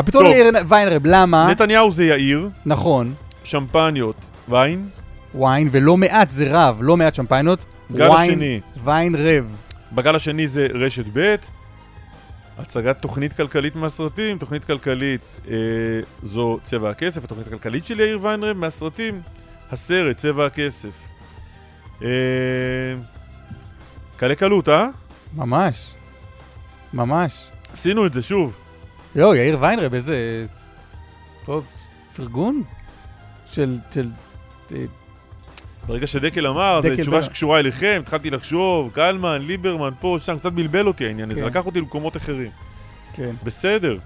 S2: הפתרון. הוא יאיר ויינרב, למה?
S1: נתניהו זה יאיר.
S2: נכון.
S1: שמפניות. ויין.
S2: ויין, ולא מעט זה רב, לא מעט שמפייניות.
S1: גל
S2: ויין,
S1: השני.
S2: ויין רב.
S1: בגל השני זה רשת ב', הצגת תוכנית כלכלית מהסרטים, תוכנית כלכלית אה, זו צבע הכסף, התוכנית הכלכלית של יאיר ויינרב מהסרטים, הסרט צבע הכסף. אה, קלה קלות, אה?
S2: ממש. ממש.
S1: עשינו את זה שוב.
S2: יואו, יאיר ויינרב, איזה... טוב, פרגון? של... של...
S1: ברגע שדקל אמר, זו תשובה שקשורה אליכם, התחלתי לחשוב, קלמן, ליברמן, פה, שם, קצת בלבל אותי העניין הזה,
S2: כן.
S1: לקח אותי למקומות אחרים.
S2: כן.
S1: בסדר.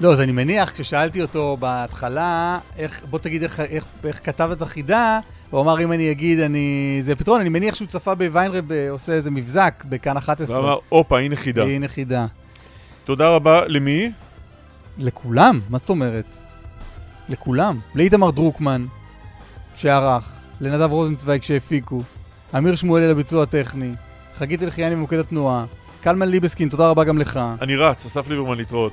S2: לא, אז אני מניח, כששאלתי אותו בהתחלה, איך, בוא תגיד איך, איך, איך כתב את החידה, הוא אמר, אם אני אגיד, אני... זה פתרון, אני מניח שהוא צפה בוויינרב אה, עושה איזה מבזק בכאן 11.
S1: ואמר, הופה, הנה חידה.
S2: הנה חידה.
S1: תודה רבה, למי?
S2: לכולם, מה זאת אומרת? לכולם. לאיתמר דרוקמן, שערך, לנדב רוזנצוויג שהפיקו, אמיר שמואלי לביצוע הטכני, חגית אלחיאני ממוקד התנועה, קלמן ליבסקין, תודה רבה גם לך.
S1: אני רץ, אסף ליברמן להתראות.